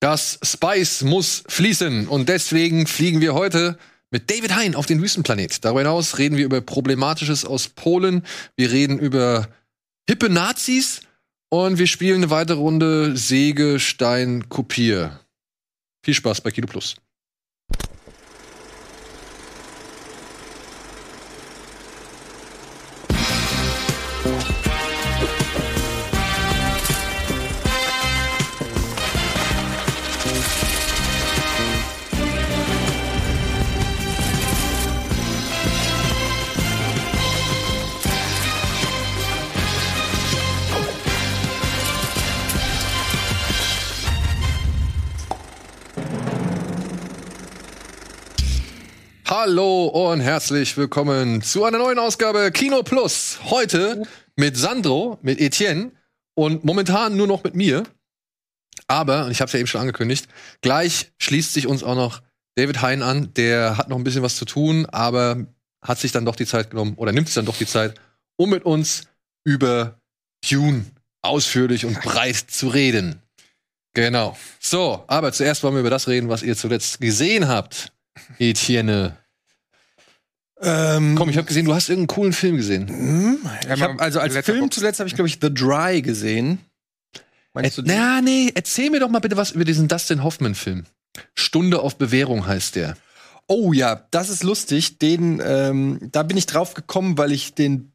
Das Spice muss fließen und deswegen fliegen wir heute mit David Hein auf den Wüstenplanet. Darüber hinaus reden wir über Problematisches aus Polen. Wir reden über hippe Nazis und wir spielen eine weitere Runde Säge, Stein, Kopier. Viel Spaß bei Kino Plus. Hallo und herzlich willkommen zu einer neuen Ausgabe Kino Plus. Heute mit Sandro, mit Etienne und momentan nur noch mit mir. Aber, und ich habe es ja eben schon angekündigt, gleich schließt sich uns auch noch David Hein an. Der hat noch ein bisschen was zu tun, aber hat sich dann doch die Zeit genommen oder nimmt sich dann doch die Zeit, um mit uns über Dune ausführlich und breit zu reden. Genau. So, aber zuerst wollen wir über das reden, was ihr zuletzt gesehen habt. Etienne. Ähm, Komm, ich habe gesehen, du hast irgendeinen coolen Film gesehen. Hm? Ich hab, also als Film zuletzt habe ich, glaube ich, The Dry gesehen. Meinst du Na, nee, erzähl mir doch mal bitte was über diesen Dustin Hoffman-Film. Stunde auf Bewährung heißt der. Oh ja, das ist lustig. Den, ähm, da bin ich drauf gekommen, weil ich den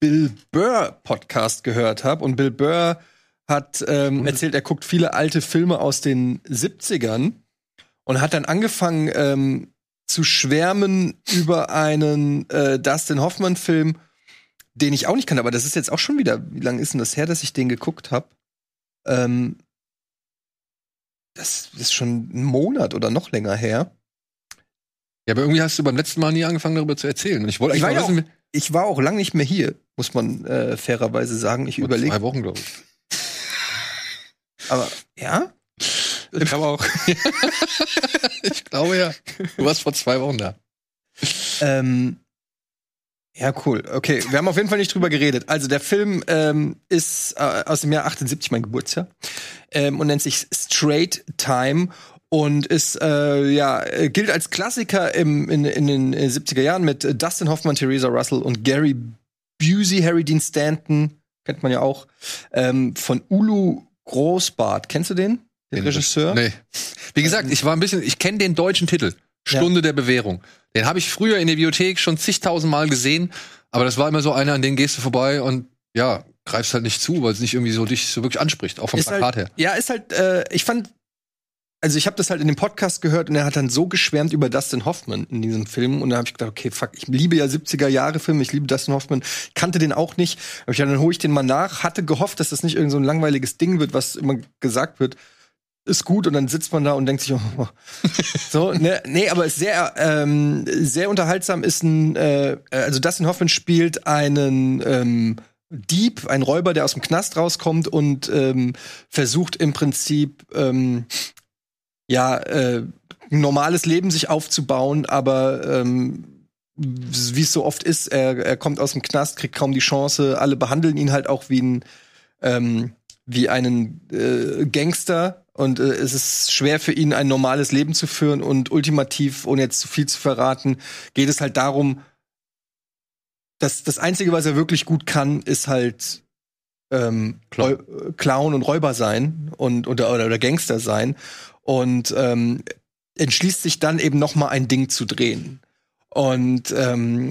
Bill Burr Podcast gehört habe und Bill Burr hat ähm, erzählt, er guckt viele alte Filme aus den 70ern und hat dann angefangen ähm, zu schwärmen über einen äh, Dustin Hoffman-Film, den ich auch nicht kannte, aber das ist jetzt auch schon wieder, wie lange ist denn das her, dass ich den geguckt habe? Ähm, das ist schon ein Monat oder noch länger her. Ja, aber irgendwie hast du beim letzten Mal nie angefangen, darüber zu erzählen. Und ich wollte ich war, wissen, auch, ich war auch lang nicht mehr hier, muss man äh, fairerweise sagen. Ich überlege. Zwei Wochen, glaube ich. Aber ja? Ich glaube auch. ich glaube ja. Du warst vor zwei Wochen da. Ähm, ja, cool. Okay, wir haben auf jeden Fall nicht drüber geredet. Also der Film ähm, ist äh, aus dem Jahr 78, mein Geburtsjahr, ähm, und nennt sich Straight Time und ist äh, ja gilt als Klassiker im, in, in den 70er Jahren mit Dustin Hoffman, Theresa Russell und Gary Busey, Harry Dean Stanton kennt man ja auch ähm, von Ulu Großbart. Kennst du den? Den, Regisseur? Nee. Wie gesagt, ich war ein bisschen, ich kenne den deutschen Titel. Stunde ja. der Bewährung. Den habe ich früher in der Bibliothek schon zigtausend Mal gesehen, aber das war immer so einer, an den gehst du vorbei und ja, greifst halt nicht zu, weil es nicht irgendwie so dich so wirklich anspricht, auch vom ist Plakat halt, her. Ja, ist halt, äh, ich fand, also ich habe das halt in dem Podcast gehört und er hat dann so geschwärmt über Dustin Hoffman in diesem Film und da habe ich gedacht, okay, fuck, ich liebe ja 70er Jahre Filme, ich liebe Dustin Hoffman, kannte den auch nicht, aber ich dann hole ich den mal nach, hatte gehofft, dass das nicht irgend so ein langweiliges Ding wird, was immer gesagt wird ist gut und dann sitzt man da und denkt sich, oh, so, ne, nee, aber ist sehr, ähm, sehr unterhaltsam ist ein, äh, also Dustin Hoffman spielt einen ähm, Dieb, ein Räuber, der aus dem Knast rauskommt und ähm, versucht im Prinzip ähm, ja äh, ein normales Leben sich aufzubauen, aber ähm, wie es so oft ist, er, er kommt aus dem Knast, kriegt kaum die Chance, alle behandeln ihn halt auch wie ein ähm, wie einen äh, Gangster und äh, es ist schwer für ihn, ein normales Leben zu führen. Und ultimativ, ohne jetzt zu viel zu verraten, geht es halt darum, dass das Einzige, was er wirklich gut kann, ist halt ähm, Clown und Räuber sein und oder, oder, oder Gangster sein. Und ähm, entschließt sich dann eben noch mal ein Ding zu drehen. Und ähm,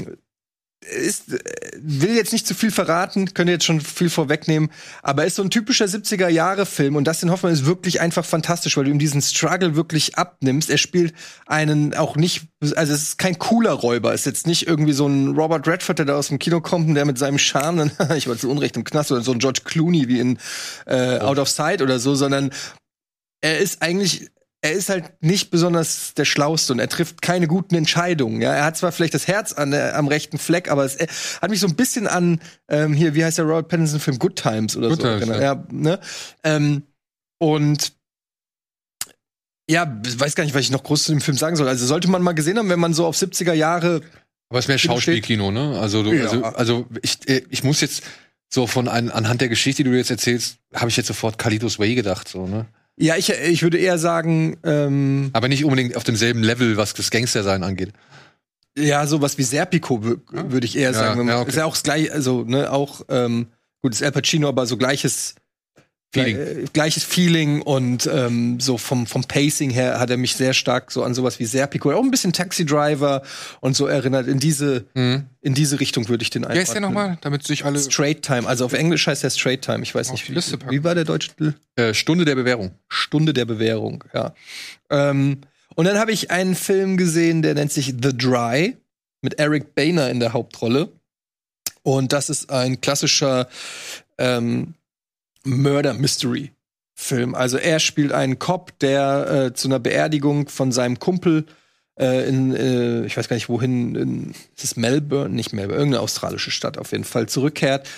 ist, will jetzt nicht zu viel verraten, könnte jetzt schon viel vorwegnehmen, aber ist so ein typischer 70er Jahre Film und Dustin Hoffmann ist wirklich einfach fantastisch, weil du ihm diesen Struggle wirklich abnimmst. Er spielt einen auch nicht, also es ist kein cooler Räuber, es ist jetzt nicht irgendwie so ein Robert Redford, der da aus dem Kino kommt und der mit seinem Charme, dann, ich war zu Unrecht im Knast oder so ein George Clooney wie in äh, Out of Sight oder so, sondern er ist eigentlich er ist halt nicht besonders der Schlauste und er trifft keine guten Entscheidungen. Ja, er hat zwar vielleicht das Herz an, äh, am rechten Fleck, aber es äh, hat mich so ein bisschen an ähm, hier, wie heißt der Robert Pattinson Film Good Times oder Good so. Times, genau. ja. ja ne? ähm, und ja, weiß gar nicht, was ich noch groß zu dem Film sagen soll. Also sollte man mal gesehen haben, wenn man so auf 70er Jahre. Aber es ist mehr Schauspielkino, ne? Also, du, ja. also, also ich, äh, ich muss jetzt so von an, anhand der Geschichte, die du jetzt erzählst, habe ich jetzt sofort Kalitos Way gedacht, so, ne? Ja, ich, ich würde eher sagen, ähm, Aber nicht unbedingt auf demselben Level, was das Gangster-Sein angeht. ja, sowas wie Serpico wü- würde ich eher Ja, sagen. Wenn man, ja, okay. Ist ja auch das gleiche, also, ne, auch, ähm, gut, ist Al Pacino, aber so gleiches Feeling. Äh, gleiches Feeling und ähm, so vom, vom Pacing her hat er mich sehr stark so an sowas wie Serpico, auch ein bisschen Taxi Driver und so erinnert. In diese, Mhm. in diese Richtung würde ich den Wer ist der nochmal? Damit sich alle. Straight Time, also auf Englisch heißt der Straight Time. Ich weiß nicht, wie, wie war der deutsche Titel? Äh, Stunde der Bewährung. Stunde der Bewährung, ja. Ähm, und dann habe ich einen Film gesehen, der nennt sich The Dry mit Eric Boehner in der Hauptrolle. Und das ist ein klassischer ähm, Murder Mystery Film. Also er spielt einen Cop, der äh, zu einer Beerdigung von seinem Kumpel äh, in, äh, ich weiß gar nicht wohin, in, ist es Melbourne? Nicht Melbourne, irgendeine australische Stadt auf jeden Fall zurückkehrt.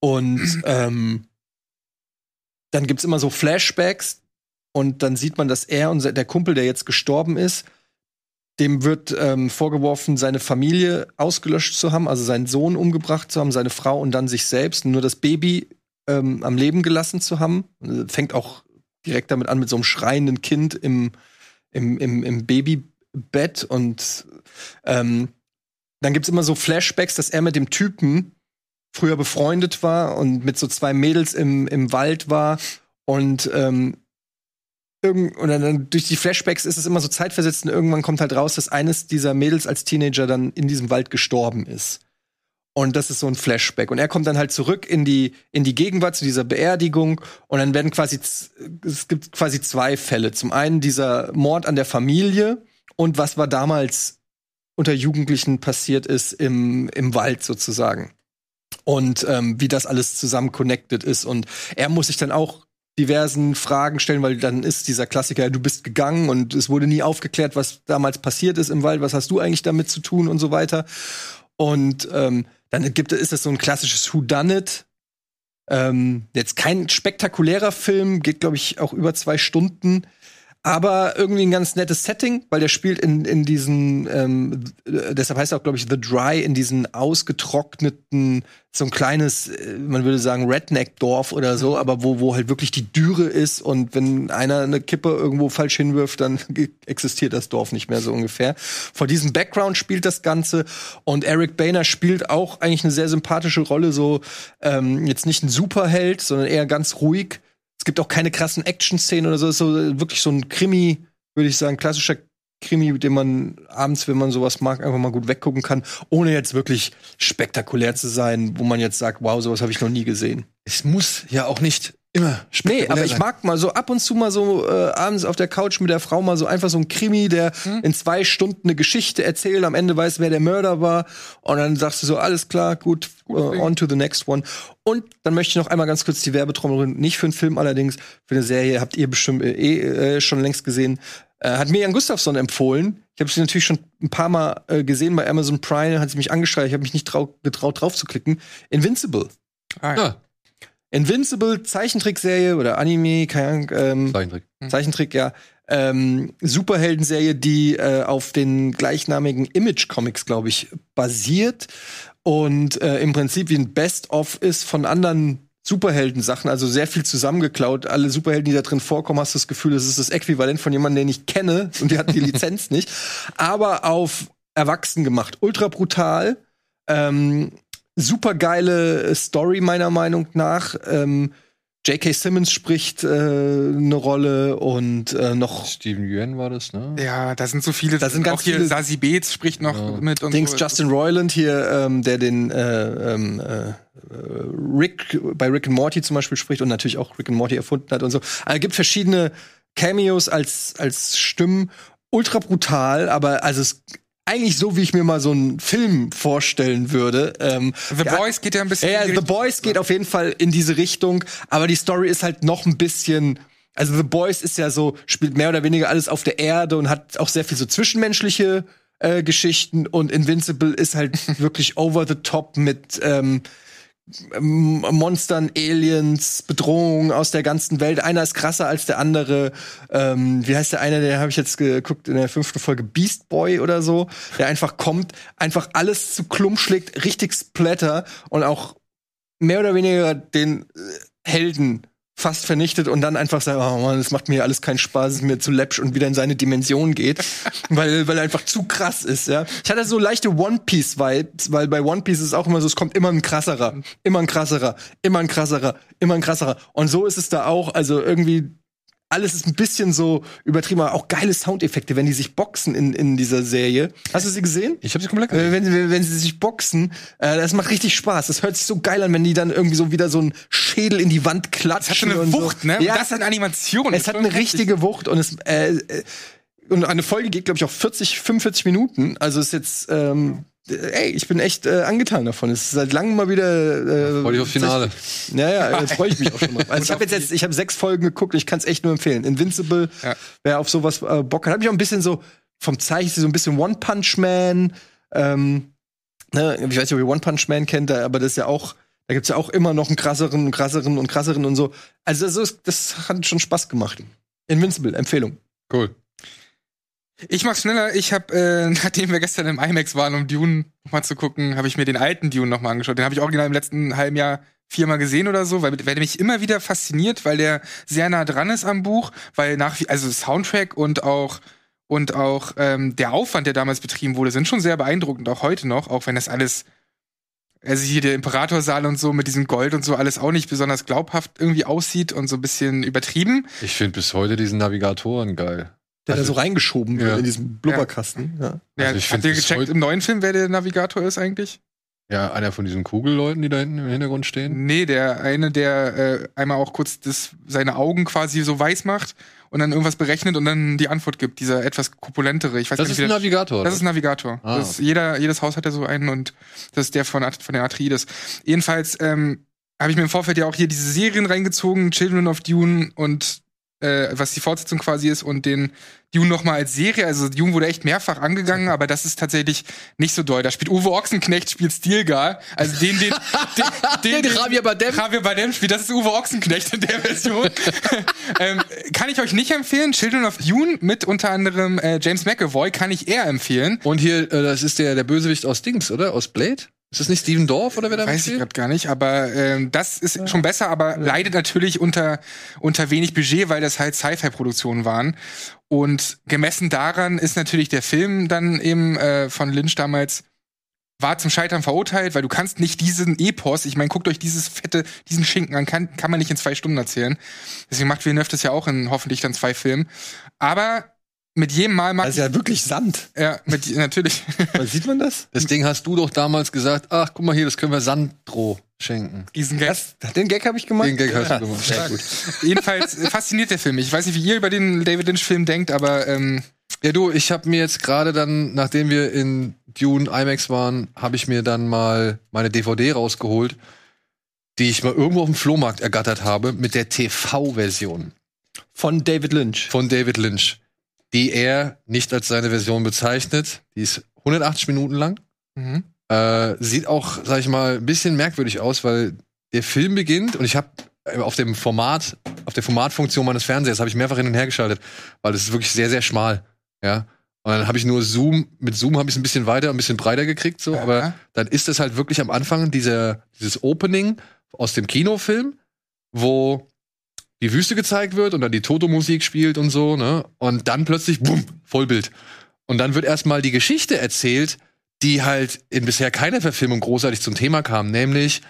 Und ähm, dann gibt's immer so Flashbacks und dann sieht man, dass er und der Kumpel, der jetzt gestorben ist, dem wird ähm, vorgeworfen, seine Familie ausgelöscht zu haben, also seinen Sohn umgebracht zu haben, seine Frau und dann sich selbst, nur das Baby ähm, am Leben gelassen zu haben. Fängt auch direkt damit an mit so einem schreienden Kind im, im, im, im Babybett und ähm, dann gibt's immer so Flashbacks, dass er mit dem Typen früher befreundet war und mit so zwei Mädels im, im Wald war und ähm, irgend oder dann durch die Flashbacks ist es immer so zeitversetzt und irgendwann kommt halt raus, dass eines dieser Mädels als Teenager dann in diesem Wald gestorben ist. Und das ist so ein Flashback. Und er kommt dann halt zurück in die, in die Gegenwart zu dieser Beerdigung. Und dann werden quasi, es gibt quasi zwei Fälle. Zum einen dieser Mord an der Familie und was war damals unter Jugendlichen passiert ist im, im Wald sozusagen. Und ähm, wie das alles zusammen connected ist. Und er muss sich dann auch diversen Fragen stellen, weil dann ist dieser Klassiker, du bist gegangen und es wurde nie aufgeklärt, was damals passiert ist im Wald, was hast du eigentlich damit zu tun und so weiter. Und ähm, dann gibt ist es so ein klassisches Who Done It. Ähm, jetzt kein spektakulärer Film, geht glaube ich auch über zwei Stunden, aber irgendwie ein ganz nettes Setting, weil der spielt in, in diesen, ähm, äh, deshalb heißt er auch, glaube ich, The Dry, in diesen ausgetrockneten, so ein kleines, äh, man würde sagen, Redneck-Dorf oder so, aber wo, wo halt wirklich die Dürre ist und wenn einer eine Kippe irgendwo falsch hinwirft, dann existiert das Dorf nicht mehr so ungefähr. Vor diesem Background spielt das Ganze und Eric Boehner spielt auch eigentlich eine sehr sympathische Rolle, so ähm, jetzt nicht ein Superheld, sondern eher ganz ruhig. Es gibt auch keine krassen Action-Szenen oder so. Es ist so wirklich so ein Krimi, würde ich sagen, klassischer Krimi, den man abends, wenn man sowas mag, einfach mal gut weggucken kann, ohne jetzt wirklich spektakulär zu sein, wo man jetzt sagt, wow, sowas habe ich noch nie gesehen. Es muss ja auch nicht immer Nee, aber ich mag mal so ab und zu mal so äh, abends auf der Couch mit der Frau mal so einfach so ein Krimi, der in zwei Stunden eine Geschichte erzählt, am Ende weiß, wer der Mörder war und dann sagst du so, alles klar, gut, äh, on to the next one. Und dann möchte ich noch einmal ganz kurz die Werbetrommel rühren, nicht für einen Film allerdings, für eine Serie, habt ihr bestimmt äh, eh äh, schon längst gesehen, äh, hat mir Jan Gustafsson empfohlen. Ich habe sie natürlich schon ein paar Mal äh, gesehen bei Amazon Prime, hat sie mich angeschreit, ich habe mich nicht trau getraut drauf zu klicken. Invincible. Ah, ja. Invincible, Zeichentrickserie oder Anime, keine Ahnung, ähm, Zeichentrick. Zeichentrick, ja. Ähm, Superheldenserie, die äh, auf den gleichnamigen Image-Comics, glaube ich, basiert und äh, im Prinzip wie ein Best-of ist von anderen Superhelden-Sachen, also sehr viel zusammengeklaut. Alle Superhelden, die da drin vorkommen, hast du das Gefühl, das ist das Äquivalent von jemandem, den ich kenne und die hatten die Lizenz nicht. Aber auf Erwachsen gemacht. Ultra brutal. Ähm, super geile Story, meiner Meinung nach. Ähm, J.K. Simmons spricht äh, eine Rolle und äh, noch Steven Yuan war das, ne? Ja, da sind so viele. Da sind ganz auch hier viele- Sassy Beetz spricht noch Ja. mit und Dings so. Justin Roiland hier, ähm, der den äh, ähm, äh, Rick bei Rick and Morty zum Beispiel spricht und natürlich auch Rick and Morty erfunden hat und so. Also, es gibt verschiedene Cameos als als Stimmen, ultra brutal, aber also es eigentlich so, wie ich mir mal so einen Film vorstellen würde. Ähm, The Boys geht ja ein bisschen. Ja, in ja The Boys geht auf jeden Fall in diese Richtung, aber die Story ist halt noch ein bisschen. Also The Boys ist ja so, spielt mehr oder weniger alles auf der Erde und hat auch sehr viel so zwischenmenschliche äh, Geschichten und Invincible ist halt wirklich over the top mit ähm, Monstern, Aliens, Bedrohungen aus der ganzen Welt. Einer ist krasser als der andere. Ähm, wie heißt der eine, der habe ich jetzt geguckt in der fünften Folge, Beast Boy oder so, der einfach kommt, einfach alles zu Klump schlägt, richtig Splatter und auch mehr oder weniger den äh, Helden fast vernichtet und dann einfach sagt, oh Mann, das macht mir alles keinen Spaß, es ist mir zu läppsch und wieder in seine Dimension geht, weil, weil er einfach zu krass ist, ja. Ich hatte so leichte One Piece Vibes, weil bei One Piece ist es auch immer so, es kommt immer ein krasserer, immer ein krasserer, immer ein krasserer, immer ein krasserer. Und so ist es da auch, also irgendwie alles ist ein bisschen so übertrieben, aber auch geile Soundeffekte, wenn die sich boxen in, in dieser Serie. Hast du sie gesehen? Ich habe sie komplett Äh, wenn, wenn, wenn sie sich boxen, äh, das macht richtig Spaß. Das hört sich so geil an, wenn die dann irgendwie so wieder so einen Schädel in die Wand klatschen. Das hat schon eine Wucht, so. ne? Ja, das hat Animation. es hat eine richtige Wucht und es äh, äh, und eine Folge geht glaube ich auch 40 45 Minuten. Also ist jetzt ähm, ey, ich bin echt äh, angetan davon. Es ist seit langem mal wieder äh, Freue dich aufs Finale. ja, ja, jetzt freue ich mich auch schon mal. Also ich habe jetzt, jetzt ich habe sechs Folgen geguckt, ich kann es echt nur empfehlen. Invincible, Ja. wer auf sowas äh, Bock hat, habe ich auch ein bisschen so vom Zeichen so ein bisschen One Punch Man. Ähm, ne, ich weiß nicht, ob ihr One Punch Man kennt, aber das ist ja auch, da gibt's ja auch immer noch einen krasseren und krasseren und krasseren und so. Also das, ist, das hat schon Spaß gemacht. Invincible, Empfehlung. Cool. Ich mach's schneller. Ich habe, äh, nachdem wir gestern im IMAX waren, um Dune noch mal zu gucken, habe ich mir den alten Dune noch mal angeschaut. Den habe ich original im letzten halben Jahr viermal gesehen oder so, weil, weil der mich immer wieder fasziniert, weil der sehr nah dran ist am Buch, weil nach wie also Soundtrack und auch und auch ähm, der Aufwand, der damals betrieben wurde, sind schon sehr beeindruckend, auch heute noch, auch wenn das alles also hier der Imperatorsaal und so mit diesem Gold und so alles auch nicht besonders glaubhaft irgendwie aussieht und so ein bisschen übertrieben. Ich finde bis heute diesen Navigatoren geil. Der Also- da so reingeschoben Ja. wird in diesem Blubberkasten. Ja. Ja, Also ich habt ihr gecheckt im neuen Film, wer der Navigator ist eigentlich? Ja, einer von diesen Kugelleuten, die da hinten im Hintergrund stehen. Nee, der eine, der äh, einmal auch kurz das, seine Augen quasi so weiß macht und dann irgendwas berechnet und dann die Antwort gibt. Dieser etwas korpulentere. Ich weiß Das gar ist nicht, ein Navigator. Das ist ein Navigator. Ah, das ist, jeder, jedes Haus hat ja so einen und das ist der von, von der Atreides. Jedenfalls ähm, habe ich mir im Vorfeld ja auch hier diese Serien reingezogen, Children of Dune und äh, was die Fortsetzung quasi ist und den Dune noch mal als Serie. Also Dune wurde echt mehrfach angegangen, aber das ist tatsächlich nicht so doll. Da spielt Uwe Ochsenknecht, spielt Stilgar. Also den, den, den, Den Javier Bardem. Javier Bardem spielt, das ist Uwe Ochsenknecht in der Version. ähm, kann ich euch nicht empfehlen. Children of Dune mit unter anderem äh, James McAvoy kann ich eher empfehlen. Und hier, äh, das ist der, der Bösewicht aus Dings, oder? Aus Blade? Ist das nicht Steven Dorf oder wer da Weiß ich gerade gar nicht, aber ähm, das ist schon besser, aber leidet natürlich unter, unter wenig Budget, weil das halt Sci-Fi-Produktionen waren. Und gemessen daran ist natürlich der Film dann eben äh, von Lynch damals war zum Scheitern verurteilt, weil du kannst nicht diesen Epos, ich meine, guckt euch dieses fette, diesen Schinken an, kann, kann man nicht in zwei Stunden erzählen. Deswegen macht Villeneuve das ja auch in hoffentlich dann zwei Filmen. Aber mit jedem Mal mag Das ist ja wirklich Sand. ja, mit, natürlich. Sieht man das? Das Ding hast du doch damals gesagt, ach, guck mal hier, das können wir Sandro schenken. Diesen Gag. Das, den Gag habe ich gemacht. Den Gag hast du gemacht. Sehr gut. Jedenfalls fasziniert der Film mich. Ich weiß nicht, wie ihr über den David Lynch-Film denkt, aber ähm, Ja, du, ich habe mir jetzt gerade dann, nachdem wir in Dune IMAX waren, habe ich mir dann mal meine DVD rausgeholt, die ich mal irgendwo auf dem Flohmarkt ergattert habe, mit der TV-Version Von David Lynch. von David Lynch, die er nicht als seine Version bezeichnet. Die ist 180 Minuten lang. mhm. Äh, sieht auch, sag ich mal, ein bisschen merkwürdig aus, weil der Film beginnt und ich habe auf dem Format, auf der Formatfunktion meines Fernsehers habe ich mehrfach hin und her geschaltet, weil es ist wirklich sehr, sehr schmal. Ja. Und dann habe ich nur Zoom, mit Zoom habe ich es ein bisschen weiter, ein bisschen breiter gekriegt, so, Ja. aber dann ist es halt wirklich am Anfang dieser, dieses Opening aus dem Kinofilm, wo die Wüste gezeigt wird und dann die Toto-Musik spielt und so, ne? Und dann plötzlich, bumm, Vollbild. Und dann wird erstmal die Geschichte erzählt, die halt in bisher keiner Verfilmung großartig zum Thema kam, nämlich,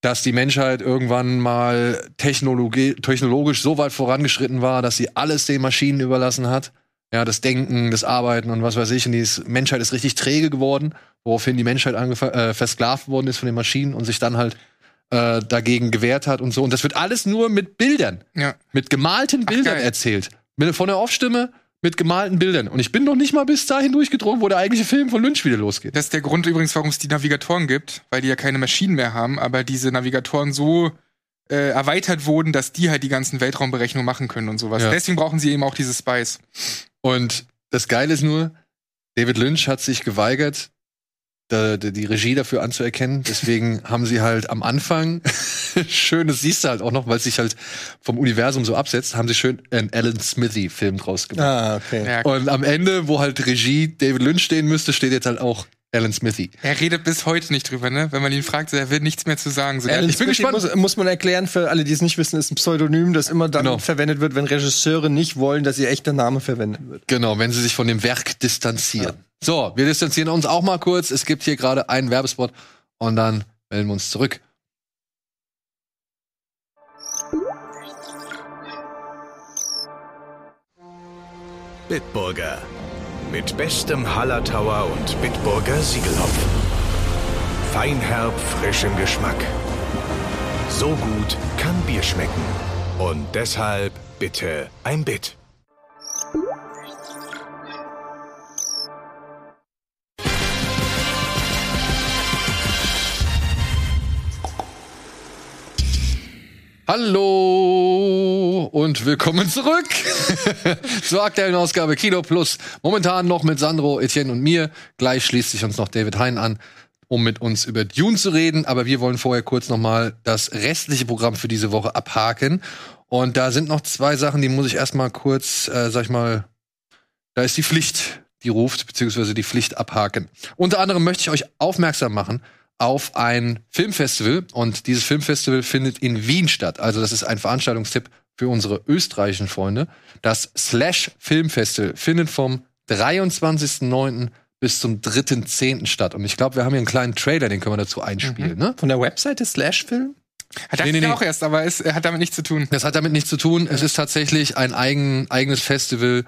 dass die Menschheit irgendwann mal Technologie, technologisch so weit vorangeschritten war, dass sie alles den Maschinen überlassen hat. Ja, das Denken, das Arbeiten und was weiß ich. Und die Menschheit ist richtig träge geworden, woraufhin die Menschheit äh, versklavt worden ist von den Maschinen und sich dann halt äh, dagegen gewehrt hat und so. Und das wird alles nur mit Bildern, ja. mit gemalten Bildern geil. erzählt. Mit, von der Off-Stimme mit gemalten Bildern. Und ich bin noch nicht mal bis dahin durchgedrungen, wo der eigentliche Film von Lynch wieder losgeht. Das ist der Grund übrigens, warum es die Navigatoren gibt, weil die ja keine Maschinen mehr haben, aber diese Navigatoren so äh, erweitert wurden, dass die halt die ganzen Weltraumberechnungen machen können und sowas. Ja. Deswegen brauchen sie eben auch diese Spice. Und das Geile ist nur, David Lynch hat sich geweigert, die Regie dafür anzuerkennen. Deswegen haben sie halt am Anfang, schön, das siehst du halt auch noch, weil es sich halt vom Universum so absetzt, haben sie schön einen Alan Smithy-Film draus gemacht. Ah, okay. Ja, Und am Ende, wo halt Regie David Lynch stehen müsste, steht jetzt halt auch Alan Smithy. Er redet bis heute nicht drüber, ne? Wenn man ihn fragt, er will nichts mehr zu sagen. So, Alan ich bin Smithy gespannt. Muss, muss man erklären, für alle, die es nicht wissen, ist ein Pseudonym, das immer dann Genau. verwendet wird, wenn Regisseure nicht wollen, dass ihr echter Name verwendet wird. Genau, wenn sie sich von dem Werk distanzieren. So, wir distanzieren uns auch mal kurz. Es gibt hier gerade einen Werbespot und dann melden wir uns zurück. Bitburger. Mit bestem Hallertauer und Bitburger Siegelhopfen. Feinherb, frisch im Geschmack. So gut kann Bier schmecken. Und deshalb bitte ein Bit. Hallo und willkommen zurück zur aktuellen Ausgabe Kino Plus. Momentan noch mit Sandro, Etienne und mir. Gleich schließt sich uns noch David Hein an, um mit uns über Dune zu reden. Aber wir wollen vorher kurz noch mal das restliche Programm für diese Woche abhaken. Und da sind noch zwei Sachen, die muss ich erstmal kurz, äh, sag ich mal, da ist die Pflicht, die ruft, beziehungsweise die Pflicht abhaken. Unter anderem möchte ich euch aufmerksam machen auf ein Filmfestival und dieses Filmfestival findet in Wien statt. Also das ist ein Veranstaltungstipp für unsere österreichischen Freunde. Das Slash Filmfestival findet vom 23.09. bis zum 3.10. statt. Und ich glaube, wir haben hier einen kleinen Trailer, den können wir dazu einspielen. Ne? Von der Webseite Slash Film? Hat Nee, nee, nee, auch erst, aber es hat damit nichts zu tun. Das hat damit nichts zu tun. Es ist tatsächlich ein eigen, eigenes Festival,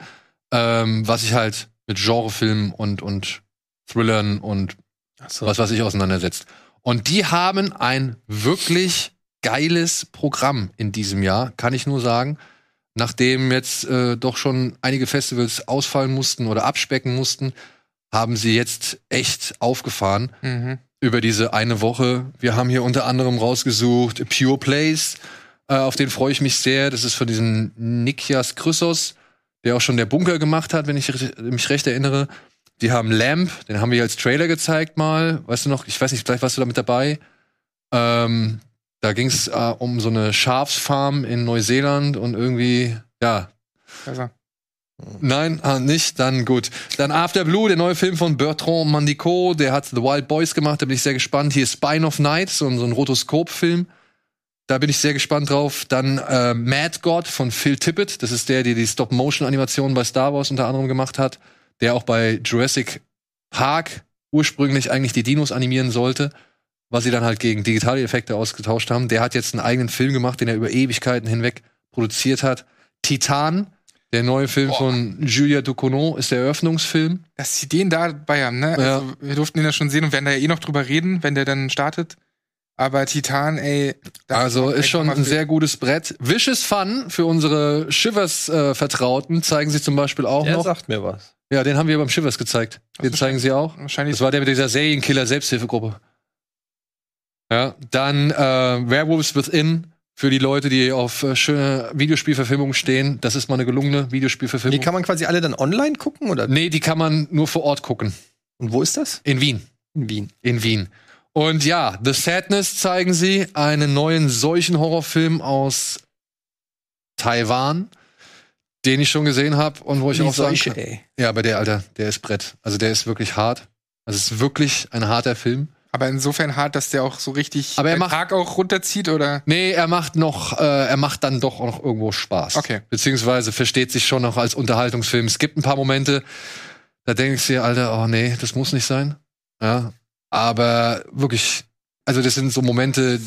ähm, was sich halt mit Genrefilmen und, und Thrillern und Achso. was weiß ich auseinandersetzt. Und die haben ein wirklich geiles Programm in diesem Jahr, kann ich nur sagen. Nachdem jetzt äh, doch schon einige Festivals ausfallen mussten oder abspecken mussten, haben sie jetzt echt aufgefahren Mhm. über diese eine Woche. Wir haben hier unter anderem rausgesucht Pure Place, äh, auf den freue ich mich sehr. Das ist von diesem Nikias Chrysos, der auch schon der Bunker gemacht hat, wenn ich mich recht erinnere. Die haben Lamp, den haben wir als Trailer gezeigt mal. Weißt du noch, ich weiß nicht, vielleicht warst du da mit dabei. Ähm, da ging es äh, um so eine Schafsfarm in Neuseeland und irgendwie, ja, Also, Nein, ah, nicht, dann gut. Dann After Blue, der neue Film von Bertrand Mandico, der hat The Wild Boys gemacht, da bin ich sehr gespannt. Hier Spine of Night, so, ein- so ein Rotoskop-Film. Da bin ich sehr gespannt drauf. Dann äh, Mad God von Phil Tippett, das ist der, der die Stop-Motion-Animationen bei Star Wars unter anderem gemacht hat, der auch bei Jurassic Park ursprünglich eigentlich die Dinos animieren sollte, was sie dann halt gegen digitale Effekte ausgetauscht haben. Der hat jetzt einen eigenen Film gemacht, den er über Ewigkeiten hinweg produziert hat. Titan, der neue Film Boah. von Julia Ducournau, ist der Eröffnungsfilm. dass sie den dabei haben, ne? Ja. Also, wir durften ihn ja schon sehen und werden da ja eh noch drüber reden, wenn der dann startet. Aber Titan, ey. Also ist schon ein sehr gutes Brett. Vicious Fun für unsere Shivers-Vertrauten zeigen sie zum Beispiel auch Der noch. sagt mir was. Ja, den haben wir beim Shivers gezeigt. Den so, zeigen sie auch. Wahrscheinlich. Das war der mit dieser Serienkiller-Selbsthilfegruppe. Ja, dann äh, Werewolves Within für die Leute, die auf äh, schöne Videospielverfilmungen stehen. Das ist mal eine gelungene Die Videospielverfilmung. kann man quasi alle dann online gucken, oder? nee, die kann man nur vor Ort gucken. Und wo ist das? In Wien. In Wien. In Wien. Und ja, The Sadness zeigen sie, einen neuen solchen Horrorfilm aus Taiwan, den ich schon gesehen habe und wo ich Die auch sagen Seuche, kann, ey. ja, aber der Alter, der ist Brett. Also der ist wirklich hart. Also es ist wirklich ein harter Film. aber insofern hart, dass der auch so richtig Aber er den macht- Tag auch runterzieht, oder? Nee, er macht noch, äh, er macht dann doch auch noch irgendwo Spaß. Okay. Beziehungsweise versteht sich schon noch als Unterhaltungsfilm. Es gibt ein paar Momente, da denkst du dir, Alter, oh nee, das muss nicht sein. Ja. Aber wirklich, also das sind so Momente,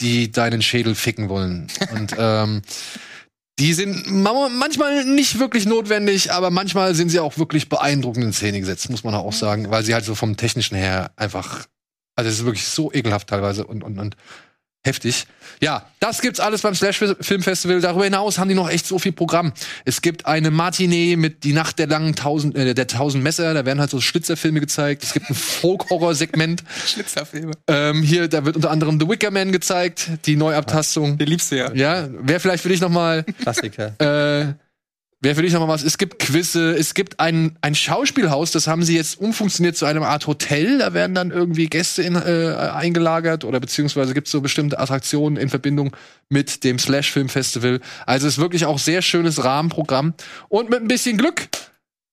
die deinen Schädel ficken wollen. Und ähm, die sind ma- manchmal nicht wirklich notwendig, aber manchmal sind sie auch wirklich beeindruckend in Szene gesetzt, muss man auch sagen, weil sie halt so vom Technischen her einfach, also es ist wirklich so ekelhaft teilweise und, und, und heftig. Ja, das gibt's alles beim Slash Film Festival. Darüber hinaus haben die noch echt so viel Programm. Es gibt eine Matinee mit die Nacht der langen tausend, äh, der tausend Messer. Da werden halt so Schlitzerfilme gezeigt. Es gibt ein Folk-Horror-Segment. Schlitzerfilme. ähm, hier, da wird unter anderem The Wicker Man gezeigt, die Neuabtastung. Den liebst du ja. Ja, wäre vielleicht für dich noch mal Klassiker. äh, Wäre für dich noch mal was. Es gibt Quizze, es gibt ein, ein Schauspielhaus, das haben sie jetzt umfunktioniert zu einer Art Hotel. Da werden dann irgendwie Gäste in, äh, eingelagert oder beziehungsweise gibt es so bestimmte Attraktionen in Verbindung mit dem Slash Film Festival. Also ist wirklich auch sehr schönes Rahmenprogramm. Und mit ein bisschen Glück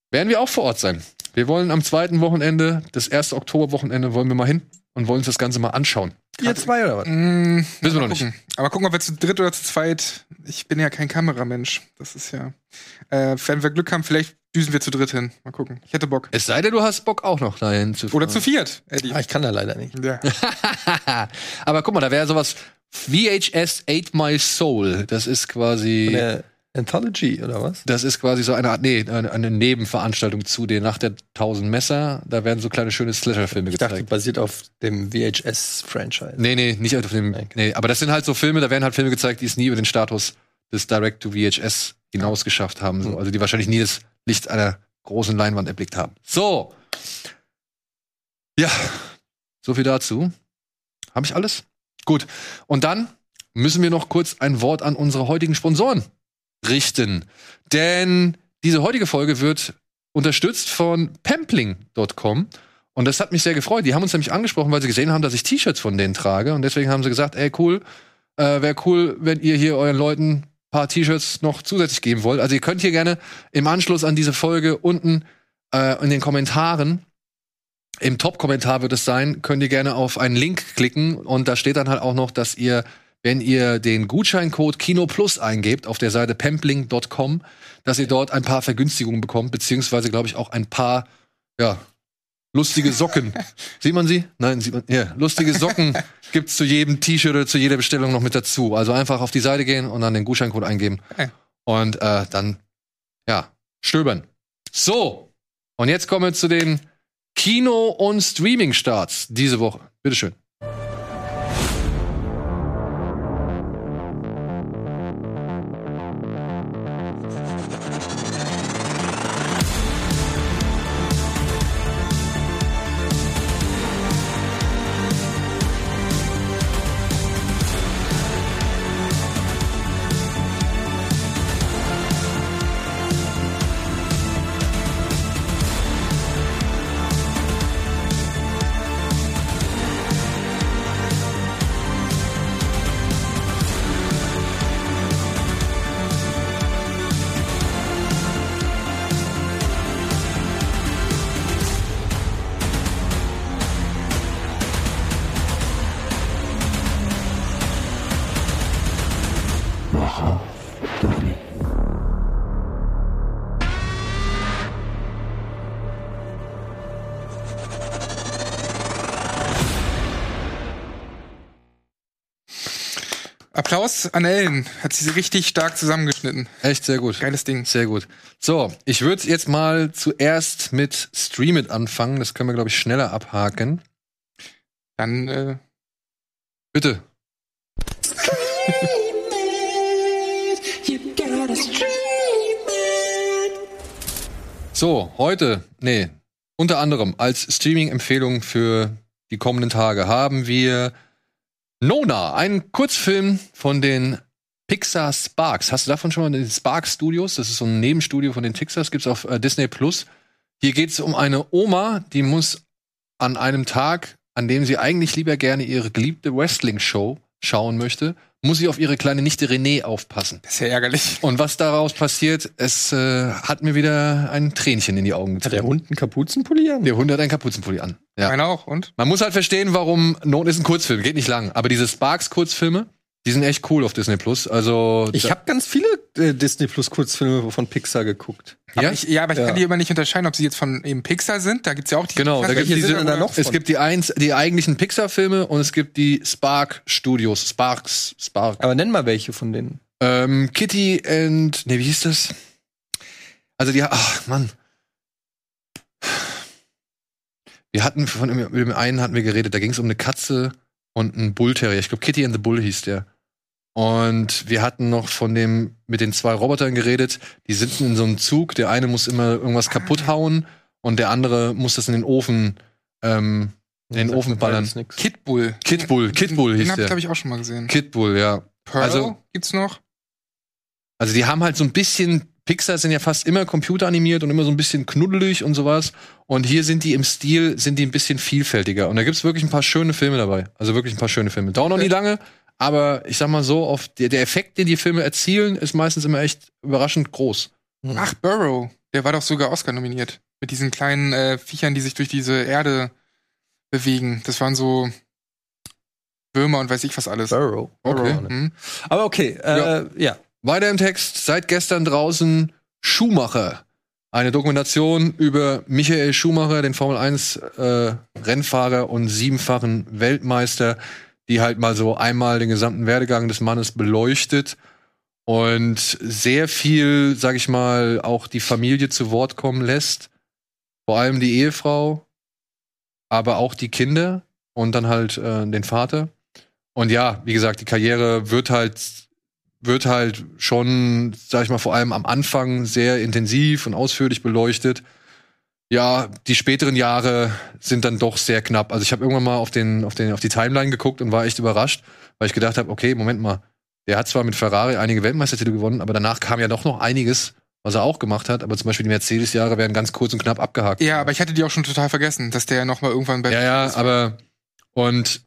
werden wir auch vor Ort sein. Wir wollen am zweiten Wochenende, das erste Oktoberwochenende, wollen wir mal hin und wollen uns das Ganze mal anschauen. Ihr zwei oder was? Mm, Wissen wir noch nicht. gucken. Aber gucken, ob wir zu dritt oder zu zweit. Ich bin ja kein Kameramensch. Das ist ja. Äh, wenn wir Glück haben, vielleicht düsen wir zu dritt hin. Mal gucken. Ich hätte Bock. Es sei denn, du hast Bock auch noch dahin zu Oder zu viert, Eddie. Ah, ich kann da leider nicht. Ja. Aber guck mal, da wäre sowas VHS Ate My Soul. Das ist quasi. Eine Anthology oder was? Das ist quasi so eine Art, nee, eine, Nebenveranstaltung zu den Nacht der tausend Messer. Da werden so kleine schöne Slasher-Filme Ich dachte, gezeigt. basiert auf dem VHS-Franchise. Nee, nee, nicht auf dem. Okay. Nee, aber das sind halt so Filme, da werden halt Filme gezeigt, die es nie über den Status des Direct-to-VHS hinaus geschafft haben. So. Mhm. Also die wahrscheinlich nie das Licht einer großen Leinwand erblickt haben. So. Ja, so viel dazu. Habe ich alles? Gut. Und dann müssen wir noch kurz ein Wort an unsere heutigen Sponsoren richten. Denn diese heutige Folge wird unterstützt von pampling.com. Und das hat mich sehr gefreut. Die haben uns nämlich angesprochen, weil sie gesehen haben, dass ich T-Shirts von denen trage. Und deswegen haben sie gesagt, ey, cool, äh, wäre cool, wenn ihr hier euren Leuten ein paar T-Shirts noch zusätzlich geben wollt. Also ihr könnt hier gerne im Anschluss an diese Folge unten äh, in den Kommentaren, im Top-Kommentar wird es sein, könnt ihr gerne auf einen Link klicken und da steht dann halt auch noch, dass ihr, wenn ihr den Gutscheincode Kino Plus eingebt auf der Seite pampling.com, dass ihr dort ein paar Vergünstigungen bekommt, beziehungsweise glaube ich auch ein paar, ja, lustige Socken. sieht man sie? Nein, sieht man. Ja, lustige Socken gibt's zu jedem T-Shirt oder zu jeder Bestellung noch mit dazu. Also einfach auf die Seite gehen und dann den Gutscheincode eingeben Okay. und äh, dann ja stöbern. So und jetzt kommen wir zu den Kino- und Streaming-Starts diese Woche. Bitteschön. Applaus an Ellen. Hat sie richtig stark zusammengeschnitten. Echt sehr gut. Geiles Ding. Sehr gut. So, ich würde jetzt mal zuerst mit Stream It anfangen. Das können wir, glaube ich, schneller abhaken. Dann, äh, Bitte. So, heute, nee, unter anderem als Streaming-Empfehlung für die kommenden Tage haben wir Nona, einen Kurzfilm von den Pixar Sparks. Hast du davon schon mal den Spark Studios? Das ist so ein Nebenstudio von den Pixars, gibt's auf äh, Disney Plus. Hier geht's um eine Oma, die muss an einem Tag, an dem sie eigentlich lieber gerne ihre geliebte Wrestling-Show schauen möchte, muss sie auf ihre kleine Nichte Renee aufpassen. das ist ja ärgerlich. Und was daraus passiert, es äh, hat mir wieder ein Tränchen in die Augen Hat der gezogen. Hund einen Kapuzenpulli an? Der Hund hat einen Kapuzenpulli an. Ja. Meiner auch, und? Man muss halt verstehen, warum Not ist ein Kurzfilm, geht nicht lang. Aber diese Sparks-Kurzfilme, die sind echt cool auf Disney Plus. Also Ich habe ganz viele äh, Disney Plus Kurzfilme von Pixar geguckt. ja, Aber ich, ja, aber ich Ja. kann die immer nicht unterscheiden, ob sie jetzt von eben Pixar sind. Da gibt's ja auch die. Genau, da Welche diese- sind da noch es gibt die eins, die eigentlichen Pixar-Filme und es gibt die Spark Studios, Sparks, Spark. Aber nenn mal welche von denen. Ähm, Kitty and, nee, wie hieß das? Also die, ach Mann. Wir hatten von dem einen hatten wir geredet, da ging es um eine Katze und einen Bullterrier. Ich glaube Kitty and the Bull hieß der. Und wir hatten noch von dem mit den zwei Robotern geredet. Die sitzen in so einem Zug. Der eine muss immer irgendwas kaputt hauen und der andere muss das in den Ofen, ähm, in den Ofen ballern. Kidbull. Kidbull, Kidbull Den hieß hab ich, der. glaube ich, auch schon mal gesehen. Kidbull, ja. Pearl also- gibt's noch. Also die haben halt so ein bisschen, Pixar sind ja fast immer computeranimiert und immer so ein bisschen knuddelig und sowas. Und hier sind die im Stil, sind die ein bisschen vielfältiger. Und da gibt's wirklich ein paar schöne Filme dabei. Also wirklich ein paar schöne Filme. Dauert noch nie lange, aber ich sag mal so, auf der, der Effekt, den die Filme erzielen, ist meistens immer echt überraschend groß. Ach, Burrow. Der war doch sogar Oscar nominiert. Mit diesen kleinen äh, Viechern, die sich durch diese Erde bewegen. Das waren so Würmer und weiß ich was alles. Burrow. Okay. Burrow. Mhm. Aber okay, äh, ja. Weiter im Text, seit gestern draußen Schumacher. Eine Dokumentation über Michael Schumacher, den Formel 1 äh, Rennfahrer und siebenfachen Weltmeister, die halt mal so einmal den gesamten Werdegang des Mannes beleuchtet und sehr viel, sag ich mal, auch die Familie zu Wort kommen lässt. Vor allem die Ehefrau, aber auch die Kinder und dann halt äh, den Vater. Und ja, wie gesagt, die Karriere wird halt wird halt schon, sag ich mal, vor allem am Anfang sehr intensiv und ausführlich beleuchtet. Ja, die späteren Jahre sind dann doch sehr knapp. Also ich habe irgendwann mal auf den, auf den, auf die Timeline geguckt und war echt überrascht, weil ich gedacht habe, okay, Moment mal, der hat zwar mit Ferrari einige Weltmeistertitel gewonnen, aber danach kam ja doch noch einiges, was er auch gemacht hat. Aber zum Beispiel die Mercedes-Jahre werden ganz kurz und knapp abgehakt. Ja, aber ich hatte die auch schon total vergessen, dass der noch mal irgendwann bei Ja, ja, aber und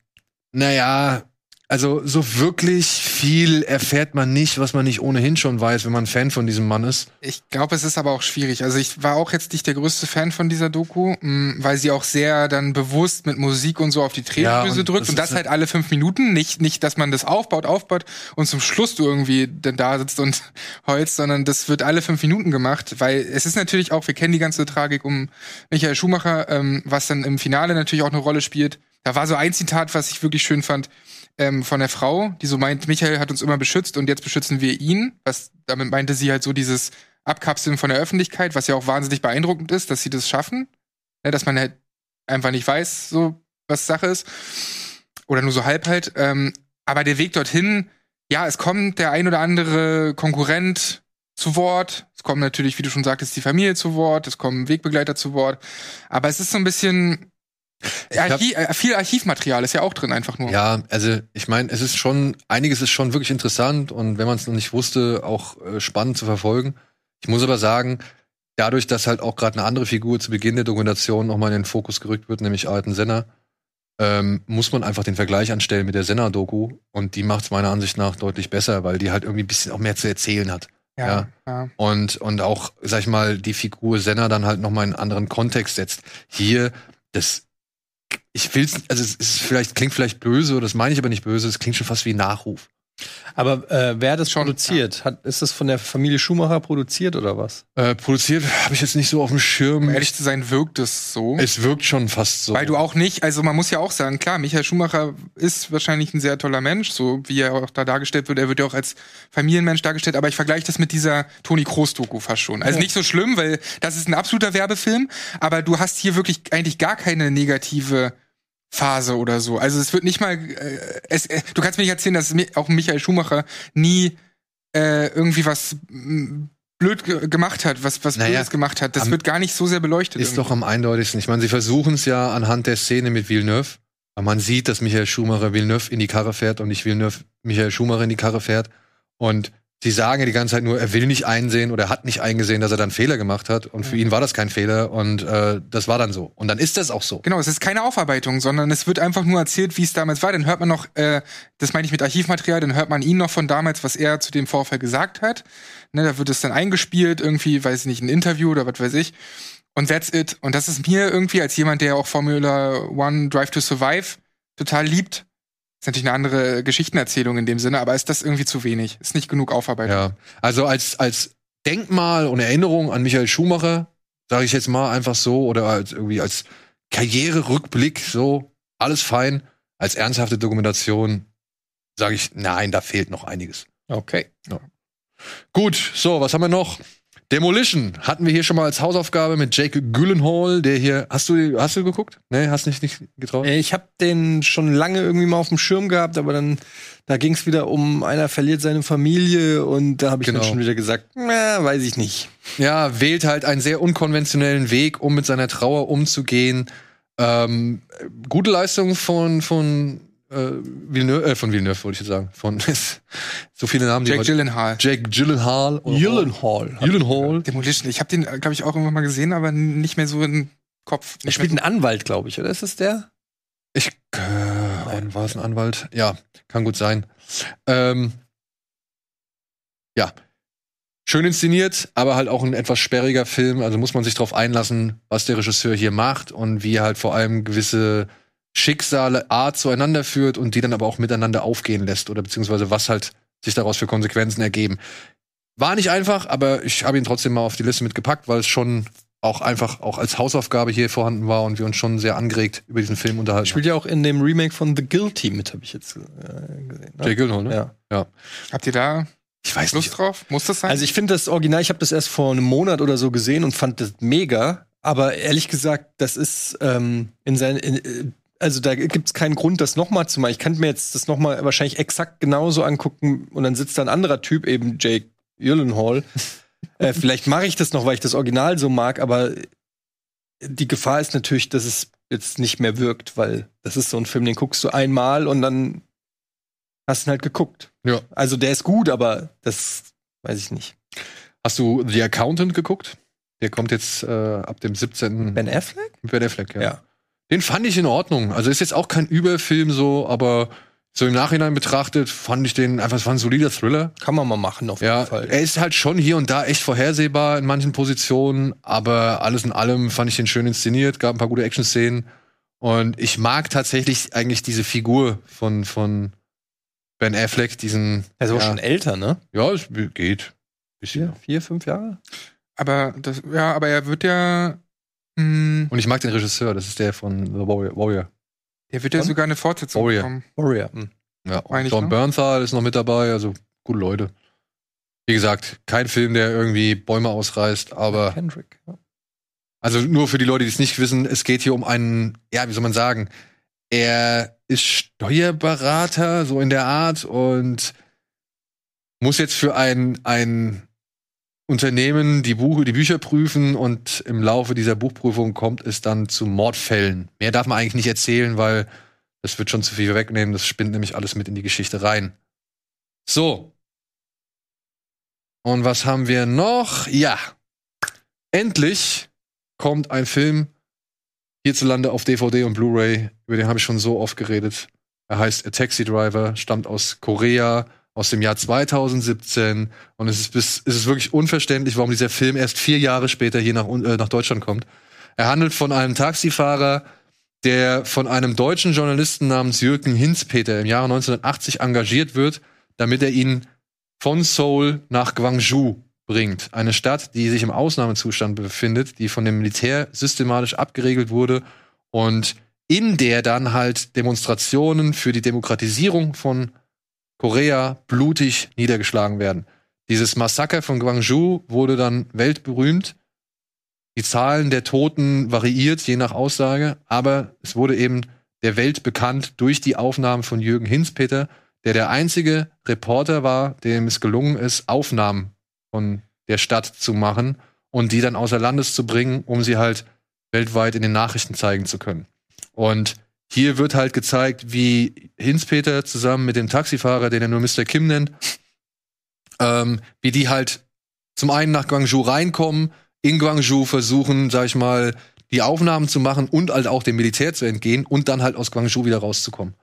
naja, also so wirklich viel erfährt man nicht, was man nicht ohnehin schon weiß, wenn man Fan von diesem Mann ist. Ich glaube, es ist aber auch schwierig. Also ich war auch jetzt nicht der größte Fan von dieser Doku, mh, weil sie auch sehr dann bewusst mit Musik und so auf die Ja, Tränendrüse und drückt das und das halt alle fünf Minuten. Nicht, nicht, dass man das aufbaut, aufbaut und zum Schluss du irgendwie dann da sitzt und heulst, sondern das wird alle fünf Minuten gemacht, weil es ist natürlich auch, wir kennen die ganze Tragik um Michael Schumacher, ähm, was dann im Finale natürlich auch eine Rolle spielt. Da war so ein Zitat, was ich wirklich schön fand, ähm, von der Frau, die so meint, Michael hat uns immer beschützt und jetzt beschützen wir ihn. Was damit meinte sie halt so dieses Abkapseln von der Öffentlichkeit, was ja auch wahnsinnig beeindruckend ist, dass sie das schaffen. Ja, dass man halt einfach nicht weiß, so was Sache ist. Oder nur so halb halt. Ähm, aber der Weg dorthin, ja, es kommt der ein oder andere Konkurrent zu Wort. Es kommt natürlich, wie du schon sagtest, die Familie zu Wort. Es kommen Wegbegleiter zu Wort. Aber es ist so ein bisschen hab- Archi äh, viel Archivmaterial ist ja auch drin einfach nur. Ja, also ich meine, es ist schon, einiges ist schon wirklich interessant und wenn man es noch nicht wusste, auch äh, spannend zu verfolgen. Ich muss aber sagen, dadurch, dass halt auch gerade eine andere Figur zu Beginn der Dokumentation nochmal in den Fokus gerückt wird, nämlich Alten Senna, ähm, muss man einfach den Vergleich anstellen mit der Senna-Doku und die macht es meiner Ansicht nach deutlich besser, weil die halt irgendwie ein bisschen auch mehr zu erzählen hat. Ja. ja. und und auch sag ich mal die Figur Senna dann halt noch mal in einen anderen Kontext setzt. Hier das ich will's also es ist vielleicht klingt vielleicht böse oder das meine ich aber nicht böse, es klingt schon fast wie ein Nachruf. Aber äh, wer hat das Schon, produziert? Hat, ist das von der Familie Schumacher produziert oder was? Äh, produziert habe ich jetzt nicht so auf dem Schirm. Um ehrlich zu sein, wirkt es so. es wirkt schon fast so. Weil du auch nicht, also man muss ja auch sagen, klar, Michael Schumacher ist wahrscheinlich ein sehr toller Mensch, so wie er auch da dargestellt wird. Er wird ja auch als Familienmensch dargestellt, aber ich vergleiche das mit dieser Toni Kroos-Doku fast schon. Also nicht so schlimm, weil das ist ein absoluter Werbefilm, aber du hast hier wirklich eigentlich gar keine negative Phase oder so. Also es wird nicht mal, äh, es, äh, du kannst mir nicht erzählen, dass auch Michael Schumacher nie äh, irgendwie was blöd ge gemacht hat, was was Naja, Blödes gemacht hat. Das wird gar nicht so sehr beleuchtet. ist irgendwie. doch am eindeutigsten. Ich meine, sie versuchen es ja anhand der Szene mit Villeneuve, aber man sieht, dass Michael Schumacher Villeneuve in die Karre fährt und nicht Villeneuve Michael Schumacher in die Karre fährt und Sie sagen ja die ganze Zeit nur, er will nicht einsehen oder er hat nicht eingesehen, dass er dann Fehler gemacht hat. Und für ihn war das kein Fehler und äh, das war dann so. Und dann ist das auch so. Genau, es ist keine Aufarbeitung, sondern es wird einfach nur erzählt, wie es damals war. Dann hört man noch, äh, das meine ich mit Archivmaterial, dann hört man ihn noch von damals, was er zu dem Vorfall gesagt hat. Ne, da wird es dann eingespielt, irgendwie, weiß ich nicht, ein Interview oder was weiß ich. Und that's it. Und das ist mir irgendwie als jemand, der auch Formula One Drive to Survive total liebt, ist natürlich eine andere Geschichtenerzählung in dem Sinne, aber ist das irgendwie zu wenig? Ist nicht genug Aufarbeitung. Ja. Also als, als Denkmal und Erinnerung an Michael Schumacher, sage ich jetzt mal einfach so, oder als irgendwie als Karriererückblick, so, alles fein. Als ernsthafte Dokumentation sage ich, nein, da fehlt noch einiges. Okay. Gut, so, was haben wir noch? Demolition hatten wir hier schon mal als Hausaufgabe mit Jake Gyllenhaal, der hier. Hast du, hast du geguckt? Nee, hast nicht, nicht getraut? Äh, Ich habe den schon lange irgendwie mal auf dem Schirm gehabt, aber dann da ging es wieder um einer verliert seine Familie und da habe ich Genau. dann schon wieder gesagt, na, weiß ich nicht. Ja, wählt halt einen sehr unkonventionellen Weg, um mit seiner Trauer umzugehen. Ähm, gute Leistung von von äh, Villeneuve, äh, von Villeneuve wollte ich jetzt sagen. Von so viele Namen, die Jake heute- Genau. Gyllenhaal. Jake Gyllenhaal. Gyllenhaal. Gyllenhaal. Demolition. Ich habe den, glaube ich, auch irgendwann mal gesehen, aber nicht mehr so im Kopf. Er spielt einen Anwalt, glaube ich, oder ist es der? Ich äh, war es ein Anwalt? Ja, kann gut sein. Ähm, ja. schön inszeniert, aber halt auch ein etwas sperriger Film. Also muss man sich darauf einlassen, was der Regisseur hier macht und wie er halt vor allem gewisse Schicksale Art zueinander führt und die dann aber auch miteinander aufgehen lässt oder beziehungsweise was halt sich daraus für Konsequenzen ergeben. War nicht einfach, aber ich habe ihn trotzdem mal auf die Liste mitgepackt, weil es schon auch einfach auch als Hausaufgabe hier vorhanden war und wir uns schon sehr angeregt über diesen Film unterhalten. Spielt ja auch in dem Remake von The Guilty mit, habe ich jetzt äh, gesehen. Ne? Jay Gyllenhaal, ne? Ja. Habt ihr da Ich weiß Lust nicht. drauf? Muss das sein? Also ich finde das Original, ich habe das erst vor einem Monat oder so gesehen und fand das mega. Aber ehrlich gesagt, das ist ähm, in sein, in, äh, also da gibt es keinen Grund, das nochmal zu machen. Ich kann mir jetzt das nochmal wahrscheinlich exakt genauso angucken und dann sitzt da ein anderer Typ, eben Jake Gyllenhaal. äh, vielleicht mache ich das noch, weil ich das Original so mag, aber die Gefahr ist natürlich, dass es jetzt nicht mehr wirkt, weil das ist so ein Film, den guckst du einmal und dann hast du ihn halt geguckt. Ja. Also der ist gut, aber das weiß ich nicht. Hast du The Accountant geguckt? Der kommt jetzt äh, ab dem 17. Ben Affleck? Ben Affleck, ja. Ja. Den fand ich in Ordnung. Also ist jetzt auch kein Überfilm so, aber so im Nachhinein betrachtet fand ich den einfach, es war ein solider Thriller. Kann man mal machen, auf Ja, jeden Fall. er ist halt schon hier und da echt vorhersehbar in manchen Positionen, aber alles in allem fand ich den schön inszeniert, gab ein paar gute Action-Szenen und ich mag tatsächlich eigentlich diese Figur von, von Ben Affleck, diesen. Er ist auch ja, schon älter, ne? Ja, es geht. Bisschen. Vier, fünf Jahre? aber das, ja, aber er wird ja, mh, Und ich mag den Regisseur, das ist der von The Warrior. Warrior. der wird ja Von? sogar eine Fortsetzung Warrior. bekommen. Warrior. Hm. Ja, und Meine John ne? Bernthal ist noch mit dabei, also gute Leute. Wie gesagt, kein Film, der irgendwie Bäume ausreißt, aber Kendrick. Ja. also nur für die Leute, die es nicht wissen, es geht hier um einen, ja, wie soll man sagen, er ist Steuerberater, so in der Art, und muss jetzt für ein, ein Unternehmen die, Buch, die Bücher prüfen und im Laufe dieser Buchprüfung kommt es dann zu Mordfällen. Mehr darf man eigentlich nicht erzählen, weil das wird schon zu viel wegnehmen. Das spinnt nämlich alles mit in die Geschichte rein. So. Und was haben wir noch? Ja. Endlich kommt ein Film hierzulande auf DVD und Blu-ray. Über den habe ich schon so oft geredet. Er heißt A Taxi Driver, stammt aus Korea, aus dem Jahr 2017. Und es ist, bis, es ist wirklich unverständlich, warum dieser Film erst vier Jahre später hier nach, äh, nach Deutschland kommt. Er handelt von einem Taxifahrer, der von einem deutschen Journalisten namens Jürgen Hinzpeter im Jahre 1980 engagiert wird, damit er ihn von Seoul nach Gwangju bringt. Eine Stadt, die sich im Ausnahmezustand befindet, die von dem Militär systematisch abgeregelt wurde und in der dann halt Demonstrationen für die Demokratisierung von Korea blutig niedergeschlagen werden. Dieses Massaker von Gwangju wurde dann weltberühmt. Die Zahlen der Toten variiert je nach Aussage, aber es wurde eben der Welt bekannt durch die Aufnahmen von Jürgen Hinzpeter, der der einzige Reporter war, dem es gelungen ist, Aufnahmen von der Stadt zu machen und die dann außer Landes zu bringen, um sie halt weltweit in den Nachrichten zeigen zu können. Und hier wird halt gezeigt, wie Hinzpeter zusammen mit dem Taxifahrer, den er nur Mr. Kim nennt, ähm, wie die halt zum einen nach Gwangju reinkommen, in Gwangju versuchen, sag ich mal, die Aufnahmen zu machen und halt auch dem Militär zu entgehen und dann halt aus Gwangju wieder rauszukommen.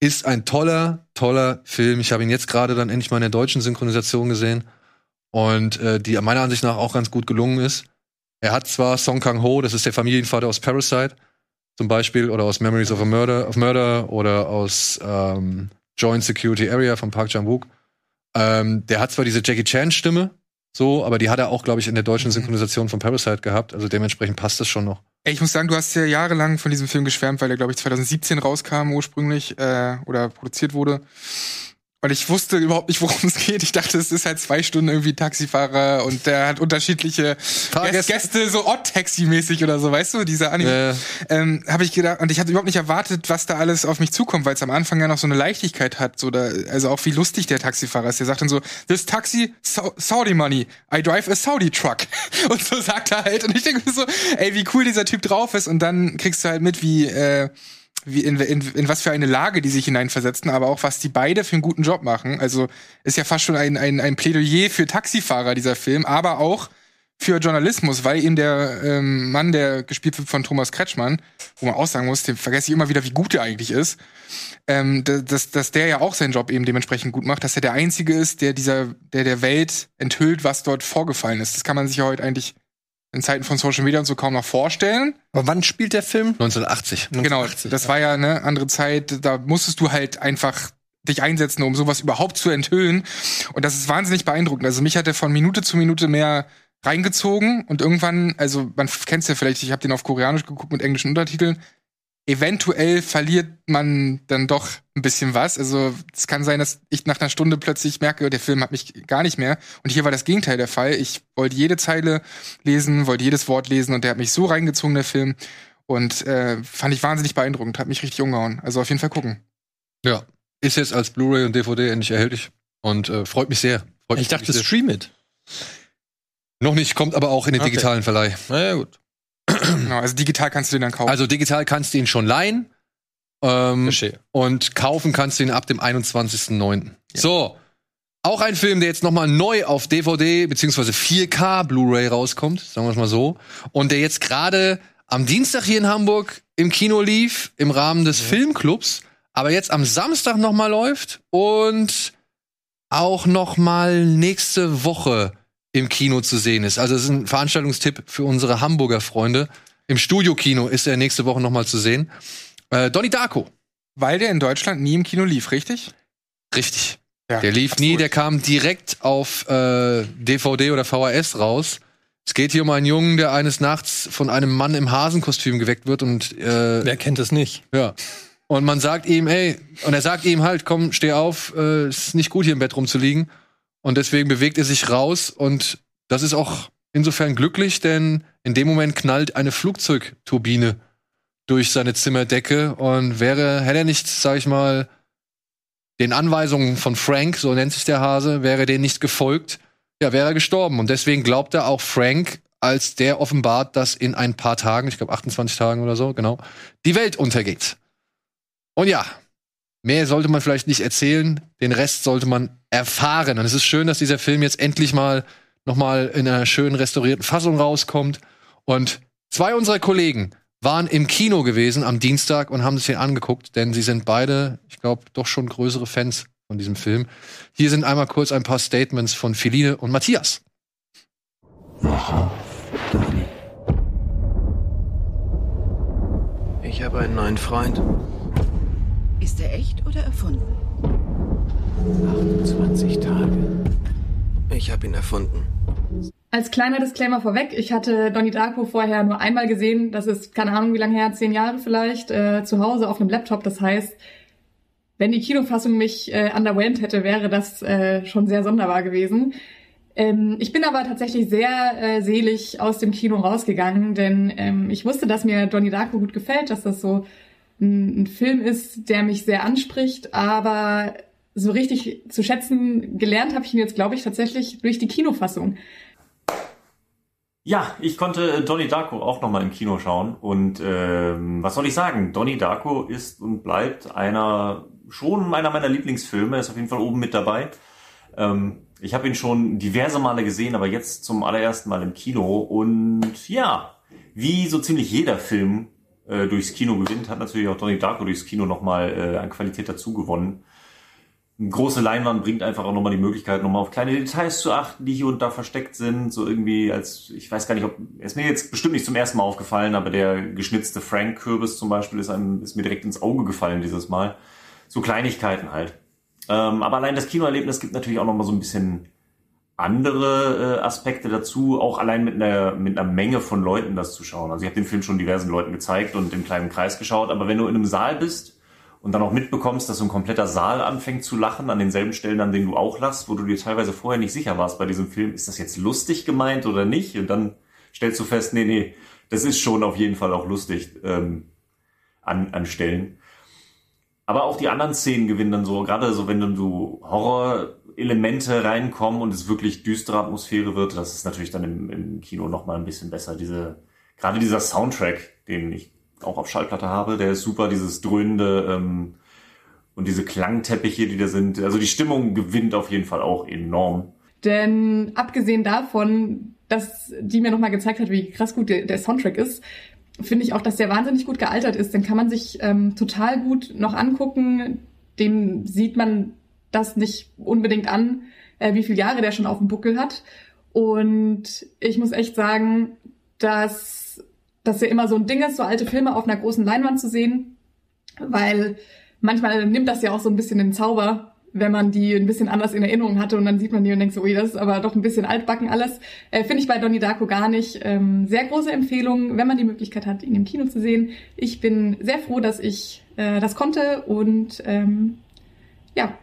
Ist ein toller, toller Film. Ich habe ihn jetzt gerade dann endlich mal in der deutschen Synchronisation gesehen und äh, die meiner Ansicht nach auch ganz gut gelungen ist. Er hat zwar Song Kang-ho, das ist der Familienvater aus Parasite zum Beispiel, oder aus Memories of a Murder, of Murder oder aus ähm, Joint Security Area von Park Chan-wook. Ähm, der hat zwar diese Jackie Chan-Stimme, so, aber die hat er auch, glaube ich, in der deutschen Synchronisation von Parasite gehabt. Also dementsprechend passt das schon noch. Ey, ich muss sagen, du hast ja jahrelang von diesem Film geschwärmt, weil der, glaube ich, 2017 rauskam ursprünglich äh, oder produziert wurde. Und ich wusste überhaupt nicht, worum es geht. Ich dachte, es ist halt zwei Stunden irgendwie Taxifahrer und der hat unterschiedliche Fahrgäste. Gäste, so Odd-Taxi-mäßig oder so, weißt du, dieser Anime. Äh, Ähm, habe ich gedacht, und ich hatte überhaupt nicht erwartet, was da alles auf mich zukommt, weil es am Anfang ja noch so eine Leichtigkeit hat, so da, also auch wie lustig der Taxifahrer ist. Der sagt dann so, this taxi, Sau- Saudi money, I drive a Saudi truck. Und so sagt er halt. Und ich denke mir so, ey, wie cool dieser Typ drauf ist. Und dann kriegst du halt mit, wie, äh, wie in, in, in was für eine Lage die sich hineinversetzen, aber auch was die beide für einen guten Job machen. Also ist ja fast schon ein, ein, ein Plädoyer für Taxifahrer, dieser Film, aber auch für Journalismus, weil eben der ähm, Mann, der gespielt wird von Thomas Kretschmann, wo man auch sagen muss, den vergesse ich immer wieder, wie gut der eigentlich ist, ähm, dass, dass der ja auch seinen Job eben dementsprechend gut macht, dass er der Einzige ist, der dieser, der der Welt enthüllt, was dort vorgefallen ist. Das kann man sich ja heute eigentlich in Zeiten von Social Media und so kaum noch vorstellen. Aber wann spielt der Film? 1980. Genau, das war ja eine andere Zeit, da musstest du halt einfach dich einsetzen, um sowas überhaupt zu enthüllen. Und das ist wahnsinnig beeindruckend. Also mich hat er von Minute zu Minute mehr reingezogen und irgendwann, also man kennt es ja vielleicht, ich habe den auf Koreanisch geguckt mit englischen Untertiteln. Eventuell verliert man dann doch ein bisschen was. Also es kann sein, dass ich nach einer Stunde plötzlich merke, der Film hat mich gar nicht mehr. Und hier war das Gegenteil der Fall. Ich wollte jede Zeile lesen, wollte jedes Wort lesen und der hat mich so reingezogen, der Film. Und äh, fand ich wahnsinnig beeindruckend, hat mich richtig umgehauen. Also auf jeden Fall gucken. Ja. Ist jetzt als Blu-ray und DVD endlich erhältlich und äh, freut mich sehr. Freut Ich mich dachte, sehr. stream it. Noch nicht, kommt aber auch in den Okay. digitalen Verleih. Naja, gut. Genau, also digital kannst du den dann kaufen. Also digital kannst du ihn schon leihen. Ähm, Verstehe. und kaufen kannst du ihn ab dem 21.09. So. Auch ein Film, der jetzt nochmal neu auf DVD beziehungsweise 4K Blu-ray rauskommt, sagen wir es mal so. Und der jetzt gerade am Dienstag hier in Hamburg im Kino lief, im Rahmen des Filmclubs, aber jetzt am Samstag nochmal läuft und auch nochmal nächste Woche im Kino zu sehen ist. Also es ist ein Veranstaltungstipp für unsere Hamburger Freunde. Im Studiokino ist er nächste Woche nochmal zu sehen. Äh, Donnie Darko. Weil der in Deutschland nie im Kino lief, richtig? Richtig. Ja, Der lief nie, absolut. der kam direkt auf äh, DVD oder VHS raus. Es geht hier um einen Jungen, der eines Nachts von einem Mann im Hasenkostüm geweckt wird und äh, Wer kennt es nicht? ja. Und man sagt ihm, ey, und er sagt ihm halt, komm, steh auf, äh, es ist nicht gut hier im Bett rumzuliegen. Und deswegen bewegt er sich raus und das ist auch insofern glücklich, denn in dem Moment knallt eine Flugzeugturbine durch seine Zimmerdecke und wäre, hätte er nicht, sag ich mal, den Anweisungen von Frank, so nennt sich der Hase, wäre denen nicht gefolgt, ja, wäre er gestorben. Und deswegen glaubt er auch Frank, als der offenbart, dass in ein paar Tagen, ich glaube 28 Tagen oder so, genau, die Welt untergeht. Und ja, mehr sollte man vielleicht nicht erzählen, den Rest sollte man erfahren. Und es ist schön, dass dieser Film jetzt endlich mal noch mal in einer schön restaurierten Fassung rauskommt. Und zwei unserer Kollegen waren im Kino gewesen am Dienstag und haben sich den angeguckt, denn sie sind beide, ich glaube, doch schon größere Fans von diesem Film. Hier sind einmal kurz ein paar Statements von Feline und Matthias. Ich habe einen neuen Freund. Ist er echt oder erfunden? 28 Tage. Ich habe ihn erfunden. Als kleiner Disclaimer vorweg, ich hatte Donnie Darko vorher nur einmal gesehen, das ist keine Ahnung wie lange her, zehn Jahre vielleicht, äh, zu Hause auf einem Laptop. Das heißt, wenn die Kinofassung mich äh, underwhelmed hätte, wäre das äh, schon sehr sonderbar gewesen. Ähm, ich bin aber tatsächlich sehr äh, selig aus dem Kino rausgegangen, denn ähm, ich wusste, dass mir Donnie Darko gut gefällt, dass das so ein, ein Film ist, der mich sehr anspricht, aber so richtig zu schätzen gelernt habe ich ihn jetzt, glaube ich, tatsächlich durch die Kinofassung. Ja, ich konnte Donnie Darko auch nochmal im Kino schauen und ähm, was soll ich sagen? Donnie Darko ist und bleibt einer schon einer meiner Lieblingsfilme, ist auf jeden Fall oben mit dabei. Ähm, ich habe ihn schon diverse Male gesehen, aber jetzt zum allerersten Mal im Kino und ja, wie so ziemlich jeder Film äh, durchs Kino gewinnt, hat natürlich auch Donnie Darko durchs Kino nochmal äh, an Qualität dazu gewonnen. Eine große Leinwand bringt einfach auch nochmal die Möglichkeit, nochmal auf kleine Details zu achten, die hier und da versteckt sind. So irgendwie als, ich weiß gar nicht, ob, ist mir jetzt bestimmt nicht zum ersten Mal aufgefallen, aber der geschnitzte Frank-Kürbis zum Beispiel ist, einem, ist mir direkt ins Auge gefallen dieses Mal. So Kleinigkeiten halt. Ähm, aber allein das Kinoerlebnis gibt natürlich auch nochmal so ein bisschen andere äh, Aspekte dazu, auch allein mit einer, mit einer Menge von Leuten das zu schauen. Also ich habe den Film schon diversen Leuten gezeigt und im kleinen Kreis geschaut, aber wenn du in einem Saal bist und dann auch mitbekommst, dass so ein kompletter Saal anfängt zu lachen an denselben Stellen, an denen du auch lachst, wo du dir teilweise vorher nicht sicher warst bei diesem Film, ist das jetzt lustig gemeint oder nicht? Und dann stellst du fest, nee, nee, das ist schon auf jeden Fall auch lustig ähm, an, an Stellen. Aber auch die anderen Szenen gewinnen dann so, gerade so, wenn dann so Horror-Elemente reinkommen und es wirklich düstere Atmosphäre wird, das ist natürlich dann im, im Kino nochmal ein bisschen besser. Diese, gerade dieser Soundtrack, den ich auch auf Schallplatte habe, der ist super, dieses dröhnende ähm, und diese Klangteppiche, die da sind. Also die Stimmung gewinnt auf jeden Fall auch enorm. Denn abgesehen davon, dass die mir nochmal gezeigt hat, wie krass gut der, der Soundtrack ist, finde ich auch, dass der wahnsinnig gut gealtert ist. Den kann man sich ähm, total gut noch angucken. Dem sieht man das nicht unbedingt an, äh, wie viele Jahre der schon auf dem Buckel hat. Und ich muss echt sagen, dass das ja immer so ein Ding ist, so alte Filme auf einer großen Leinwand zu sehen, weil manchmal nimmt das ja auch so ein bisschen den Zauber, wenn man die ein bisschen anders in Erinnerung hatte und dann sieht man die und denkt so, ui, das ist aber doch ein bisschen altbacken alles. Äh, Finde ich bei Donnie Darko gar nicht. Ähm, sehr große Empfehlung, wenn man die Möglichkeit hat, ihn im Kino zu sehen. Ich bin sehr froh, dass ich äh, das konnte und ähm, ja,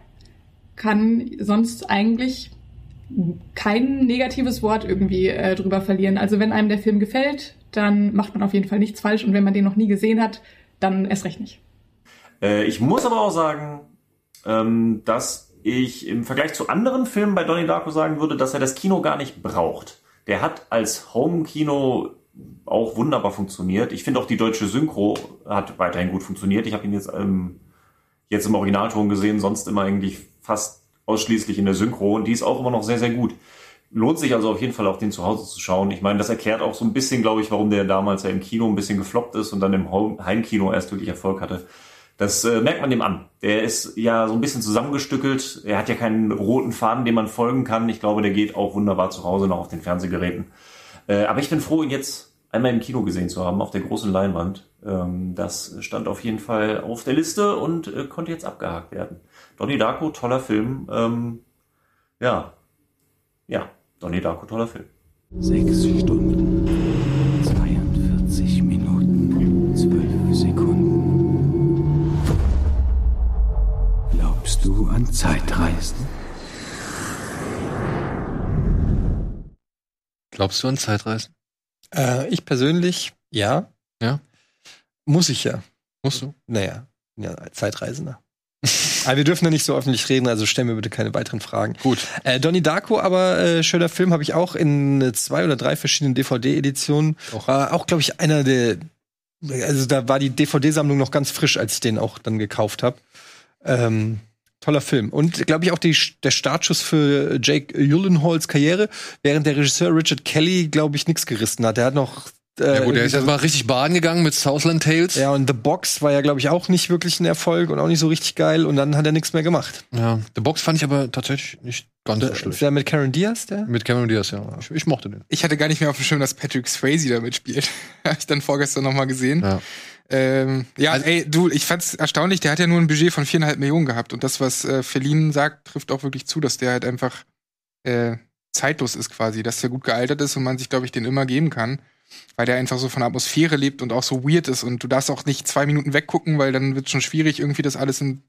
kann sonst eigentlich kein negatives Wort irgendwie äh, drüber verlieren. Also wenn einem der Film gefällt, dann macht man auf jeden Fall nichts falsch und wenn man den noch nie gesehen hat, dann erst recht nicht. Äh, ich muss aber auch sagen, ähm, dass ich im Vergleich zu anderen Filmen bei Donnie Darko sagen würde, dass er das Kino gar nicht braucht. Der hat als Home-Kino auch wunderbar funktioniert. Ich finde auch die deutsche Synchro hat weiterhin gut funktioniert. Ich habe ihn jetzt, ähm, jetzt im Originalton gesehen, sonst immer eigentlich fast ausschließlich in der Synchro und die ist auch immer noch sehr, sehr gut. Lohnt sich also auf jeden Fall auch den zu Hause zu schauen. Ich meine, das erklärt auch so ein bisschen, glaube ich, warum der damals ja im Kino ein bisschen gefloppt ist und dann im Heimkino erst wirklich Erfolg hatte. Das äh, merkt man dem an. Der ist ja so ein bisschen zusammengestückelt. Er hat ja keinen roten Faden, dem man folgen kann. Ich glaube, der geht auch wunderbar zu Hause noch auf den Fernsehgeräten. Äh, aber ich bin froh, ihn jetzt einmal im Kino gesehen zu haben, auf der großen Leinwand. Ähm, das stand auf jeden Fall auf der Liste und äh, konnte jetzt abgehakt werden. Donnie Darko, toller Film. Ähm, ja, ja, Donnie Darko, toller Film. Sechs Stunden, 42 Minuten, 12 Sekunden. Glaubst du an Zeitreisen? Glaubst du an Zeitreisen? Äh, ich persönlich, ja. Ja. Muss ich ja. Musst du? Naja, ja, Zeitreisender. aber wir dürfen da nicht so öffentlich reden, also stellen wir bitte keine weiteren Fragen. Gut. Äh, Donnie Darko, aber äh, schöner Film, habe ich auch in äh, zwei oder drei verschiedenen DVD-Editionen. Auch. War auch, glaube ich, einer der. Also da war die DVD-Sammlung noch ganz frisch, als ich den auch dann gekauft habe. Ähm, toller Film. Und glaube ich auch die, der Startschuss für Jake Gyllenhaals Karriere, während der Regisseur Richard Kelly, glaube ich, nichts gerissen hat. Der hat noch äh, Ja gut, der ist irgendwie jetzt mal richtig baden gegangen mit Southland Tales. ja, und The Box war ja, glaube ich, auch nicht wirklich ein Erfolg und auch nicht so richtig geil. Und dann hat er nichts mehr gemacht. Ja. The Box fand ich aber tatsächlich nicht ganz so Der, schlecht. der mit Karen Diaz, der? Mit Cameron Diaz, ja. Ich, ich mochte den. Ich hatte gar nicht mehr auf dem Schirm, dass Patrick Swayze da mitspielt. Habe ich dann vorgestern noch mal gesehen. Ja. Ähm, ja, Also- ey, du, ich fand's erstaunlich, der hat ja nur ein Budget von viereinhalb Millionen gehabt. Und das, was äh, Feline sagt, trifft auch wirklich zu, dass der halt einfach äh, zeitlos ist quasi, dass der gut gealtert ist und man sich, glaube ich, den immer geben kann. Weil der einfach so von der Atmosphäre lebt und auch so weird ist. Und du darfst auch nicht zwei Minuten weggucken, weil dann wird schon schwierig, irgendwie das alles in,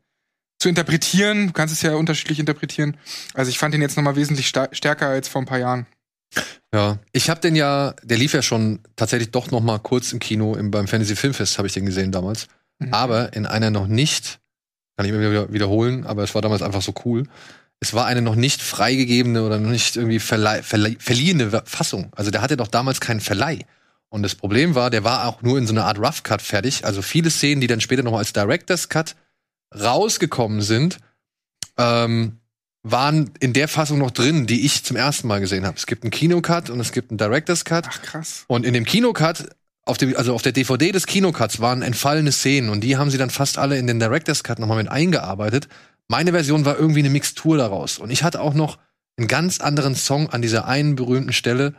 zu interpretieren. Du kannst es ja unterschiedlich interpretieren. Also ich fand den jetzt noch mal wesentlich stärker als vor ein paar Jahren. Ja, ich habe den ja, der lief ja schon tatsächlich doch noch mal kurz im Kino, im, beim Fantasy Filmfest habe ich den gesehen damals. Mhm. Aber in einer noch nicht, kann ich immer wieder wiederholen, aber es war damals einfach so cool. Es war eine noch nicht freigegebene oder noch nicht irgendwie verliehene Fassung. Also der hatte doch damals keinen Verleih. Und das Problem war, der war auch nur in so einer Art Rough Cut fertig. Also viele Szenen, die dann später noch als Director's Cut rausgekommen sind, ähm, waren in der Fassung noch drin, die ich zum ersten Mal gesehen habe. Es gibt einen Kinocut und es gibt einen Director's Cut. Ach krass. Und in dem Kinocut, auf dem, also auf der DVD des Kinocuts waren entfallene Szenen und die haben sie dann fast alle in den Director's Cut nochmal mit eingearbeitet. Meine Version war irgendwie eine Mixtur daraus. Und ich hatte auch noch einen ganz anderen Song an dieser einen berühmten Stelle,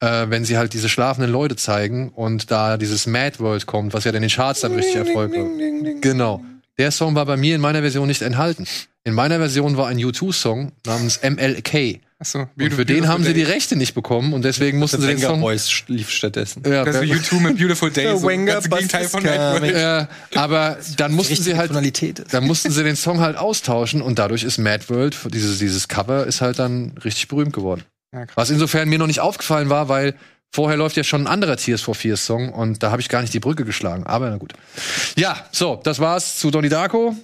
äh, wenn sie halt diese schlafenden Leute zeigen und da dieses Mad World kommt, was ja in den Charts dann richtig Erfolg war. Genau. Der Song war bei mir in meiner Version nicht enthalten. In meiner Version war ein U2-Song namens MLK. Achso, Und für den haben sie die Rechte nicht bekommen und deswegen mussten sie den Wenger Song. Boys lief stattdessen. Ja, Also YouTube mit Beautiful Day, so Wenger ganz Gegenteil von is Mad aber dann mussten sie halt, dann mussten sie den Song halt austauschen und dadurch ist Mad World, dieses, dieses Cover ist halt dann richtig berühmt geworden. Ja. Was insofern mir noch nicht aufgefallen war, weil vorher läuft ja schon ein anderer Tears for Fears Song und da habe ich gar nicht die Brücke geschlagen. Aber na gut. Ja, so, das war's zu Donnie Darko.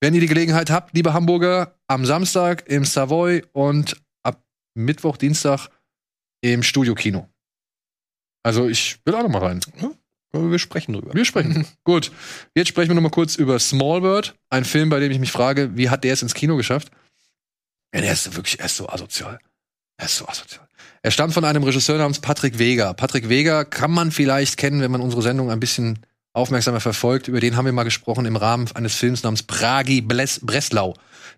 Wenn ihr die Gelegenheit habt, liebe Hamburger, am Samstag im Savoy und Mittwoch, Dienstag im Studio-Kino. Also ich will auch noch mal rein. Wir sprechen drüber. Wir sprechen. Gut. Jetzt sprechen wir noch mal kurz über Small World, ein Film, bei dem ich mich frage, wie hat der es ins Kino geschafft? Ja, der ist wirklich, er ist so asozial. Er ist so asozial. Er stammt von einem Regisseur namens Patrick Vega. Patrick Vega kann man vielleicht kennen, wenn man unsere Sendung ein bisschen aufmerksamer verfolgt. Über den haben wir mal gesprochen im Rahmen eines Films namens Pragi Bles Breslau.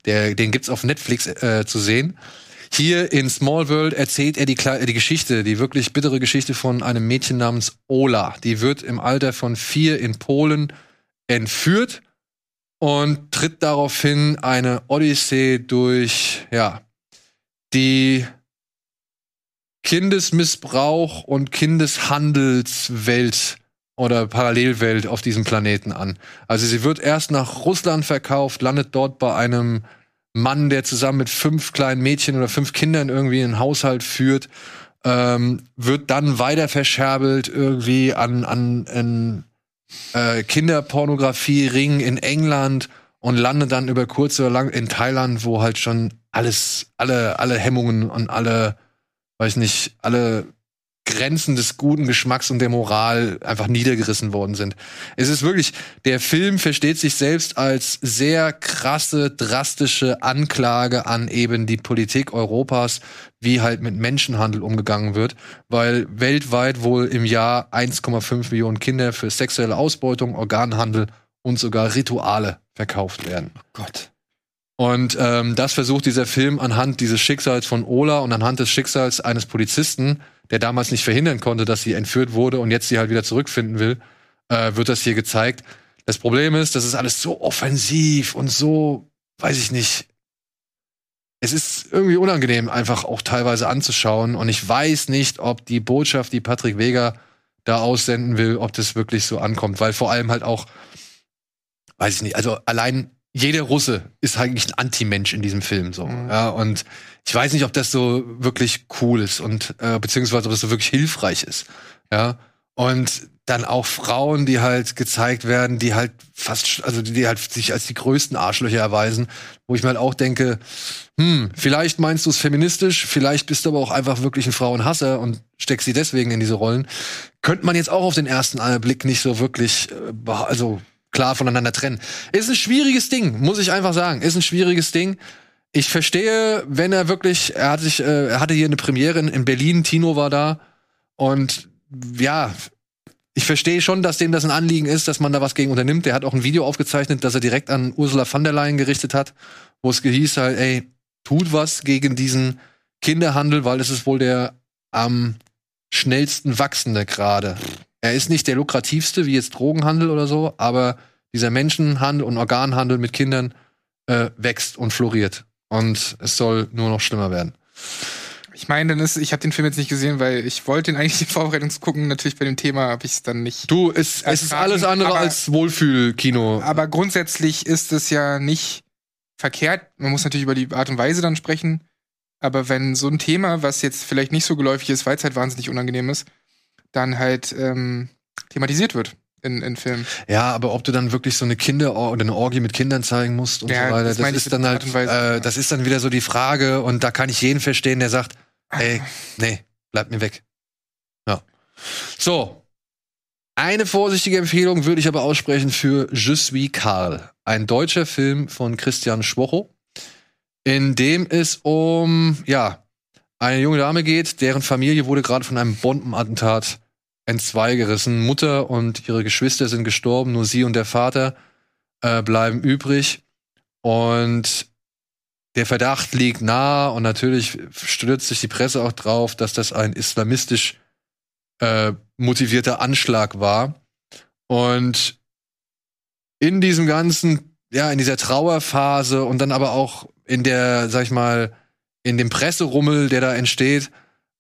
Der, den gibt's auf Netflix äh, zu sehen. Hier in Small World erzählt er die, Kle- die Geschichte, die wirklich bittere Geschichte von einem Mädchen namens Ola. Die wird im Alter von vier in Polen entführt und tritt daraufhin eine Odyssee durch, ja, die Kindesmissbrauch und Kindeshandelswelt oder Parallelwelt auf diesem Planeten an. Also sie wird erst nach Russland verkauft, landet dort bei einem Mann, der zusammen mit fünf kleinen Mädchen oder fünf Kindern irgendwie einen Haushalt führt, ähm, wird dann weiter verscherbelt irgendwie an, an, an äh, Kinderpornografie-Ring in England und landet dann über kurz oder lang in Thailand, wo halt schon alles, alle, alle Hemmungen und alle, weiß nicht, alle Grenzen des guten Geschmacks und der Moral einfach niedergerissen worden sind. Es ist wirklich, der Film versteht sich selbst als sehr krasse, drastische Anklage an eben die Politik Europas, wie halt mit Menschenhandel umgegangen wird, weil weltweit wohl im Jahr 1,5 Millionen Kinder für sexuelle Ausbeutung, Organhandel und sogar Rituale verkauft werden. Gott. Und ähm, das versucht dieser Film anhand dieses Schicksals von Ola und anhand des Schicksals eines Polizisten, der damals nicht verhindern konnte, dass sie entführt wurde und jetzt sie halt wieder zurückfinden will, äh, wird das hier gezeigt. Das Problem ist, das ist alles so offensiv und so, weiß ich nicht. Es ist irgendwie unangenehm, einfach auch teilweise anzuschauen. Und ich weiß nicht, ob die Botschaft, die Patrick Vega da aussenden will, ob das wirklich so ankommt, weil vor allem halt auch, weiß ich nicht, also allein jeder Russe ist eigentlich ein Anti-Mensch in diesem Film so. Ja, und ich weiß nicht, ob das so wirklich cool ist und äh, beziehungsweise ob das so wirklich hilfreich ist. Ja. Und dann auch Frauen, die halt gezeigt werden, die halt fast, also die halt sich als die größten Arschlöcher erweisen, wo ich mir halt auch denke, hm, vielleicht meinst du es feministisch, vielleicht bist du aber auch einfach wirklich ein Frauenhasser und steckst sie deswegen in diese Rollen. Könnte man jetzt auch auf den ersten Blick nicht so wirklich, äh, also klar voneinander trennen. Ist ein schwieriges Ding, muss ich einfach sagen. Ist ein schwieriges Ding. Ich verstehe, wenn er wirklich, er hat sich, äh, er hatte hier eine Premiere in, in Berlin, Tino war da und ja, ich verstehe schon, dass dem das ein Anliegen ist, dass man da was gegen unternimmt. Der hat auch ein Video aufgezeichnet, das er direkt an Ursula von der Leyen gerichtet hat, wo es hieß halt, ey, tut was gegen diesen Kinderhandel, weil es ist wohl der am schnellsten wachsende gerade. Er ist nicht der lukrativste, wie jetzt Drogenhandel oder so, aber dieser Menschenhandel und Organhandel mit Kindern äh, wächst und floriert. Und es soll nur noch schlimmer werden. Ich meine, dann ist, ich habe den Film jetzt nicht gesehen, weil ich wollte ihn eigentlich in Vorbereitung zu gucken. Natürlich bei dem Thema habe ich es dann nicht. Du, es, es ist alles andere Aber- als Wohlfühlkino. Aber grundsätzlich ist es ja nicht verkehrt. Man muss natürlich über die Art und Weise dann sprechen. Aber wenn so ein Thema, was jetzt vielleicht nicht so geläufig ist, weil es halt wahnsinnig unangenehm ist, dann halt ähm, thematisiert wird in, in Filmen. Ja, aber ob du dann wirklich so eine Kinder oder eine Orgie mit Kindern zeigen musst und Ja, so weiter, das das, ist dann halt, Weise. äh, das ist dann wieder so die Frage und da kann ich jeden verstehen, der sagt, ey, nee, bleib mir weg. Ja. So. Eine vorsichtige Empfehlung würde ich aber aussprechen für Je suis Karl, ein deutscher Film von Christian Schwocho, in dem es um, ja, eine junge Dame geht, deren Familie wurde gerade von einem Bombenattentat entzweigerissen. Mutter und ihre Geschwister sind gestorben, nur sie und der Vater äh, bleiben übrig. Und der Verdacht liegt nahe und natürlich stürzt sich die Presse auch drauf, dass das ein islamistisch äh, motivierter Anschlag war. Und in diesem ganzen, ja, in dieser Trauerphase und dann aber auch in der, sag ich mal, in dem Presserummel, der da entsteht,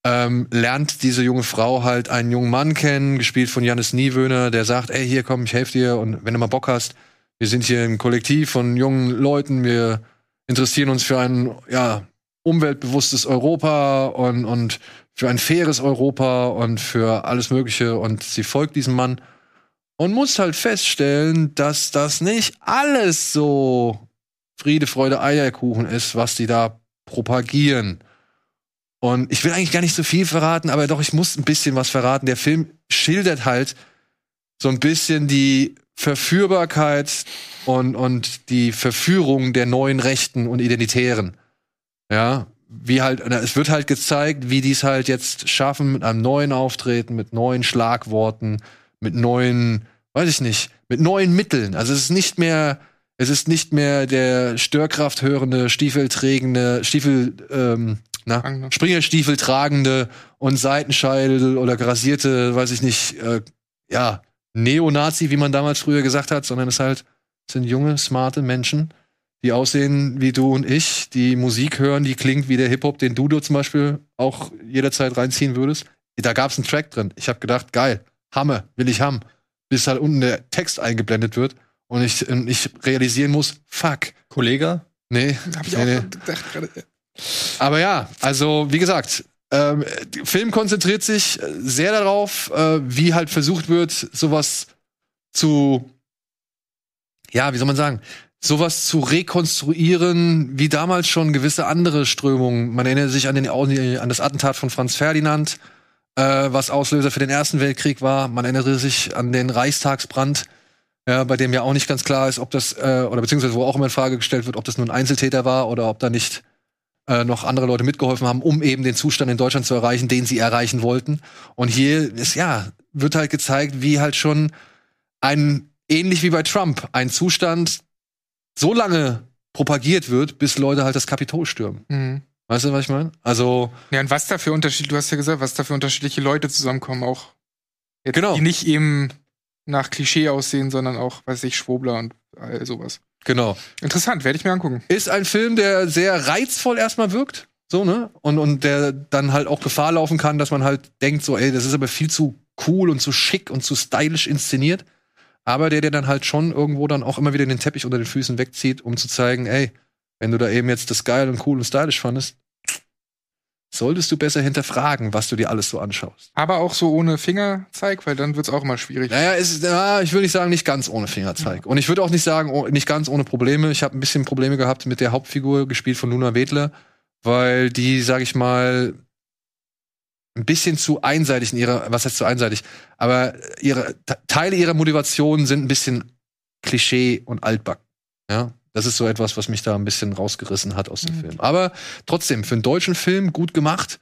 ähm, lernt diese junge Frau halt einen jungen Mann kennen, gespielt von Janis Niewöhner, der sagt, ey, hier komm, ich helfe dir. Und wenn du mal Bock hast, wir sind hier ein Kollektiv von jungen Leuten, wir interessieren uns für ein ja, umweltbewusstes Europa und, und für ein faires Europa und für alles Mögliche. Und sie folgt diesem Mann und muss halt feststellen, dass das nicht alles so Friede, Freude, Eierkuchen ist, was die da propagieren. Und ich will eigentlich gar nicht so viel verraten, aber doch, ich muss ein bisschen was verraten. Der Film schildert halt so ein bisschen die Verführbarkeit und, und die Verführung der neuen Rechten und Identitären. Ja, wie halt, es wird halt gezeigt, wie die es halt jetzt schaffen mit einem neuen Auftreten, mit neuen Schlagworten, mit neuen, weiß ich nicht, mit neuen Mitteln. Also es ist nicht mehr, es ist nicht mehr der Störkraft hörende, Stiefelträgende, Stiefel, ähm, na, Tragende. Springerstiefel tragende und Seitenscheitel oder grasierte, weiß ich nicht, äh, ja, Neonazi, wie man damals früher gesagt hat, sondern es halt es sind junge, smarte Menschen, die aussehen wie du und ich, die Musik hören, die klingt wie der Hip-Hop, den du, du zum Beispiel auch jederzeit reinziehen würdest. Da gab's einen Track drin. Ich habe gedacht, geil, Hammer, will ich haben. Bis halt unten der Text eingeblendet wird und ich, und ich realisieren muss, fuck. Kollege? Nee, Hab ich nee, auch nee. gedacht gerade. Aber ja, also wie gesagt, ähm, Film konzentriert sich äh, sehr darauf, äh, wie halt versucht wird, sowas zu, ja, wie soll man sagen, sowas zu rekonstruieren, wie damals schon gewisse andere Strömungen. Man erinnert sich an, den, an das Attentat von Franz Ferdinand, äh, was Auslöser für den Ersten Weltkrieg war. Man erinnere sich an den Reichstagsbrand, ja, bei dem ja auch nicht ganz klar ist, ob das, äh, oder beziehungsweise wo auch immer in Frage gestellt wird, ob das nur ein Einzeltäter war oder ob da nicht äh, noch andere Leute mitgeholfen haben, um eben den Zustand in Deutschland zu erreichen, den sie erreichen wollten. Und hier ist ja, wird halt gezeigt, wie halt schon ein, ähnlich wie bei Trump, ein Zustand so lange propagiert wird, bis Leute halt das Kapitol stürmen. Mhm. Weißt du, was ich meine? Also, Ja, und was da für Unterschied, du hast ja gesagt, was da für unterschiedliche Leute zusammenkommen, auch jetzt, Genau. die nicht eben nach Klischee aussehen, sondern auch, weiß ich, Schwobler und all sowas. Genau. Interessant, werde ich mir angucken. Ist ein Film, der sehr reizvoll erstmal wirkt. So, ne? Und, und der dann halt auch Gefahr laufen kann, dass man halt denkt, so, ey, das ist aber viel zu cool und zu schick und zu stylisch inszeniert. Aber der, der dann halt schon irgendwo dann auch immer wieder den Teppich unter den Füßen wegzieht, um zu zeigen, ey, wenn du da eben jetzt das geil und cool und stylisch fandest, solltest du besser hinterfragen, was du dir alles so anschaust. Aber auch so ohne Fingerzeig, weil dann wird's auch immer schwierig. Naja, es ist, ja, ich würde nicht sagen, nicht ganz ohne Fingerzeig. Und ich würde auch nicht sagen, oh, nicht ganz ohne Probleme. Ich habe ein bisschen Probleme gehabt mit der Hauptfigur, gespielt von Luna Wedler, weil die, sag ich mal, ein bisschen zu einseitig in ihrer, was heißt zu einseitig, aber ihre Te- Teile ihrer Motivation sind ein bisschen Klischee und altback. Ja, das ist so etwas, was mich da ein bisschen rausgerissen hat aus dem Mhm. Film. Aber trotzdem, für einen deutschen Film gut gemacht,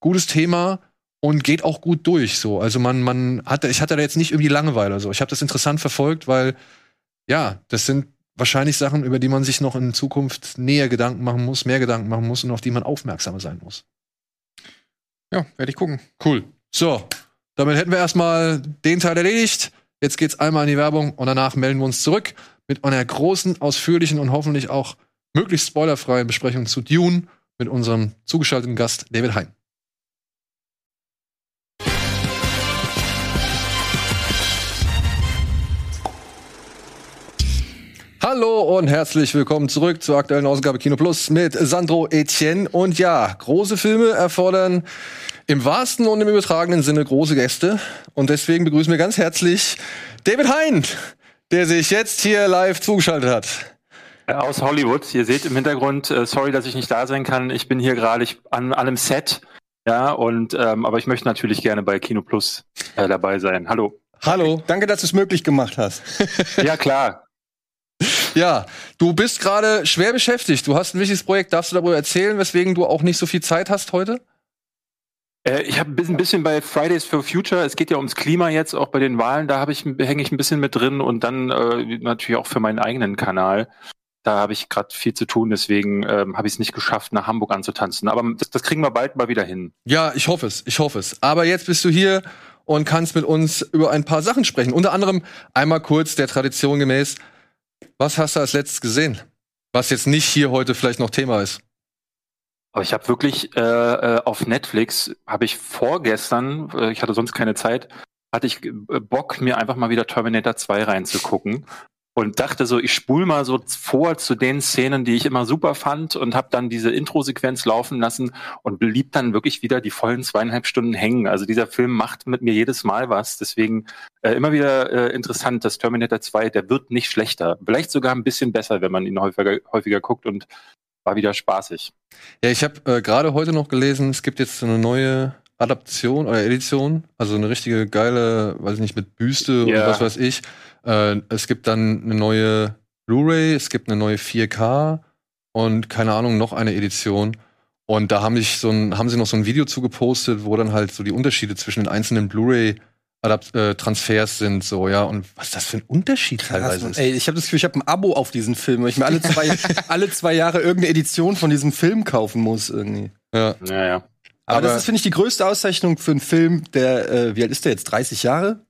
gutes Thema und geht auch gut durch. So, also man, man hatte, ich hatte da jetzt nicht irgendwie Langeweile. So, ich habe das interessant verfolgt, weil ja, das sind wahrscheinlich Sachen, über die man sich noch in Zukunft näher Gedanken machen muss, mehr Gedanken machen muss und auf die man aufmerksamer sein muss. Ja, werde ich gucken. Cool. So, damit hätten wir erstmal den Teil erledigt. Jetzt geht's einmal in die Werbung und danach melden wir uns zurück mit einer großen, ausführlichen und hoffentlich auch möglichst spoilerfreien Besprechung zu Dune mit unserem zugeschalteten Gast David Hein. Hallo und herzlich willkommen zurück zur aktuellen Ausgabe Kino Plus mit Sandro Etienne. Und ja, große Filme erfordern im wahrsten und im übertragenen Sinne große Gäste. Und deswegen begrüßen wir ganz herzlich David Hein, der sich jetzt hier live zugeschaltet hat. Aus Hollywood. Ihr seht im Hintergrund, äh, sorry, dass ich nicht da sein kann. Ich bin hier gerade an, an einem Set. Ja, und ähm, aber ich möchte natürlich gerne bei Kino Plus äh, dabei sein. Hallo. Hallo. Danke, dass du es möglich gemacht hast. Ja, klar. Ja, du bist gerade schwer beschäftigt. Du hast ein wichtiges Projekt. Darfst du darüber erzählen, weswegen du auch nicht so viel Zeit hast heute? Äh, ich habe ein bisschen- bei Fridays for Future. Es geht ja ums Klima jetzt, auch bei den Wahlen. Da ich hänge ich ein bisschen mit drin und dann äh, natürlich auch für meinen eigenen Kanal. Da habe ich gerade viel zu tun, deswegen ähm, habe ich es nicht geschafft, nach Hamburg anzutanzen. Aber das, das kriegen wir bald mal wieder hin. Ja, ich hoffe es. Ich hoffe es. Aber jetzt bist du hier und kannst mit uns über ein paar Sachen sprechen. Unter anderem einmal kurz der Tradition gemäß. Was hast du als letztes gesehen? Was jetzt nicht hier heute vielleicht noch Thema ist. Aber ich habe wirklich äh, äh, auf Netflix, habe ich vorgestern, äh, ich hatte sonst keine Zeit, hatte ich äh, Bock, mir einfach mal wieder Terminator 2 reinzugucken. Und dachte so, ich spul mal so vor zu den Szenen, die ich immer super fand und habe dann diese Intro-Sequenz laufen lassen und blieb dann wirklich wieder die vollen zweieinhalb Stunden hängen. Also dieser Film macht mit mir jedes Mal was. Deswegen äh, immer wieder äh, interessant, dass Terminator 2, der wird nicht schlechter. Vielleicht sogar ein bisschen besser, wenn man ihn häufiger, häufiger guckt und war wieder spaßig. Ja, ich habe äh, gerade heute noch gelesen, es gibt jetzt eine neue Adaption oder Edition, also eine richtige geile, weiß ich nicht, mit Büste und Ja. was weiß ich. Äh, es gibt dann eine neue Blu-ray, es gibt eine neue 4K und keine Ahnung, noch eine Edition. Und da haben, ich so ein, haben sie noch so ein Video zugepostet, wo dann halt so die Unterschiede zwischen den einzelnen Blu-ray Adapt äh, Transfers sind so, ja, und was das für ein Unterschied teilweise ist. Ey, ich habe das Gefühl, ich habe ein Abo auf diesen Film, weil ich mir alle zwei, alle zwei Jahre irgendeine Edition von diesem Film kaufen muss irgendwie. Ja. Ja, ja. Aber, Aber- das ist, finde ich, die größte Auszeichnung für einen Film, der, äh, wie alt ist der jetzt? 30 Jahre?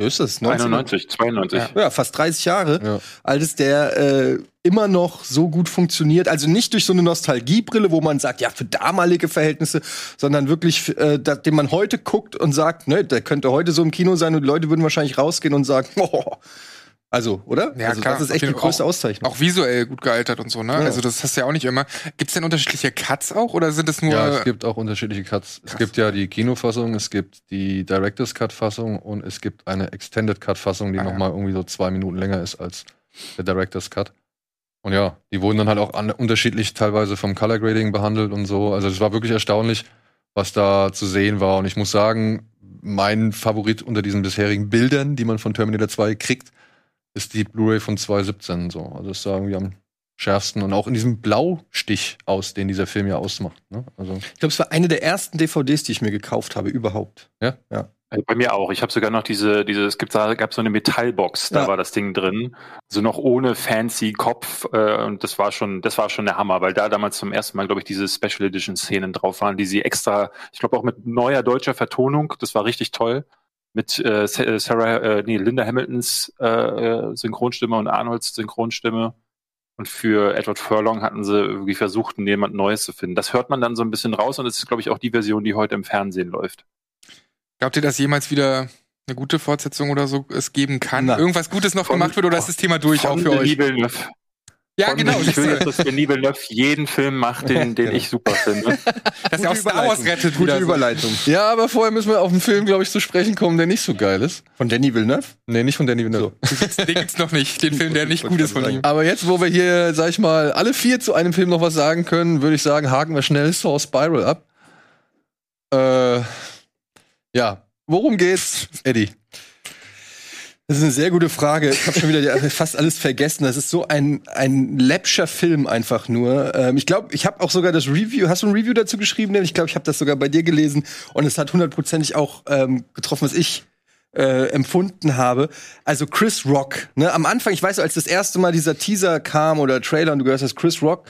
Ist das? 19? 91, 92. Ja, fast 30 Jahre Ja. alt ist, der äh, immer noch so gut funktioniert. Also nicht durch so eine Nostalgiebrille, wo man sagt, ja, für damalige Verhältnisse, sondern wirklich, äh, da, den man heute guckt und sagt, ne, der könnte heute so im Kino sein und die Leute würden wahrscheinlich rausgehen und sagen, oh. Also, oder? Ja, also, klar. das ist echt die größte auch- Auszeichnung. Auch visuell gut gealtert und so, ne? Ja. Also das hast du ja auch nicht immer. Gibt's denn unterschiedliche Cuts auch oder sind es nur Ja, es gibt auch unterschiedliche Cuts. Es gibt ja die Kinofassung, es gibt die Director's Cut Fassung und es gibt eine Extended Cut Fassung, die Ah, ja. noch mal irgendwie so zwei Minuten länger ist als der Director's Cut. Und ja, die wurden dann halt auch an, unterschiedlich teilweise vom Color Grading behandelt und so. Also es war wirklich erstaunlich, was da zu sehen war. Und ich muss sagen, mein Favorit unter diesen bisherigen Bildern, die man von Terminator 2 kriegt, ist die Blu-ray von 2017. So. Also es sah irgendwie am schärfsten und auch in diesem Blaustich aus, den dieser Film ja ausmacht. Ne? Also Ich glaube, es war eine der ersten DVDs, die ich mir gekauft habe, überhaupt. Äh, Bei mir auch. Ich habe sogar noch diese, diese, es gibt da gab so eine Metallbox, da Ja. war das Ding drin, so noch ohne fancy Kopf äh, und das war schon, das war schon der Hammer, weil da damals zum ersten Mal, glaube ich, diese Special Edition Szenen drauf waren, die sie extra, ich glaube auch mit neuer deutscher Vertonung, das war richtig toll, mit äh, äh, Sarah, äh, nee, Linda Hamiltons äh, äh, Synchronstimme und Arnolds Synchronstimme. Und für Edward Furlong hatten sie irgendwie versucht, jemand Neues zu finden. Das hört man dann so ein bisschen raus und das ist, glaube ich, auch die Version, die heute im Fernsehen läuft. Glaubt ihr, dass jemals wieder eine gute Fortsetzung oder so es geben kann? Na. Irgendwas Gutes noch Von- gemacht wird oder ist das Thema durch auch für euch? Ja, Von- genau. Ich will jetzt, dass Denis Villeneuve jeden Film macht, den, den ich super finde. dass er auch Star Wars rettet Gute wieder. so. Überleitung. Ja, aber vorher müssen wir auf einen Film, glaube ich, zu sprechen kommen, der nicht so geil ist. Von Danny Villeneuve? Nee, nicht von Danny Villeneuve. Den gibt's noch nicht. Den Film, der nicht gut ist von ihm. Aber jetzt, wo wir hier, sag ich mal, alle vier zu einem Film noch was sagen können, würde ich sagen, haken wir schnell Saw Spiral ab. Äh, ja, worum geht's, Eddie? Das ist eine sehr gute Frage. Ich habe schon wieder fast alles vergessen. Das ist so ein, ein läppscher Film einfach nur. Ähm, ich glaube, ich habe auch sogar das Review. Hast du ein Review dazu geschrieben? Ich glaube, ich habe das sogar bei dir gelesen. Und es hat hundertprozentig auch ähm, getroffen, was ich äh, empfunden habe. Also Chris Rock. Ne? Am Anfang, ich weiß, als das erste Mal dieser Teaser kam oder Trailer und du gehört hast, Chris Rock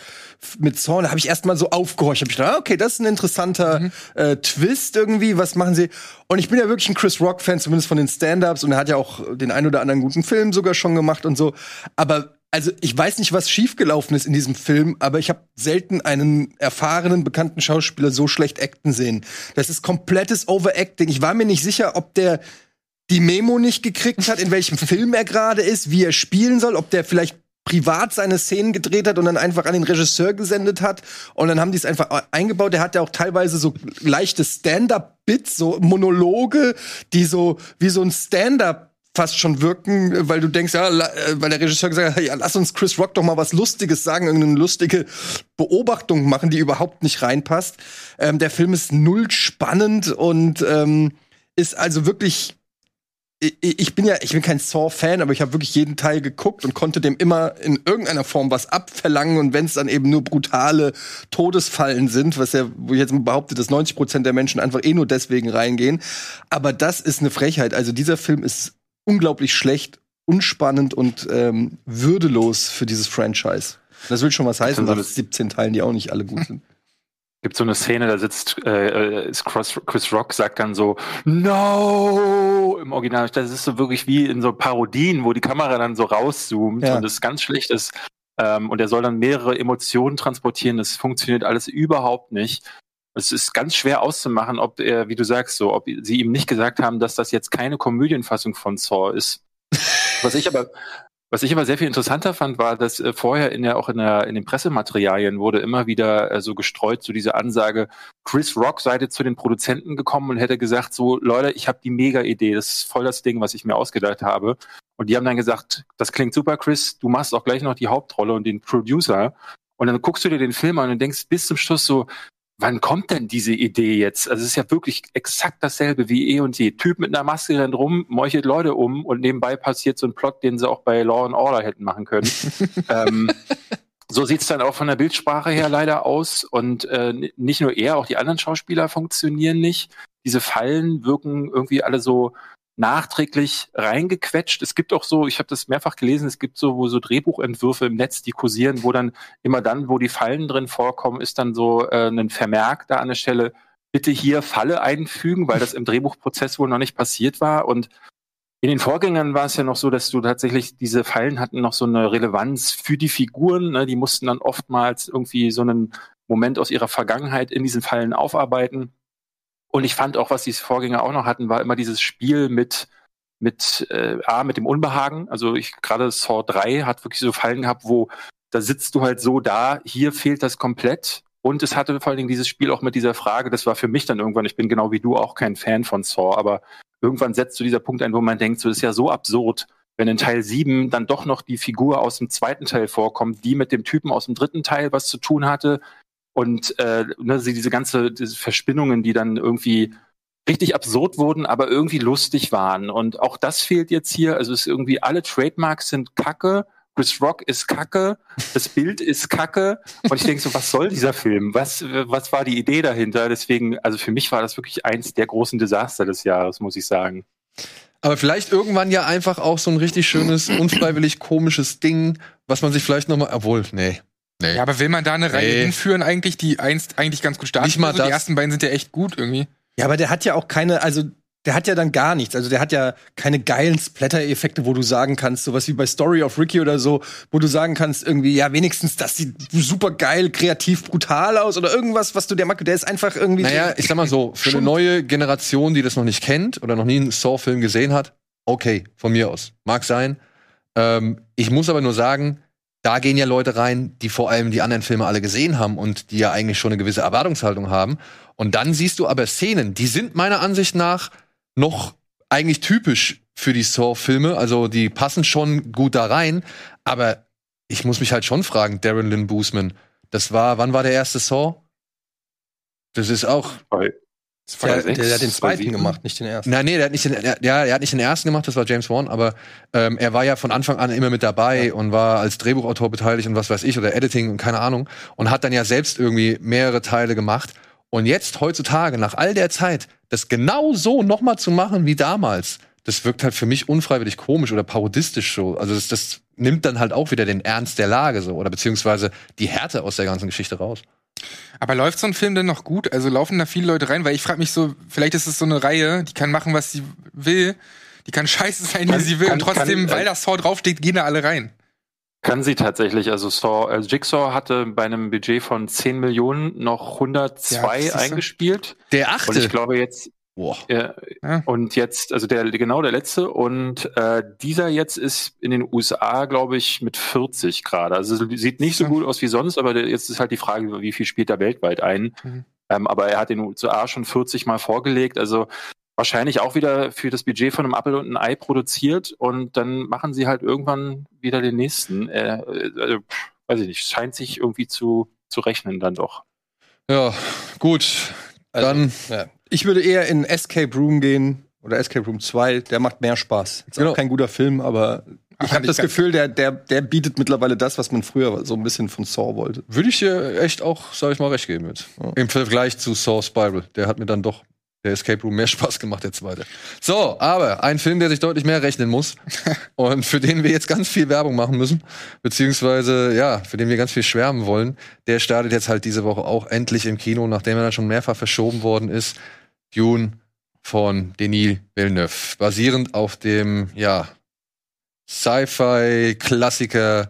mit Zorn, da habe ich erst mal so aufgehorcht. Hab ich gedacht, ah, okay, das ist ein interessanter äh, Twist irgendwie. Was machen sie? Und ich bin ja wirklich ein Chris Rock-Fan, zumindest von den Stand-Ups. Und er hat ja auch den ein oder anderen guten Film sogar schon gemacht und so. Aber also ich weiß nicht, was schiefgelaufen ist in diesem Film, aber ich habe selten einen erfahrenen, bekannten Schauspieler so schlecht acten sehen. Das ist komplettes Overacting. Ich war mir nicht sicher, ob der die Memo nicht gekriegt hat, in welchem Film er gerade ist, wie er spielen soll, ob der vielleicht privat seine Szenen gedreht hat und dann einfach an den Regisseur gesendet hat und dann haben die es einfach eingebaut. Der hat ja auch teilweise so leichte Stand-up-Bits, so Monologe, die so wie so ein Stand-up fast schon wirken, weil du denkst, ja, äh, weil der Regisseur gesagt hat, ja, lass uns Chris Rock doch mal was Lustiges sagen, irgendeine lustige Beobachtung machen, die überhaupt nicht reinpasst. Ähm, der Film ist null spannend und ähm, ist also wirklich ich- bin ja, ich bin kein Saw-Fan, aber ich habe wirklich jeden Teil geguckt und konnte dem immer in irgendeiner Form was abverlangen. Und wenn es dann eben nur brutale Todesfallen sind, was ja, wo ich jetzt behaupte, dass 90 Prozent der Menschen einfach eh nur deswegen reingehen. Aber das ist eine Frechheit. Also dieser Film ist unglaublich schlecht, unspannend und ähm, würdelos für dieses Franchise. Das will schon was heißen, nach das- 17 Teilen, die auch nicht alle gut sind. Gibt so eine Szene, da sitzt äh, äh, ist Chris, Chris Rock, sagt dann so No im Original. Das ist so wirklich wie in so Parodien, wo die Kamera dann so rauszoomt Ja. und es ganz schlecht ist. Ähm, und er soll dann mehrere Emotionen transportieren. Das funktioniert alles überhaupt nicht. Es ist ganz schwer auszumachen, ob er, wie du sagst, so, ob sie ihm nicht gesagt haben, dass das jetzt keine Komödienfassung von Saw ist. Was ich aber, was ich aber sehr viel interessanter fand, war, dass äh, vorher in der, auch in, der, in den Pressematerialien wurde immer wieder äh, so gestreut, so diese Ansage, Chris Rock sei jetzt zu den Produzenten gekommen und hätte gesagt, so Leute, ich habe die mega Idee, das ist voll das Ding, was ich mir ausgedacht habe. Und die haben dann gesagt, das klingt super, Chris, du machst auch gleich noch die Hauptrolle und den Producer. Und dann guckst du dir den Film an und denkst bis zum Schluss so, wann kommt denn diese Idee jetzt? Also es ist ja wirklich exakt dasselbe wie eh und je. Typ mit einer Maske rennt rum, meuchelt Leute um und nebenbei passiert so ein Plot, den sie auch bei Law and Order hätten machen können. ähm, So sieht's dann auch von der Bildsprache her leider aus. Und äh, nicht nur er, auch die anderen Schauspieler funktionieren nicht. Diese Fallen wirken irgendwie alle so nachträglich reingequetscht. Es gibt auch so, ich habe das mehrfach gelesen, es gibt so, wo so Drehbuchentwürfe im Netz, die kursieren, wo dann immer dann, wo die Fallen drin vorkommen, ist dann so äh, ein Vermerk da an der Stelle, bitte hier Falle einfügen, weil das im Drehbuchprozess wohl noch nicht passiert war. Und in den Vorgängern war es ja noch so, dass du tatsächlich diese Fallen hatten noch so eine Relevanz für die Figuren. Ne? Die mussten dann oftmals irgendwie so einen Moment aus ihrer Vergangenheit in diesen Fallen aufarbeiten. Und ich fand auch, was die Vorgänger auch noch hatten, war immer dieses Spiel mit mit äh, A, mit dem Unbehagen. Also ich gerade Saw 3 hat wirklich so Fallen gehabt, wo da sitzt du halt so da, hier fehlt das komplett. Und es hatte vor allen Dingen dieses Spiel auch mit dieser Frage, das war für mich dann irgendwann, ich bin genau wie du auch kein Fan von Saw, aber irgendwann setzt du dieser Punkt ein, wo man denkt, so das ist ja so absurd, wenn in Teil 7 dann doch noch die Figur aus dem zweiten Teil vorkommt, die mit dem Typen aus dem dritten Teil was zu tun hatte. Und äh, ne, diese ganze diese Verspinnungen, die dann irgendwie richtig absurd wurden, aber irgendwie lustig waren. Und auch das fehlt jetzt hier. Also es ist irgendwie alle Trademarks sind Kacke. Chris Rock ist Kacke, das Bild ist Kacke. Und ich denke so, was soll dieser Film? Was, was war die Idee dahinter? Deswegen, also für mich war das wirklich eins der großen Desaster des Jahres, muss ich sagen. Aber vielleicht irgendwann ja einfach auch so ein richtig schönes, unfreiwillig komisches Ding, was man sich vielleicht noch mal, obwohl, nee. Nee. Ja, aber will man da eine Reihe Nee. hinführen, eigentlich, die einst eigentlich ganz gut startet? Nicht mal Also Die das. ersten beiden sind ja echt gut irgendwie. Ja, aber der hat ja auch keine, also der hat ja dann gar nichts. Also der hat ja keine geilen Splatter-Effekte, wo du sagen kannst, sowas wie bei Story of Ricky oder so, wo du sagen kannst, irgendwie, ja, wenigstens das sieht super geil, kreativ, brutal aus oder irgendwas, was du der mag. Der ist einfach irgendwie. Naja, ich sag mal so, für eine neue Generation, die das noch nicht kennt oder noch nie einen Saw-Film gesehen hat, okay, von mir aus. Mag sein. Ähm, ich muss aber nur sagen, da gehen ja Leute rein, die vor allem die anderen Filme alle gesehen haben und die ja eigentlich schon eine gewisse Erwartungshaltung haben. Und dann siehst du aber Szenen, die sind meiner Ansicht nach noch eigentlich typisch für die Saw-Filme. Also die passen schon gut da rein. Aber ich muss mich halt schon fragen, Darren Lynn Boosman, das war, wann war der erste Saw? Das ist auch der, der, der hat den zweiten gemacht, nicht den ersten. na, nee, der hat nicht den, der, ja, der hat nicht den ersten gemacht, das war James Wan, aber ähm, er war ja von Anfang an immer mit dabei und war als Drehbuchautor beteiligt und was weiß ich oder Editing und keine Ahnung und hat dann ja selbst irgendwie mehrere Teile gemacht. Und jetzt heutzutage nach all der Zeit das genau so noch mal zu machen wie damals, das wirkt halt für mich unfreiwillig komisch oder parodistisch so. Also das, das nimmt dann halt auch wieder den Ernst der Lage so oder beziehungsweise die Härte aus der ganzen Geschichte raus. Aber läuft so ein Film denn noch gut? Also laufen da viele Leute rein? Weil ich frage mich so, vielleicht ist es so eine Reihe, die kann machen, was sie will. Die kann scheiße sein, wie sie will. kann- und trotzdem, kann- weil das Saw draufsteht, gehen da alle rein. Kann sie tatsächlich. Also Saw, also Jigsaw hatte bei einem Budget von 10 Millionen noch 102 Ja, eingespielt. Der Und achte. ich glaube jetzt, Boah. äh, Ja. und jetzt, also der genau der letzte und äh, dieser jetzt ist in den USA, glaube ich, mit 40 gerade. Also sieht nicht so gut aus wie sonst, aber jetzt ist halt die Frage, wie viel spielt er weltweit ein. Mhm. Ähm, aber er hat den USA schon 40 Mal vorgelegt, also wahrscheinlich auch wieder für das Budget von einem Apfel und ein Ei produziert und dann machen sie halt irgendwann wieder den nächsten. Äh, äh, weiß ich nicht, scheint sich irgendwie zu, zu rechnen dann doch. Ja, gut. Also, Dann ja. Ich würde eher in Escape Room gehen oder Escape Room 2, der macht mehr Spaß. Ist Genau. auch kein guter Film, aber ich habe das Gefühl, der, der, der bietet mittlerweile das, was man früher so ein bisschen von Saw wollte. Würde ich dir echt auch, sag ich mal, recht geben jetzt. Im Vergleich zu Saw Spiral. Der hat mir dann doch der Escape Room mehr Spaß gemacht, der zweite. So, aber ein Film, der sich deutlich mehr rechnen muss und für den wir jetzt ganz viel Werbung machen müssen, beziehungsweise, ja, für den wir ganz viel schwärmen wollen, der startet jetzt halt diese Woche auch endlich im Kino, nachdem er dann schon mehrfach verschoben worden ist. Dune von Denis Villeneuve. Basierend auf dem, ja, Sci-Fi-Klassiker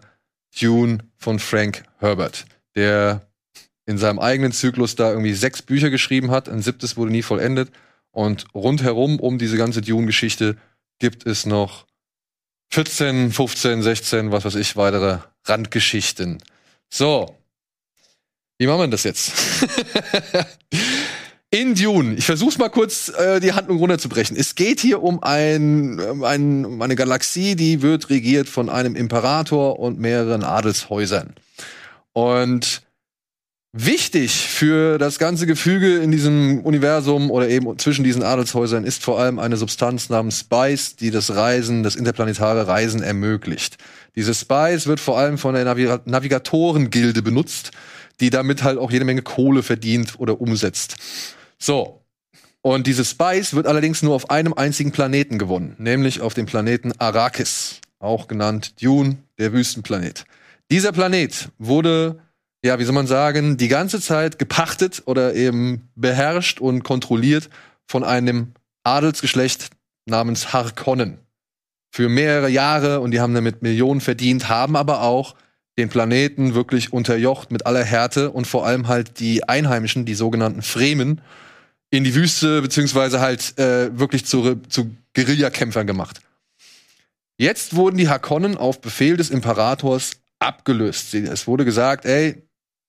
Dune von Frank Herbert, der in seinem eigenen Zyklus da irgendwie sechs Bücher geschrieben hat. Ein siebtes wurde nie vollendet. Und rundherum um diese ganze Dune-Geschichte gibt es noch 14, 15, 16, was weiß ich, weitere Randgeschichten. So. Wie machen wir das jetzt? In Dune, ich versuch's mal kurz, äh, die Handlung runterzubrechen. Es geht hier um, ein, um, ein, um eine Galaxie, die wird regiert von einem Imperator und mehreren Adelshäusern. Und Wichtig für das ganze Gefüge in diesem Universum oder eben zwischen diesen Adelshäusern ist vor allem eine Substanz namens Spice, die das Reisen, das interplanetare Reisen ermöglicht. Diese Spice wird vor allem von der Navi Navigatorengilde benutzt, die damit halt auch jede Menge Kohle verdient oder umsetzt. So. Und diese Spice wird allerdings nur auf einem einzigen Planeten gewonnen, nämlich auf dem Planeten Arrakis, auch genannt Dune, der Wüstenplanet. Dieser Planet wurde ja, wie soll man sagen, die ganze Zeit gepachtet oder eben beherrscht und kontrolliert von einem Adelsgeschlecht namens Harkonnen. Für mehrere Jahre und die haben damit Millionen verdient, haben aber auch den Planeten wirklich unterjocht mit aller Härte und vor allem halt die Einheimischen, die sogenannten Fremen, in die Wüste beziehungsweise halt äh, wirklich zu, zu Guerillakämpfern gemacht. Jetzt wurden die Harkonnen auf Befehl des Imperators abgelöst. Es wurde gesagt, ey,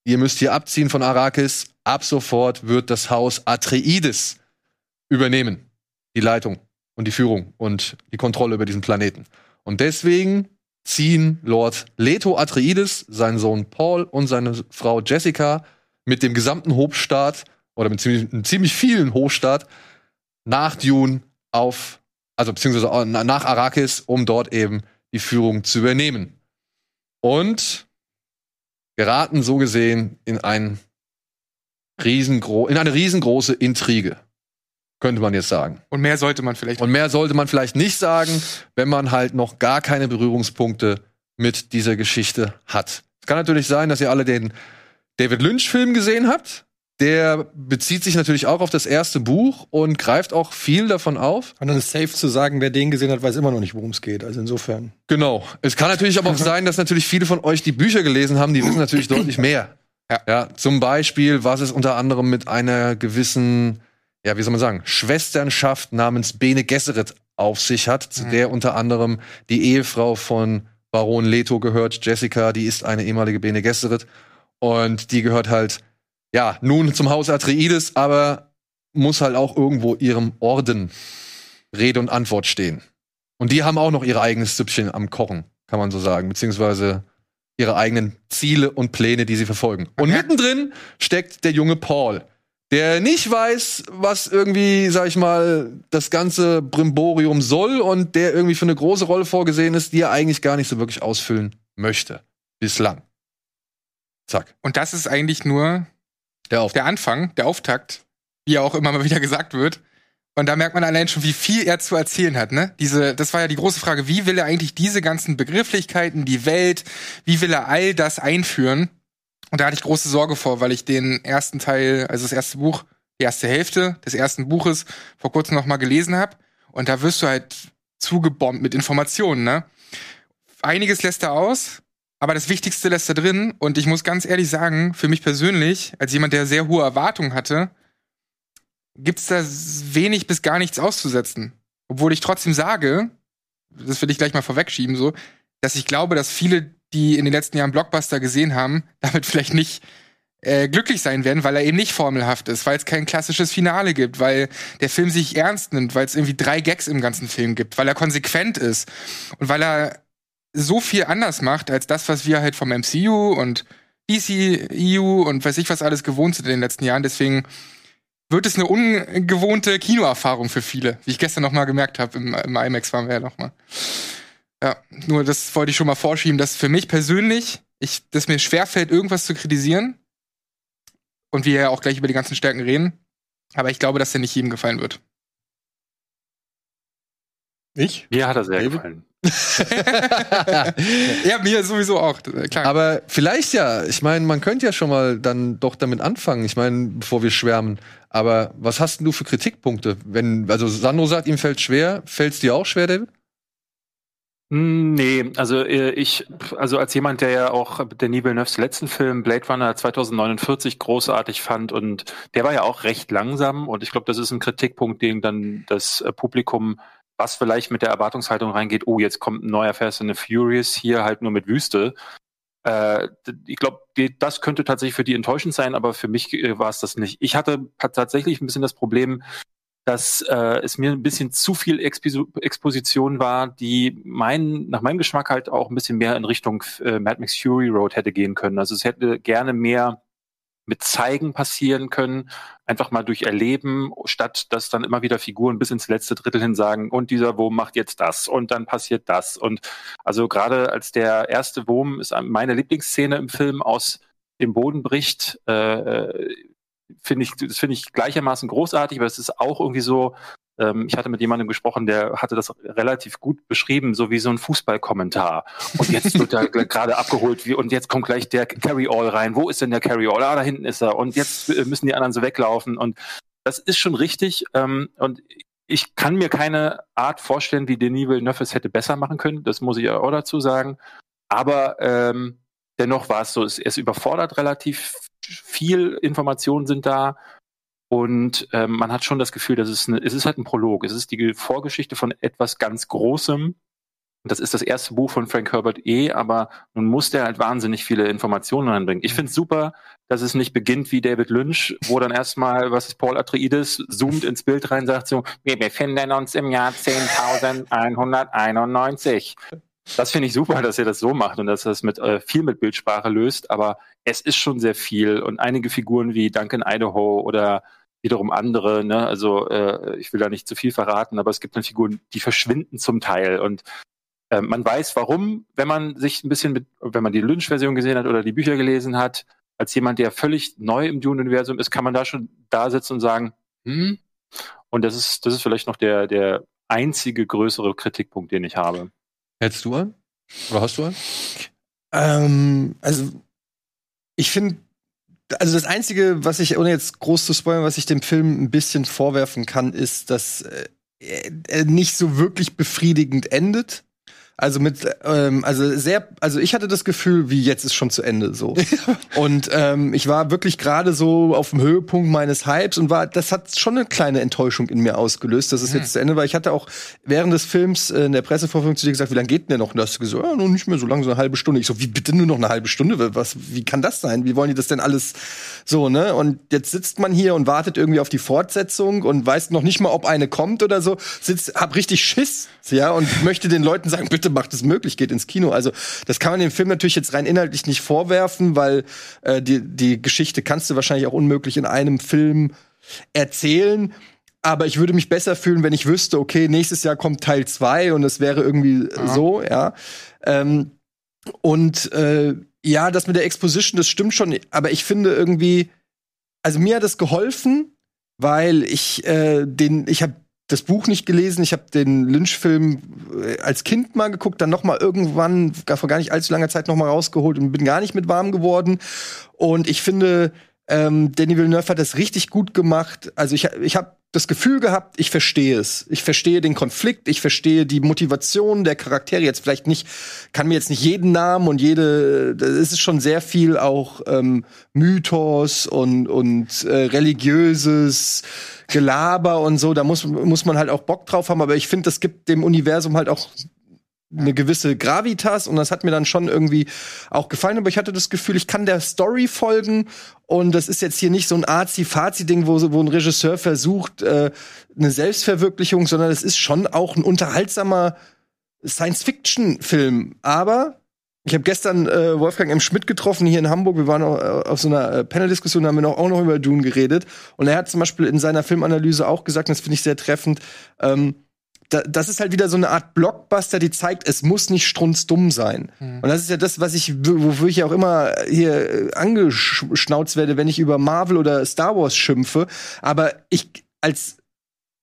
ihr müsst hier abziehen von Arrakis. Ab sofort wird das Haus Atreides übernehmen. Die Leitung und die Führung und die Kontrolle über diesen Planeten. Und deswegen ziehen Lord Leto Atreides, sein Sohn Paul und seine Frau Jessica mit dem gesamten Hofstaat oder mit ziemlich, ziemlich vielen Hofstaat nach Dune auf, also beziehungsweise nach Arrakis, um dort eben die Führung zu übernehmen. Und geraten so gesehen in ein riesengro in eine riesengroße Intrige. Könnte man jetzt sagen. Und mehr sollte man vielleicht. Und mehr sollte man vielleicht nicht sagen, wenn man halt noch gar keine Berührungspunkte mit dieser Geschichte hat. Es kann natürlich sein, dass ihr alle den David Lynch-Film gesehen habt. Der bezieht sich natürlich auch auf das erste Buch und greift auch viel davon auf. Und dann ist safe zu sagen, wer den gesehen hat, weiß immer noch nicht, worum es geht. Also insofern. Genau. Es kann natürlich aber auch sein, dass natürlich viele von euch die Bücher gelesen haben, die wissen natürlich deutlich mehr. Ja. ja. Zum Beispiel, was es unter anderem mit einer gewissen, ja, wie soll man sagen, Schwesternschaft namens Bene Gesserit auf sich hat, zu mhm. der unter anderem die Ehefrau von Baron Leto gehört, Jessica, die ist eine ehemalige Bene Gesserit. Und die gehört halt ja, nun zum Haus Atreides, aber muss halt auch irgendwo ihrem Orden Rede und Antwort stehen. Und die haben auch noch ihr eigenes Süppchen am Kochen, kann man so sagen, beziehungsweise ihre eigenen Ziele und Pläne, die sie verfolgen. Und okay. mittendrin steckt der junge Paul, der nicht weiß, was irgendwie, sag ich mal, das ganze Brimborium soll und der irgendwie für eine große Rolle vorgesehen ist, die er eigentlich gar nicht so wirklich ausfüllen möchte. Bislang. Zack. Und das ist eigentlich nur der, der Anfang, der Auftakt, wie ja auch immer mal wieder gesagt wird. Und da merkt man allein schon, wie viel er zu erzählen hat, ne? Diese, das war ja die große Frage, wie will er eigentlich diese ganzen Begrifflichkeiten, die Welt, wie will er all das einführen? Und da hatte ich große Sorge vor, weil ich den ersten Teil, also das erste Buch, die erste Hälfte des ersten Buches vor kurzem noch mal gelesen habe. Und da wirst du halt zugebombt mit Informationen, ne? Einiges lässt er aus, aber das Wichtigste lässt er drin. Und ich muss ganz ehrlich sagen, für mich persönlich, als jemand, der sehr hohe Erwartungen hatte, gibt's da wenig bis gar nichts auszusetzen. Obwohl ich trotzdem sage, das will ich gleich mal vorwegschieben, so, dass ich glaube, dass viele, die in den letzten Jahren Blockbuster gesehen haben, damit vielleicht nicht äh, glücklich sein werden, weil er eben nicht formelhaft ist, weil es kein klassisches Finale gibt, weil der Film sich ernst nimmt, weil es irgendwie drei Gags im ganzen Film gibt, weil er konsequent ist und weil er so viel anders macht als das, was wir halt vom MCU und DCEU und weiß ich was alles gewohnt sind in den letzten Jahren. Deswegen wird es eine ungewohnte Kinoerfahrung für viele, wie ich gestern noch mal gemerkt habe. Im, Im, IMAX waren wir ja noch mal. Ja, nur das wollte ich schon mal vorschieben, dass für mich persönlich, ich, dass mir schwerfällt, irgendwas zu kritisieren. Und wir ja auch gleich über die ganzen Stärken reden. Aber ich glaube, dass der nicht jedem gefallen wird. Ich? Mir hat er sehr David? gefallen. ja, mir sowieso auch, klar. Aber vielleicht ja, ich meine, man könnte ja schon mal dann doch damit anfangen, ich meine, bevor wir schwärmen. Aber was hast du für Kritikpunkte? Wenn, also Sandro sagt, ihm fällt schwer, fällt es dir auch schwer, David? Nee, also äh, ich, also als jemand, der ja auch Denis Villeneuves letzten Film Blade Runner 2049 großartig fand und der war ja auch recht langsam und ich glaube, das ist ein Kritikpunkt, den dann das äh, Publikum was vielleicht mit der Erwartungshaltung reingeht, oh, jetzt kommt ein neuer Fast and the Furious, hier halt nur mit Wüste. Äh, ich glaube, das könnte tatsächlich für die enttäuschend sein, aber für mich äh, war es das nicht. Ich hatte tatsächlich ein bisschen das Problem, dass äh, es mir ein bisschen zu viel Expo Exposition war, die mein, nach meinem Geschmack halt auch ein bisschen mehr in Richtung äh, Mad Max Fury Road hätte gehen können. Also es hätte gerne mehr mit Zeigen passieren können, einfach mal durch Erleben, statt dass dann immer wieder Figuren bis ins letzte Drittel hin sagen, und dieser Wurm macht jetzt das und dann passiert das. Und also gerade als der erste Wurm ist meine Lieblingsszene im Film aus dem Boden bricht, äh, finde ich, das finde ich gleichermaßen großartig, aber es ist auch irgendwie so, ich hatte mit jemandem gesprochen, der hatte das relativ gut beschrieben, so wie so ein Fußballkommentar. Und jetzt wird er gerade abgeholt wie, und jetzt kommt gleich der Carry-All rein. Wo ist denn der Carry-All? Ah, da hinten ist er. Und jetzt äh, müssen die anderen so weglaufen. Und das ist schon richtig. Ähm, und ich kann mir keine Art vorstellen, wie Denis Villeneuve es hätte besser machen können. Das muss ich auch dazu sagen. Aber ähm, dennoch war es so, es, es überfordert relativ viel Informationen sind da. Und ähm, man hat schon das Gefühl, dass es, eine, es ist halt ein Prolog. Es ist die Vorgeschichte von etwas ganz Großem. Das ist das erste Buch von Frank Herbert E., aber nun muss der halt wahnsinnig viele Informationen reinbringen. Ich finde es super, dass es nicht beginnt wie David Lynch, wo dann erstmal, was ist Paul Atreides, zoomt ins Bild rein, sagt so, wir befinden uns im Jahr 10.191. Das finde ich super, dass er das so macht und dass er das mit äh, viel mit Bildsprache löst, aber es ist schon sehr viel und einige Figuren wie Duncan Idaho oder wiederum andere, ne? Also äh, ich will da nicht zu viel verraten, aber es gibt dann Figuren, die verschwinden zum Teil und äh, man weiß warum, wenn man sich ein bisschen mit, wenn man die Lynch-Version gesehen hat oder die Bücher gelesen hat, als jemand, der völlig neu im Dune-Universum ist, kann man da schon da sitzen und sagen, hm, und das ist, das ist vielleicht noch der, der einzige größere Kritikpunkt, den ich habe. Hältst du an? Oder hast du an? Ähm, also ich finde also das Einzige, was ich, ohne jetzt groß zu spoilern, was ich dem Film ein bisschen vorwerfen kann, ist, dass äh, er nicht so wirklich befriedigend endet. Also mit, ähm, also sehr, also ich hatte das Gefühl, wie jetzt ist schon zu Ende so. und ähm, ich war wirklich gerade so auf dem Höhepunkt meines Hypes und war, das hat schon eine kleine Enttäuschung in mir ausgelöst, dass es mhm. jetzt zu Ende war. Ich hatte auch während des Films äh, in der Pressevorführung zu dir gesagt, wie lange geht denn der noch? Und da hast du gesagt, ja, noch nicht mehr so lange, so eine halbe Stunde. Ich so, wie bitte nur noch eine halbe Stunde? Was, wie kann das sein? Wie wollen die das denn alles so, ne? Und jetzt sitzt man hier und wartet irgendwie auf die Fortsetzung und weiß noch nicht mal, ob eine kommt oder so. Sitzt, hab richtig Schiss, ja, und möchte den Leuten sagen, bitte macht es möglich, geht ins Kino. Also das kann man dem Film natürlich jetzt rein inhaltlich nicht vorwerfen, weil äh, die, die Geschichte kannst du wahrscheinlich auch unmöglich in einem Film erzählen. Aber ich würde mich besser fühlen, wenn ich wüsste, okay, nächstes Jahr kommt Teil zwei und es wäre irgendwie Aha. so, ja. Ähm, und äh, ja, das mit der Exposition, das stimmt schon, aber ich finde irgendwie, also mir hat es geholfen, weil ich äh, den, ich habe das Buch nicht gelesen. Ich habe den Lynch-Film äh, als Kind mal geguckt, dann noch mal irgendwann vor gar nicht allzu langer Zeit noch mal rausgeholt und bin gar nicht mit warm geworden. Und ich finde, ähm, Danny Villeneuve hat das richtig gut gemacht. Also ich, ich habe das Gefühl gehabt, ich verstehe es. Ich verstehe den Konflikt, ich verstehe die Motivation der Charaktere. Jetzt vielleicht nicht, kann mir jetzt nicht jeden Namen und jede, es ist schon sehr viel auch ähm, Mythos und, und äh, religiöses Gelaber und so. Da muss, muss man halt auch Bock drauf haben. Aber ich finde, das gibt dem Universum halt auch eine gewisse Gravitas und das hat mir dann schon irgendwie auch gefallen, aber ich hatte das Gefühl, ich kann der Story folgen und das ist jetzt hier nicht so ein Arzi-Fazi-Ding, wo, wo ein Regisseur versucht, äh, eine Selbstverwirklichung, sondern es ist schon auch ein unterhaltsamer Science-Fiction-Film. Aber ich habe gestern äh, Wolfgang M. Schmidt getroffen hier in Hamburg. Wir waren auch, äh, auf so einer äh, Panel-Diskussion, haben wir noch, auch noch über Dune geredet. Und er hat zum Beispiel in seiner Filmanalyse auch gesagt, und das finde ich sehr treffend, ähm, da, das ist halt wieder so eine Art Blockbuster, die zeigt, es muss nicht strunzdumm sein. Mhm. Und das ist ja das, was ich, wofür ich auch immer hier äh, angeschnauzt werde, wenn ich über Marvel oder Star Wars schimpfe. Aber ich, als,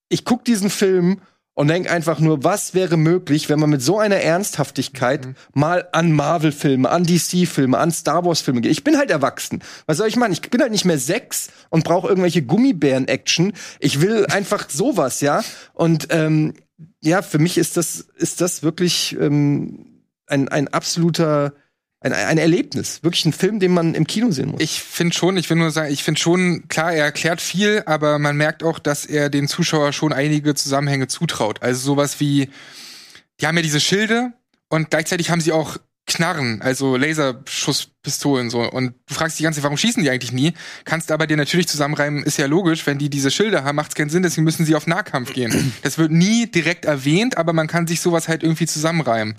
ich guck diesen Film und denk einfach nur, was wäre möglich, wenn man mit so einer Ernsthaftigkeit mhm. mal an Marvel-Filme, an DC-Filme, an Star Wars-Filme geht. Ich bin halt erwachsen. Was soll ich machen? Ich bin halt nicht mehr sechs und brauche irgendwelche Gummibären-Action. Ich will einfach sowas, ja. Und ähm, ja, für mich ist das, ist das wirklich ähm, ein, ein absoluter ein, ein Erlebnis, wirklich ein Film, den man im Kino sehen muss. Ich finde schon, ich will nur sagen, ich finde schon, klar, er erklärt viel, aber man merkt auch, dass er den Zuschauer schon einige Zusammenhänge zutraut. Also sowas wie, die haben ja diese Schilde und gleichzeitig haben sie auch Knarren, also Laserschusspistolen so. Und du fragst dich ganz, warum schießen die eigentlich nie? Kannst aber dir natürlich zusammenreimen, ist ja logisch, wenn die diese Schilder haben, macht es keinen Sinn, deswegen müssen sie auf Nahkampf gehen. Das wird nie direkt erwähnt, aber man kann sich sowas halt irgendwie zusammenreimen.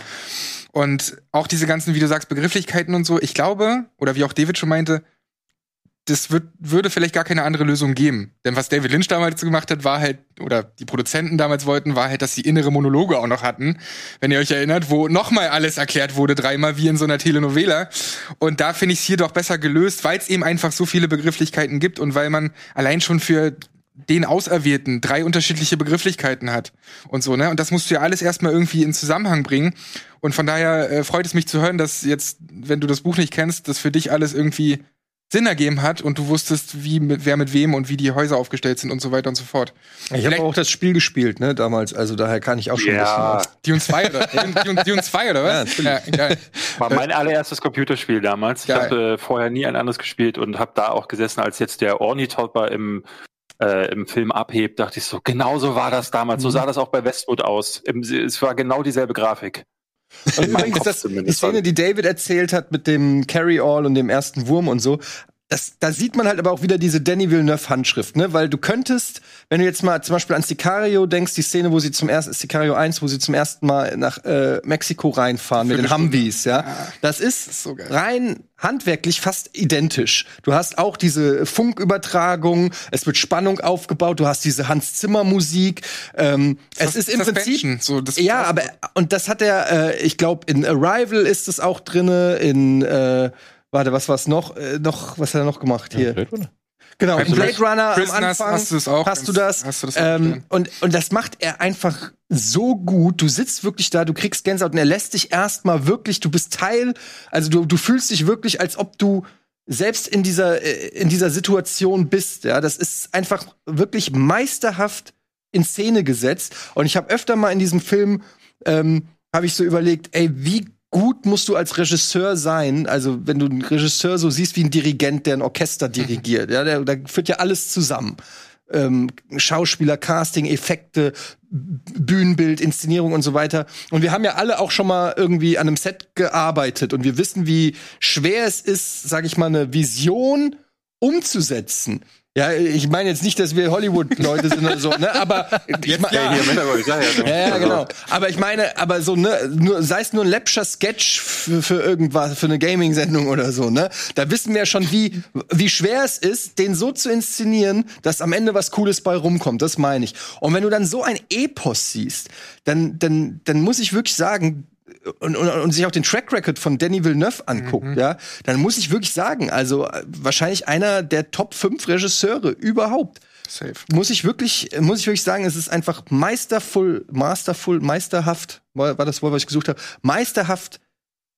Und auch diese ganzen, wie du sagst, Begrifflichkeiten und so, ich glaube, oder wie auch David schon meinte, das wird, würde vielleicht gar keine andere Lösung geben. Denn was David Lynch damals gemacht hat, war halt, oder die Produzenten damals wollten, war halt, dass sie innere Monologe auch noch hatten, wenn ihr euch erinnert, wo nochmal alles erklärt wurde, dreimal wie in so einer Telenovela. Und da finde ich es hier doch besser gelöst, weil es eben einfach so viele Begrifflichkeiten gibt und weil man allein schon für den Auserwählten drei unterschiedliche Begrifflichkeiten hat und so, ne? Und das musst du ja alles erstmal irgendwie in Zusammenhang bringen. Und von daher äh, freut es mich zu hören, dass jetzt, wenn du das Buch nicht kennst, das für dich alles irgendwie Sinn ergeben hat und du wusstest, wie mit, wer mit wem und wie die Häuser aufgestellt sind und so weiter und so fort. Ich habe auch das Spiel gespielt, ne, damals, also daher kann ich auch schon Ja. ein bisschen was. Dune 2 oder? Dune, Dune 2 oder was? Ja, geil. War mein allererstes Computerspiel damals. Ich Geil. habe äh, vorher nie ein anderes gespielt und habe da auch gesessen, als jetzt der Ornithopper im, äh, im Film abhebt, dachte ich so, genau so war das damals. So sah das auch bei Westwood aus. Im, es war genau dieselbe Grafik. Und übrigens, das, die. Szene, die David erzählt hat mit dem Carry-All und dem ersten Wurm und so, das, da sieht man halt aber auch wieder diese Danny Villeneuve-Handschrift, ne? Weil du könntest, wenn du jetzt mal zum Beispiel an Sicario denkst, die Szene, wo sie zum ersten, Sicario 1, wo sie zum ersten Mal nach äh, Mexiko reinfahren mit den Humvees, ja. Das ist, so geil. rein handwerklich fast identisch. Du hast auch diese Funkübertragung, es wird Spannung aufgebaut, du hast diese Hans Zimmer Musik. Ähm, es ist im Prinzip so, das ja, aber und das hat er, äh, ich glaube, in Arrival ist es auch drinne, in äh, warte, was war's noch? Äh, noch, was hat er noch gemacht hier? Genau, Bei in Blade Runner am Prisoners Anfang hast du es auch. hast du das. Hast du das auch ähm, und, und das macht er einfach so gut. Du sitzt wirklich da, du kriegst Gänsehaut und er lässt dich erstmal wirklich, du bist Teil, also du, du fühlst dich wirklich, als ob du selbst in dieser, äh, in dieser Situation bist. Ja, das ist einfach wirklich meisterhaft in Szene gesetzt. Und ich habe öfter mal in diesem Film, ähm, habe ich so überlegt, ey, wie gut musst du als Regisseur sein? Also, wenn du einen Regisseur so siehst wie ein Dirigent, der ein Orchester dirigiert, ja, der, da führt ja alles zusammen. Ähm, Schauspieler, Casting, Effekte, Bühnenbild, Inszenierung und so weiter. Und wir haben ja alle auch schon mal irgendwie an einem Set gearbeitet und wir wissen, wie schwer es ist, sag ich mal, eine Vision umzusetzen. Ja, ich meine jetzt nicht, dass wir Hollywood-Leute sind oder so, ne? Aber ich mein, Ja, hier im Hintergrund, ich sag ja, ja, ja, genau. Aber ich meine, aber so, ne, nur, sei es nur ein läppscher Sketch für, für irgendwas, für eine Gaming-Sendung oder so, ne? Da wissen wir schon, wie, wie schwer es ist, den so zu inszenieren, dass am Ende was Cooles bei rumkommt. Das meine ich. Und wenn du dann so ein Epos siehst, dann, dann, dann muss ich wirklich sagen, und, und, und sich auch den Track Record von Danny Villeneuve anguckt, ja, dann muss ich wirklich sagen, also äh, wahrscheinlich einer der Top 5 Regisseure überhaupt Safe. muss ich wirklich, muss ich wirklich sagen, es ist einfach meistervoll, mastervoll, meisterhaft, war, war das Wort, was ich gesucht habe, meisterhaft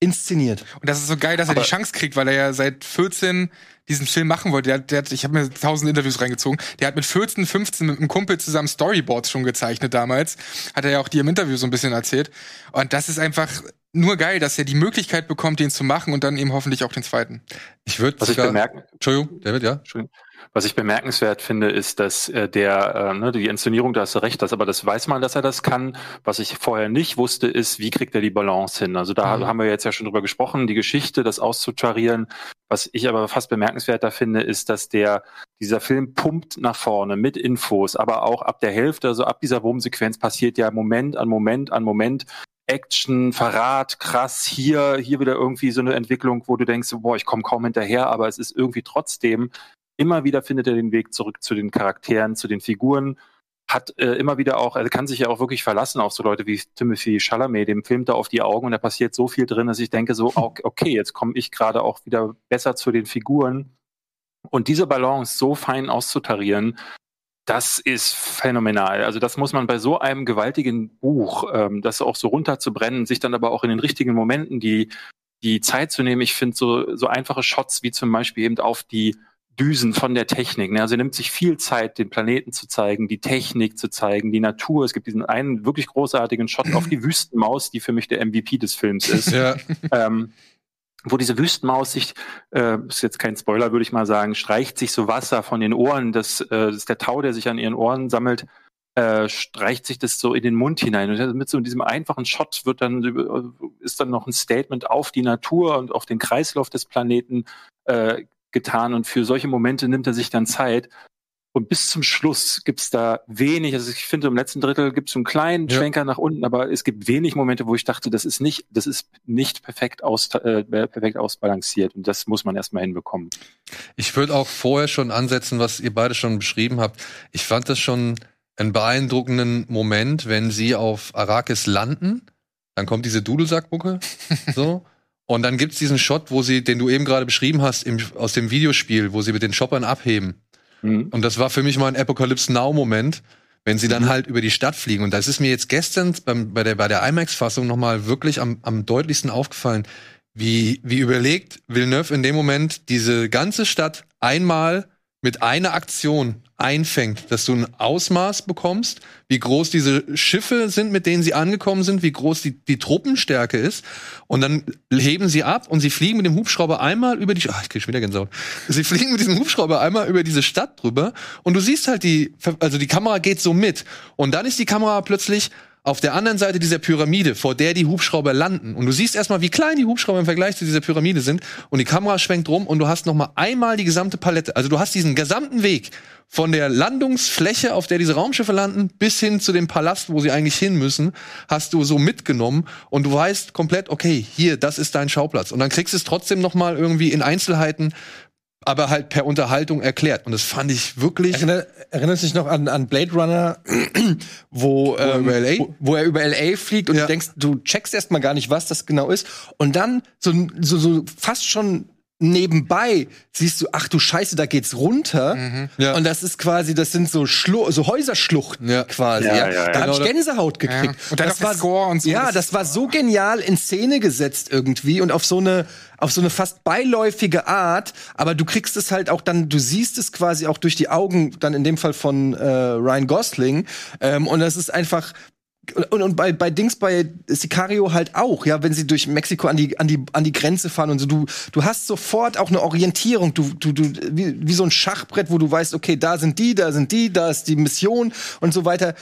inszeniert. Und das ist so geil, dass er die Chance kriegt, weil er ja seit 14 diesen Film machen wollte. Der, hat- der hat, ich habe mir tausend Interviews reingezogen. Der hat mit 14, 15 mit einem Kumpel zusammen Storyboards schon gezeichnet damals. Hat er ja auch dir im Interview so ein bisschen erzählt. Und das ist einfach nur geil, dass er die Möglichkeit bekommt, den zu machen und dann eben hoffentlich auch den zweiten. Ich würde Was ich bemerken, Entschuldigung, David, ja? Entschuldigung. Was ich bemerkenswert finde, ist, dass äh, der, äh, ne, die Inszenierung, da hast du recht, das, aber das weiß man, dass er das kann. Was ich vorher nicht wusste, ist, wie kriegt er die Balance hin? Also da Mhm. haben wir jetzt ja schon drüber gesprochen, die Geschichte, das auszutarieren. Was ich aber fast bemerkenswerter finde, ist, dass der, dieser Film pumpt nach vorne mit Infos, aber auch ab der Hälfte, also ab dieser Wurmsequenz passiert ja Moment an Moment an Moment Action, Verrat, krass, hier, hier wieder irgendwie so eine Entwicklung, wo du denkst, boah, ich komme kaum hinterher, aber es ist irgendwie trotzdem, immer wieder findet er den Weg zurück zu den Charakteren, zu den Figuren, hat äh, immer wieder auch, er kann sich ja auch wirklich verlassen auf so Leute wie Timothy Chalamet, dem filmt er auf die Augen und da passiert so viel drin, dass ich denke so, ok- okay, jetzt komme ich gerade auch wieder besser zu den Figuren. Und diese Balance so fein auszutarieren, das ist phänomenal. Also das muss man bei so einem gewaltigen Buch, ähm, das auch so runterzubrennen, sich dann aber auch in den richtigen Momenten die, die Zeit zu nehmen. Ich finde so, so einfache Shots wie zum Beispiel eben auf die Düsen von der Technik. Ne? Also er nimmt sich viel Zeit, den Planeten zu zeigen, die Technik zu zeigen, die Natur. Es gibt diesen einen wirklich großartigen Shot auf die Wüstenmaus, die für mich der MVP des Films ist. Ja. ähm, wo diese Wüstenmaus sich, äh, ist jetzt kein Spoiler, würde ich mal sagen, streicht sich so Wasser von den Ohren, das, äh, das ist der Tau, der sich an ihren Ohren sammelt, äh, streicht sich das so in den Mund hinein. Und mit so diesem einfachen Shot wird dann, äh, ist dann noch ein Statement auf die Natur und auf den Kreislauf des Planeten äh, getan. Und für solche Momente nimmt er sich dann Zeit. Und bis zum Schluss gibt's da wenig, also ich finde im letzten Drittel gibt's so einen kleinen Ja. Schwenker nach unten, aber es gibt wenig Momente, wo ich dachte, das ist nicht, das ist nicht perfekt, aus, äh, perfekt ausbalanciert. Und das muss man erstmal hinbekommen. Ich würde auch vorher schon ansetzen, was ihr beide schon beschrieben habt. Ich fand das schon einen beeindruckenden Moment, wenn sie auf Arrakis landen. Dann kommt diese Dudelsackmucke. so. Und dann gibt's diesen Shot, wo sie, den du eben gerade beschrieben hast, im, aus dem Videospiel, wo sie mit den Choppern abheben. Mhm. Und das war für mich mal ein Apocalypse Now-Moment, wenn sie dann halt über die Stadt fliegen. Und das ist mir jetzt gestern beim, bei der, bei der IMAX-Fassung nochmal wirklich am, am deutlichsten aufgefallen, wie, wie überlegt Villeneuve in dem Moment diese ganze Stadt einmal mit einer Aktion einfängt, dass du ein Ausmaß bekommst, wie groß diese Schiffe sind, mit denen sie angekommen sind, wie groß die, die Truppenstärke ist. Und dann heben sie ab und sie fliegen mit dem Hubschrauber einmal über die, ach, ich krieg schon wieder Gänsehaut. Sie fliegen mit diesem Hubschrauber einmal über diese Stadt drüber und du siehst halt die, also die Kamera geht so mit. Und dann ist die Kamera plötzlich auf der anderen Seite dieser Pyramide, vor der die Hubschrauber landen. Und du siehst erstmal, wie klein die Hubschrauber im Vergleich zu dieser Pyramide sind. Und die Kamera schwenkt rum und du hast noch mal einmal die gesamte Palette. Also du hast diesen gesamten Weg von der Landungsfläche, auf der diese Raumschiffe landen, bis hin zu dem Palast, wo sie eigentlich hin müssen, hast du so mitgenommen. Und du weißt komplett, okay, hier, das ist dein Schauplatz. Und dann kriegst du es trotzdem noch mal irgendwie in Einzelheiten aber halt per Unterhaltung erklärt. Und das fand ich wirklich. Erinner, erinnerst du dich noch an, an Blade Runner, wo, er ähm, über LA? Wo, wo er über LA fliegt und Ja. du denkst, du checkst erstmal gar nicht, was das genau ist. Und dann so, so, so fast schon nebenbei siehst du, ach du Scheiße, da geht's runter. Ja. Und das ist quasi, das sind so, Schlu so Häuserschluchten Ja. quasi. Ja, Ja, ja, ja. Da hab Genau, ich Gänsehaut gekriegt. Ja. Und dann das der Score und so. Ja, Das- das war so genial in Szene gesetzt irgendwie und auf so eine auf so eine fast beiläufige Art, aber du kriegst es halt auch dann, du siehst es quasi auch durch die Augen, dann in dem Fall von äh, Ryan Gosling. Ähm, und das ist einfach und, und bei, bei Dings bei Sicario halt auch, ja, wenn sie durch Mexiko an die, an die, an die Grenze fahren und so, du, du hast sofort auch eine Orientierung, du, du, du, wie, wie so ein Schachbrett, wo du weißt, okay, da sind die, da sind die, da ist die Mission und so weiter.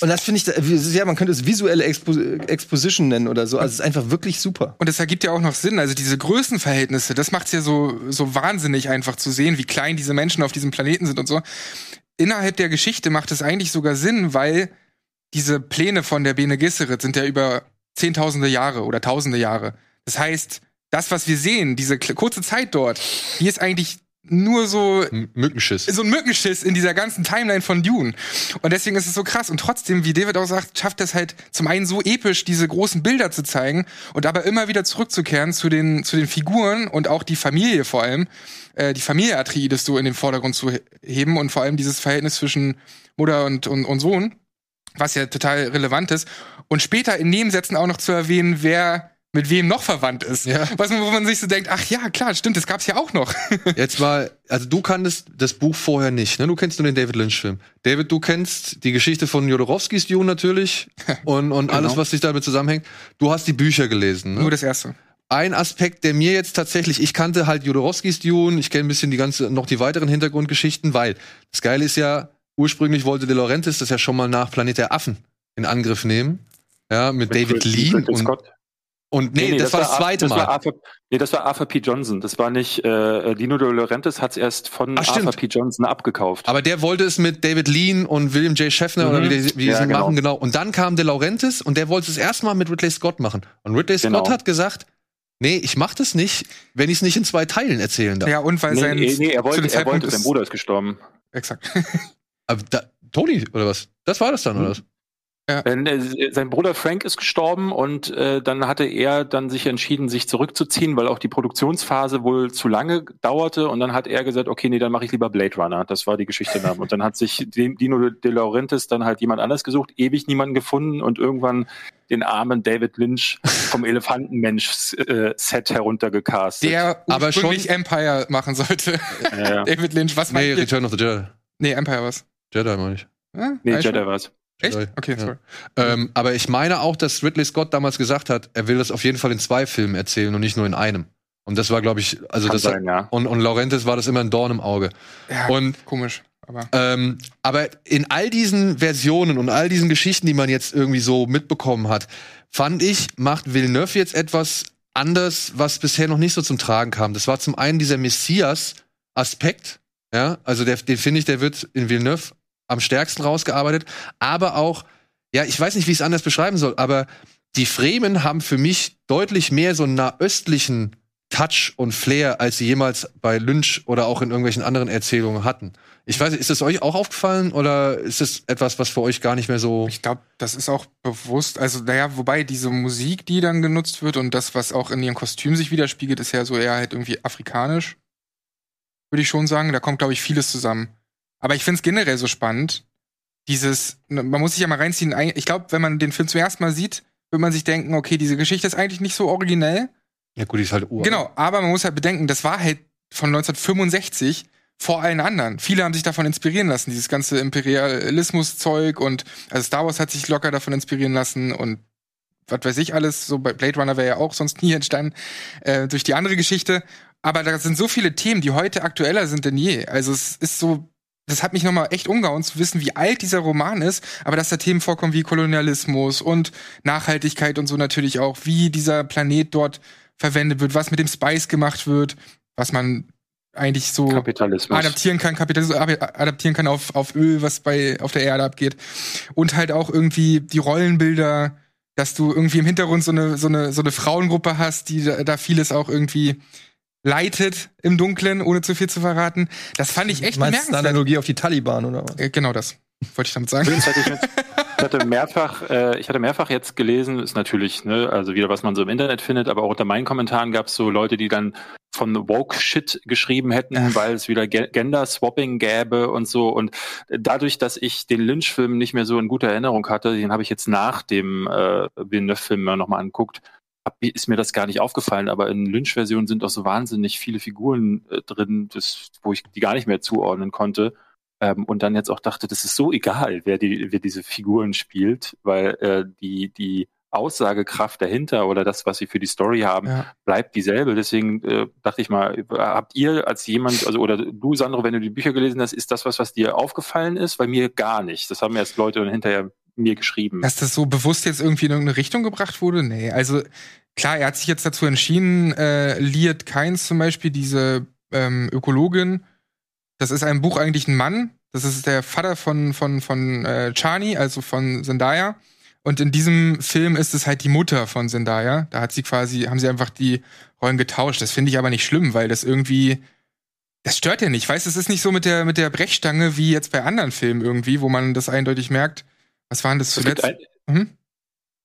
Und das finde ich, ja, man könnte es visuelle Expo Exposition nennen oder so. Also es ist einfach wirklich super. Und das ergibt ja auch noch Sinn. Also diese Größenverhältnisse, das macht's ja so, so wahnsinnig einfach zu sehen, wie klein diese Menschen auf diesem Planeten sind und so. Innerhalb der Geschichte macht es eigentlich sogar Sinn, weil diese Pläne von der Bene Gesserit sind ja über zehntausende Jahre oder tausende Jahre. Das heißt, das, was wir sehen, diese kurze Zeit dort, die ist eigentlich nur so M- Mückenschiss. so ein Mückenschiss in dieser ganzen Timeline von Dune. Und deswegen ist es so krass. Und trotzdem, wie David auch sagt, schafft es halt zum einen so episch, diese großen Bilder zu zeigen und aber immer wieder zurückzukehren zu den, zu den Figuren und auch die Familie vor allem, äh, die Familie Atreides so in den Vordergrund zu he- heben und vor allem dieses Verhältnis zwischen Mutter und, und, und Sohn, was ja total relevant ist. Und später in Nebensätzen auch noch zu erwähnen, wer mit wem noch verwandt ist. Ja. Was wo man sich so denkt, ach ja, klar, stimmt, das gab's ja auch noch. Jetzt mal, also du kanntest das Buch vorher nicht, ne? Du kennst nur den David Lynch-Film. David, du kennst die Geschichte von Jodorowskis Dune natürlich und, und alles, was sich damit zusammenhängt. Du hast die Bücher gelesen, ne? Nur das erste. ein Aspekt, der mir jetzt tatsächlich, ich kannte halt Jodorowskis Dune, ich kenne ein bisschen die ganze, noch die weiteren Hintergrundgeschichten, weil das Geile ist ja, ursprünglich wollte De Laurentiis das ja schon mal nach Planet der Affen in Angriff nehmen. Ja, mit, David Lean Ridley und, Scott. und nee, das, war das zweite das Mal. War Arthur, nee, das war Arthur P. Johnson. Das war nicht, äh, Dino De Laurentiis hat es erst von Ach, stimmt. Arthur P. Johnson abgekauft. Aber der wollte es mit David Lean und William J. Schaffner Mhm. oder wie die, wie Ja, es genau. machen, genau. Und dann kam De Laurentiis und der wollte es erstmal mit Ridley Scott machen. Und Ridley Scott Genau. hat gesagt, nee, ich mach das nicht, wenn ich es nicht in zwei Teilen erzählen darf. Ja, und weil nee, sein. nee, nee, er zu wollte, dem er Zeitpunkt wollte, sein ist- Bruder ist gestorben. Exakt. Aber da, Tony, oder was? Das war das dann, oder was? Denn, äh, sein Bruder Frank ist gestorben und äh, dann hatte er dann sich entschieden, sich zurückzuziehen, weil auch die Produktionsphase wohl zu lange dauerte. Und dann hat er gesagt, okay, nee, dann mache ich lieber Blade Runner. Das war die Geschichte dann. Und dann hat sich dem- Dino De Laurentiis dann halt jemand anders gesucht, ewig niemanden gefunden und irgendwann den armen David Lynch vom Elefantenmensch-Set heruntergecastet. Der Aber ursprünglich schon- Empire machen sollte. Ja, ja. David Lynch, was Nee, ihr? Return of the Jedi. Nee, Empire was. Jedi meine ich. Ja? Nee? Jedi war's. Echt? Jedi. Okay, Ja. sorry. Ähm, aber ich meine auch, dass Ridley Scott damals gesagt hat, er will das auf jeden Fall in zwei Filmen erzählen und nicht nur in einem. Und das war, glaube ich, also Kann das sein, ja. und, und Laurentiis war das immer ein Dorn im Auge. Ja, Und komisch. Aber ähm, aber in all diesen Versionen und all diesen Geschichten, die man jetzt irgendwie so mitbekommen hat, fand ich, macht Villeneuve jetzt etwas anders, was bisher noch nicht so zum Tragen kam. Das war zum einen dieser Messias-Aspekt, Ja, also der, den finde ich, der wird in Villeneuve am stärksten rausgearbeitet. Aber auch, ja, ich weiß nicht, wie ich es anders beschreiben soll, aber die Fremen haben für mich deutlich mehr so einen nahöstlichen Touch und Flair, als sie jemals bei Lynch oder auch in irgendwelchen anderen Erzählungen hatten. Ich weiß nicht, ist das euch auch aufgefallen oder ist das etwas, was für euch gar nicht mehr so. Ich glaube, das ist auch bewusst. Also, naja, wobei diese Musik, die dann genutzt wird und das, was auch in ihrem Kostüm sich widerspiegelt, ist ja so eher halt irgendwie afrikanisch. Würde ich schon sagen. Da kommt, glaube ich, vieles zusammen. Aber ich finde es generell so spannend. Dieses, man muss sich ja mal reinziehen. Ich glaube, wenn man den Film zum ersten Mal sieht, wird man sich denken, okay, diese Geschichte ist eigentlich nicht so originell. Ja, gut, die ist halt Uhr. Genau, aber man muss halt bedenken, das war halt von 1965 vor allen anderen. Viele haben sich davon inspirieren lassen, dieses ganze Imperialismus-Zeug und also Star Wars hat sich locker davon inspirieren lassen und was weiß ich alles, so bei Blade Runner wäre ja auch sonst nie entstanden, äh, durch die andere Geschichte. Aber da sind so viele Themen, die heute aktueller sind denn je. Also es ist so, das hat mich nochmal echt umgehauen zu wissen, wie alt dieser Roman ist, aber dass da Themen vorkommen wie Kolonialismus und Nachhaltigkeit und so natürlich auch, wie dieser Planet dort verwendet wird, was mit dem Spice gemacht wird, was man eigentlich so Kapitalismus. adaptieren kann, Kapitalismus adaptieren kann auf, auf Öl, was bei auf der Erde abgeht. Und halt auch irgendwie die Rollenbilder, dass du irgendwie im Hintergrund so eine, so eine, so eine Frauengruppe hast, die da, da vieles auch irgendwie leitet im Dunklen, ohne zu viel zu verraten. Das fand ich echt Meinst du eine bemerkenswert. Analogie auf die Taliban oder was? Äh, Genau das wollte ich damit sagen. Ich, hatte mehrfach, äh, ich hatte mehrfach jetzt gelesen, ist natürlich, ne, also wieder was man so im Internet findet, aber auch unter meinen Kommentaren gab es so Leute, die dann von woke Shit geschrieben hätten, weil es wieder Ge- Gender Swapping gäbe und so. Und dadurch, dass ich den Lynch-Film nicht mehr so in guter Erinnerung hatte, den habe ich jetzt nach dem äh, Villeneuve-Film nochmal angeguckt, hab, ist mir das gar nicht aufgefallen, aber in Lynch-Versionen sind auch so wahnsinnig viele Figuren äh, drin, das, wo ich die gar nicht mehr zuordnen konnte. Ähm, und dann jetzt auch dachte, das ist so egal, wer die, wer diese Figuren spielt, weil äh, die, die Aussagekraft dahinter oder das, was sie für die Story haben, Ja. bleibt dieselbe. Deswegen äh, dachte ich mal, habt ihr als jemand, also oder du, Sandro, wenn du die Bücher gelesen hast, ist das was, was dir aufgefallen ist? Bei mir gar nicht. Das haben erst Leute hinterher mir geschrieben. Dass das so bewusst jetzt irgendwie in irgendeine Richtung gebracht wurde? Nee, also klar, er hat sich jetzt dazu entschieden, äh, Liet Kynes zum Beispiel, diese ähm, Ökologin, das ist ein Buch eigentlich ein Mann, das ist der Vater von, von, von äh, Chani, also von Zendaya. Und in diesem Film ist es halt die Mutter von Zendaya. Da hat sie quasi, haben sie einfach die Rollen getauscht. Das finde ich aber nicht schlimm, weil das irgendwie, das stört ja nicht. Weißt, es ist nicht so mit der, mit der Brechstange wie jetzt bei anderen Filmen irgendwie, wo man das eindeutig merkt. Was waren das Es gibt, zuletzt? ein, Mhm.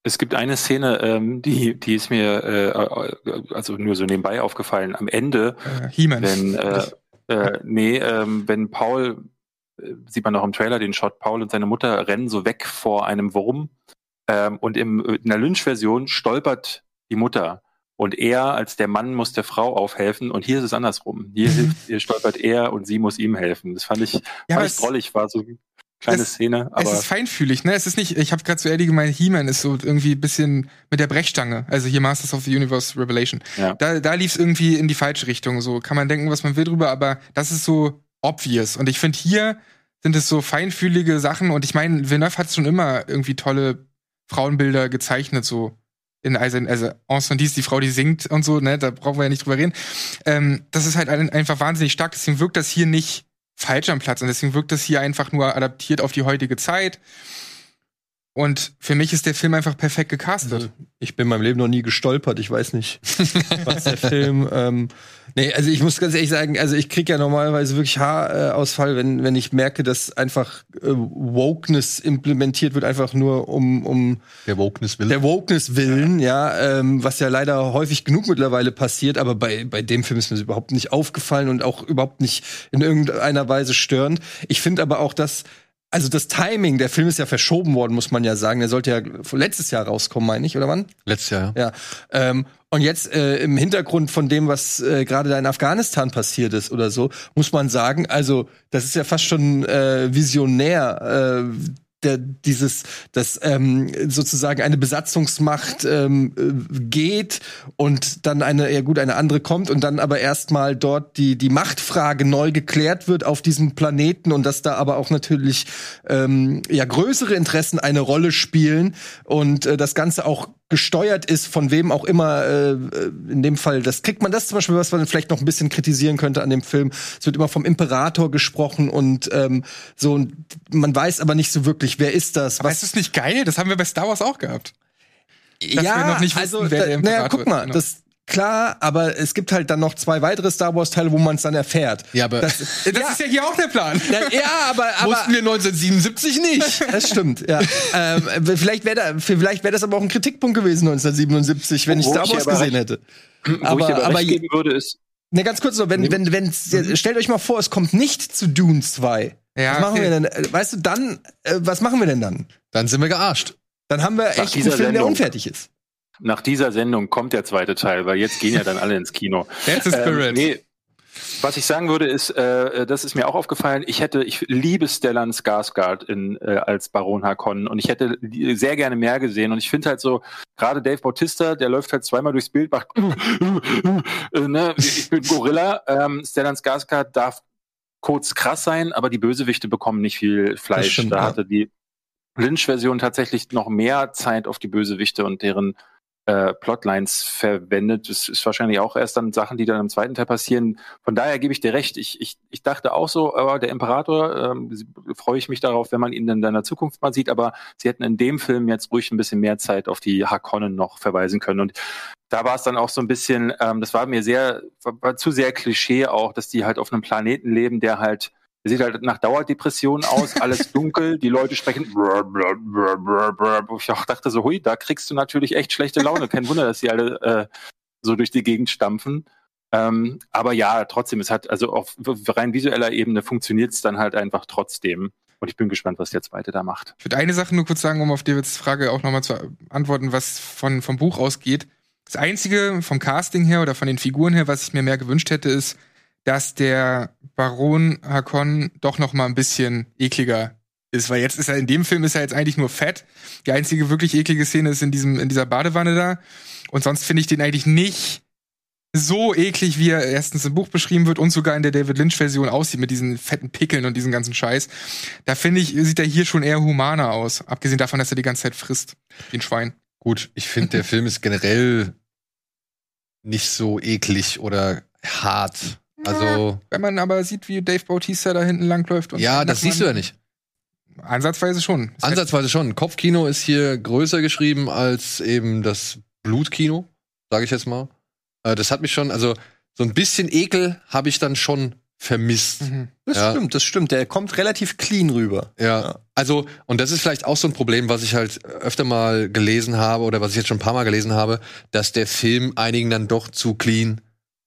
es gibt eine Szene, ähm, die, die ist mir äh, also nur so nebenbei aufgefallen. Am Ende, Äh, wenn äh, äh, nee, ähm, wenn Paul äh, sieht man auch im Trailer den Shot, Paul und seine Mutter rennen so weg vor einem Wurm ähm, und im, in der Lynch-Version stolpert die Mutter und er als der Mann muss der Frau aufhelfen und hier ist es andersrum. Hier, hilft, hier stolpert er und sie muss ihm helfen. Das fand ich, Ja, fand ich drollig, war so kleine es- Szene, es aber ist feinfühlig, ne? Es ist nicht, ich habe gerade zu Eddie gemeint, He-Man ist so irgendwie ein bisschen mit der Brechstange. Also hier Masters of the Universe Revelation. Ja. Da, da lief es irgendwie in die falsche Richtung. So kann man denken, was man will drüber, aber das ist so obvious. Und ich finde, hier sind es so feinfühlige Sachen. Und ich meine, Villeneuve hat schon immer irgendwie tolle Frauenbilder gezeichnet, so in also, also Ensemble, die Frau, die singt und so, ne, da brauchen wir ja nicht drüber reden. Ähm, das ist halt ein, einfach wahnsinnig stark, deswegen wirkt das hier nicht falsch am Platz und deswegen wirkt das hier einfach nur adaptiert auf die heutige Zeit. Und für mich ist der Film einfach perfekt gecastet. Also, ich bin in meinem Leben noch nie gestolpert. Ich weiß nicht, was der Film. Ähm, nee, also ich muss ganz ehrlich sagen, also ich krieg ja normalerweise wirklich Haarausfall, wenn, wenn ich merke, dass einfach äh, Wokeness implementiert wird, einfach nur um, um Der Wokeness will. der Wokeness willen, ja, ähm, was ja leider häufig genug mittlerweile passiert, aber bei, bei dem Film ist mir das überhaupt nicht aufgefallen und auch überhaupt nicht in irgendeiner Weise störend. Ich finde aber auch, dass also das Timing, der Film ist ja verschoben worden, muss man ja sagen. Der sollte ja letztes Jahr rauskommen, meine ich, oder wann? Letztes Jahr, ja. Ja. Ähm, und jetzt äh, im Hintergrund von dem, was äh, gerade da in Afghanistan passiert ist oder so, muss man sagen, also das ist ja fast schon äh, visionär. Äh, der, dieses, dass ähm, sozusagen eine Besatzungsmacht ähm, äh, geht und dann eine, ja gut, eine andere kommt und dann aber erstmal dort die, die Machtfrage neu geklärt wird auf diesem Planeten und dass da aber auch natürlich ähm, ja größere Interessen eine Rolle spielen und äh, das Ganze auch gesteuert ist, von wem auch immer, äh, in dem Fall, das kriegt man das zum Beispiel, was man vielleicht noch ein bisschen kritisieren könnte an dem Film. Es wird immer vom Imperator gesprochen und ähm, so, und man weiß aber nicht so wirklich, wer ist das? Aber ist das nicht geil? Das haben wir bei Star Wars auch gehabt. Dass ja, wir noch nicht also, wussten, wer da, der naja, Imperator guck mal, ist, das klar, aber es gibt halt dann noch zwei weitere Star Wars Teile, wo man es dann erfährt. Ja, aber Das, Das ist ja hier auch der Plan. ja, ja, aber, aber wussten wir 1977 nicht. das stimmt, ja. ähm, vielleicht wäre da, vielleicht wäre das aber auch ein Kritikpunkt gewesen 1977, wenn ich Star ich Wars aber gesehen recht- hätte. Wo ich Aber- aber, aber je- geben würde, ist, Ne, ganz kurz noch, wenn, wenn, wenn, stellt euch mal vor, es kommt nicht zu Dune 2. Ja, was machen okay. wir denn? äh, Weißt du, dann, äh, was machen wir denn dann? Dann sind wir gearscht. Dann haben wir echt einen Film, der Sendung. unfertig ist. Nach dieser Sendung kommt der zweite Teil, weil jetzt gehen ja dann alle ins Kino. That's the spirit. Ähm, nee, was ich sagen würde, ist, äh, das ist mir auch aufgefallen, ich hätte, ich liebe Stellan Skarsgård in, äh, als Baron Harkonnen und ich hätte sehr gerne mehr gesehen und ich finde halt so, gerade Dave Bautista, der läuft halt zweimal durchs Bild, macht äh, ne, ich bin Gorilla, ähm, Stellan Skarsgård darf kurz krass sein, aber die Bösewichte bekommen nicht viel Fleisch. stimmt, da ja. hatte die Lynch-Version tatsächlich noch mehr Zeit auf die Bösewichte und deren äh, Plotlines verwendet. Das ist wahrscheinlich auch erst dann Sachen, die dann im zweiten Teil passieren. Von daher gebe ich dir recht. Ich, ich, ich dachte auch so, aber der Imperator, ähm, freue ich mich darauf, wenn man ihn in seiner Zukunft mal sieht. Aber sie hätten in dem Film jetzt ruhig ein bisschen mehr Zeit auf die Harkonnen noch verweisen können. Und da war es dann auch so ein bisschen, ähm, das war mir sehr, war, war zu sehr Klischee auch, dass die halt auf einem Planeten leben, der halt der sieht halt nach Dauerdepression aus, alles dunkel, die Leute sprechen. ich auch dachte so, hui, da kriegst du natürlich echt schlechte Laune. Kein Wunder, dass die alle äh, so durch die Gegend stampfen. Ähm, aber ja, trotzdem, es hat, also auf rein visueller Ebene funktioniert es dann halt einfach trotzdem. Und ich bin gespannt, was der zweite da macht. Ich würde eine Sache nur kurz sagen, um auf Davids Frage auch nochmal zu antworten, was von, vom Buch ausgeht. Das Einzige vom Casting her oder von den Figuren her, was ich mir mehr gewünscht hätte, ist, dass der Baron Hakon doch noch mal ein bisschen ekliger ist, weil jetzt ist er in dem Film ist er jetzt eigentlich nur fett. Die einzige wirklich eklige Szene ist in diesem in dieser Badewanne da und sonst finde ich den eigentlich nicht so eklig, wie er erstens im Buch beschrieben wird und sogar in der David Lynch Version aussieht mit diesen fetten Pickeln und diesem ganzen Scheiß. Da finde ich sieht er hier schon eher humaner aus, abgesehen davon, dass er die ganze Zeit frisst wie ein Schwein. Gut, ich finde, der Film ist generell nicht so eklig oder hart. Also, Wenn man aber sieht, wie Dave Bautista da hinten langläuft und ja, das siehst du ja nicht. Ansatzweise schon. Ansatzweise schon. Kopfkino ist hier größer geschrieben als eben das Blutkino, sage ich jetzt mal. Äh, das hat mich schon, also so ein bisschen Ekel habe ich dann schon vermisst. Mhm. Das Ja. stimmt, das stimmt. Der kommt relativ clean rüber. Ja. Ja. Also, und das ist vielleicht auch so ein Problem, was ich halt öfter mal gelesen habe oder was ich jetzt schon ein paar Mal gelesen habe, dass der Film einigen dann doch zu clean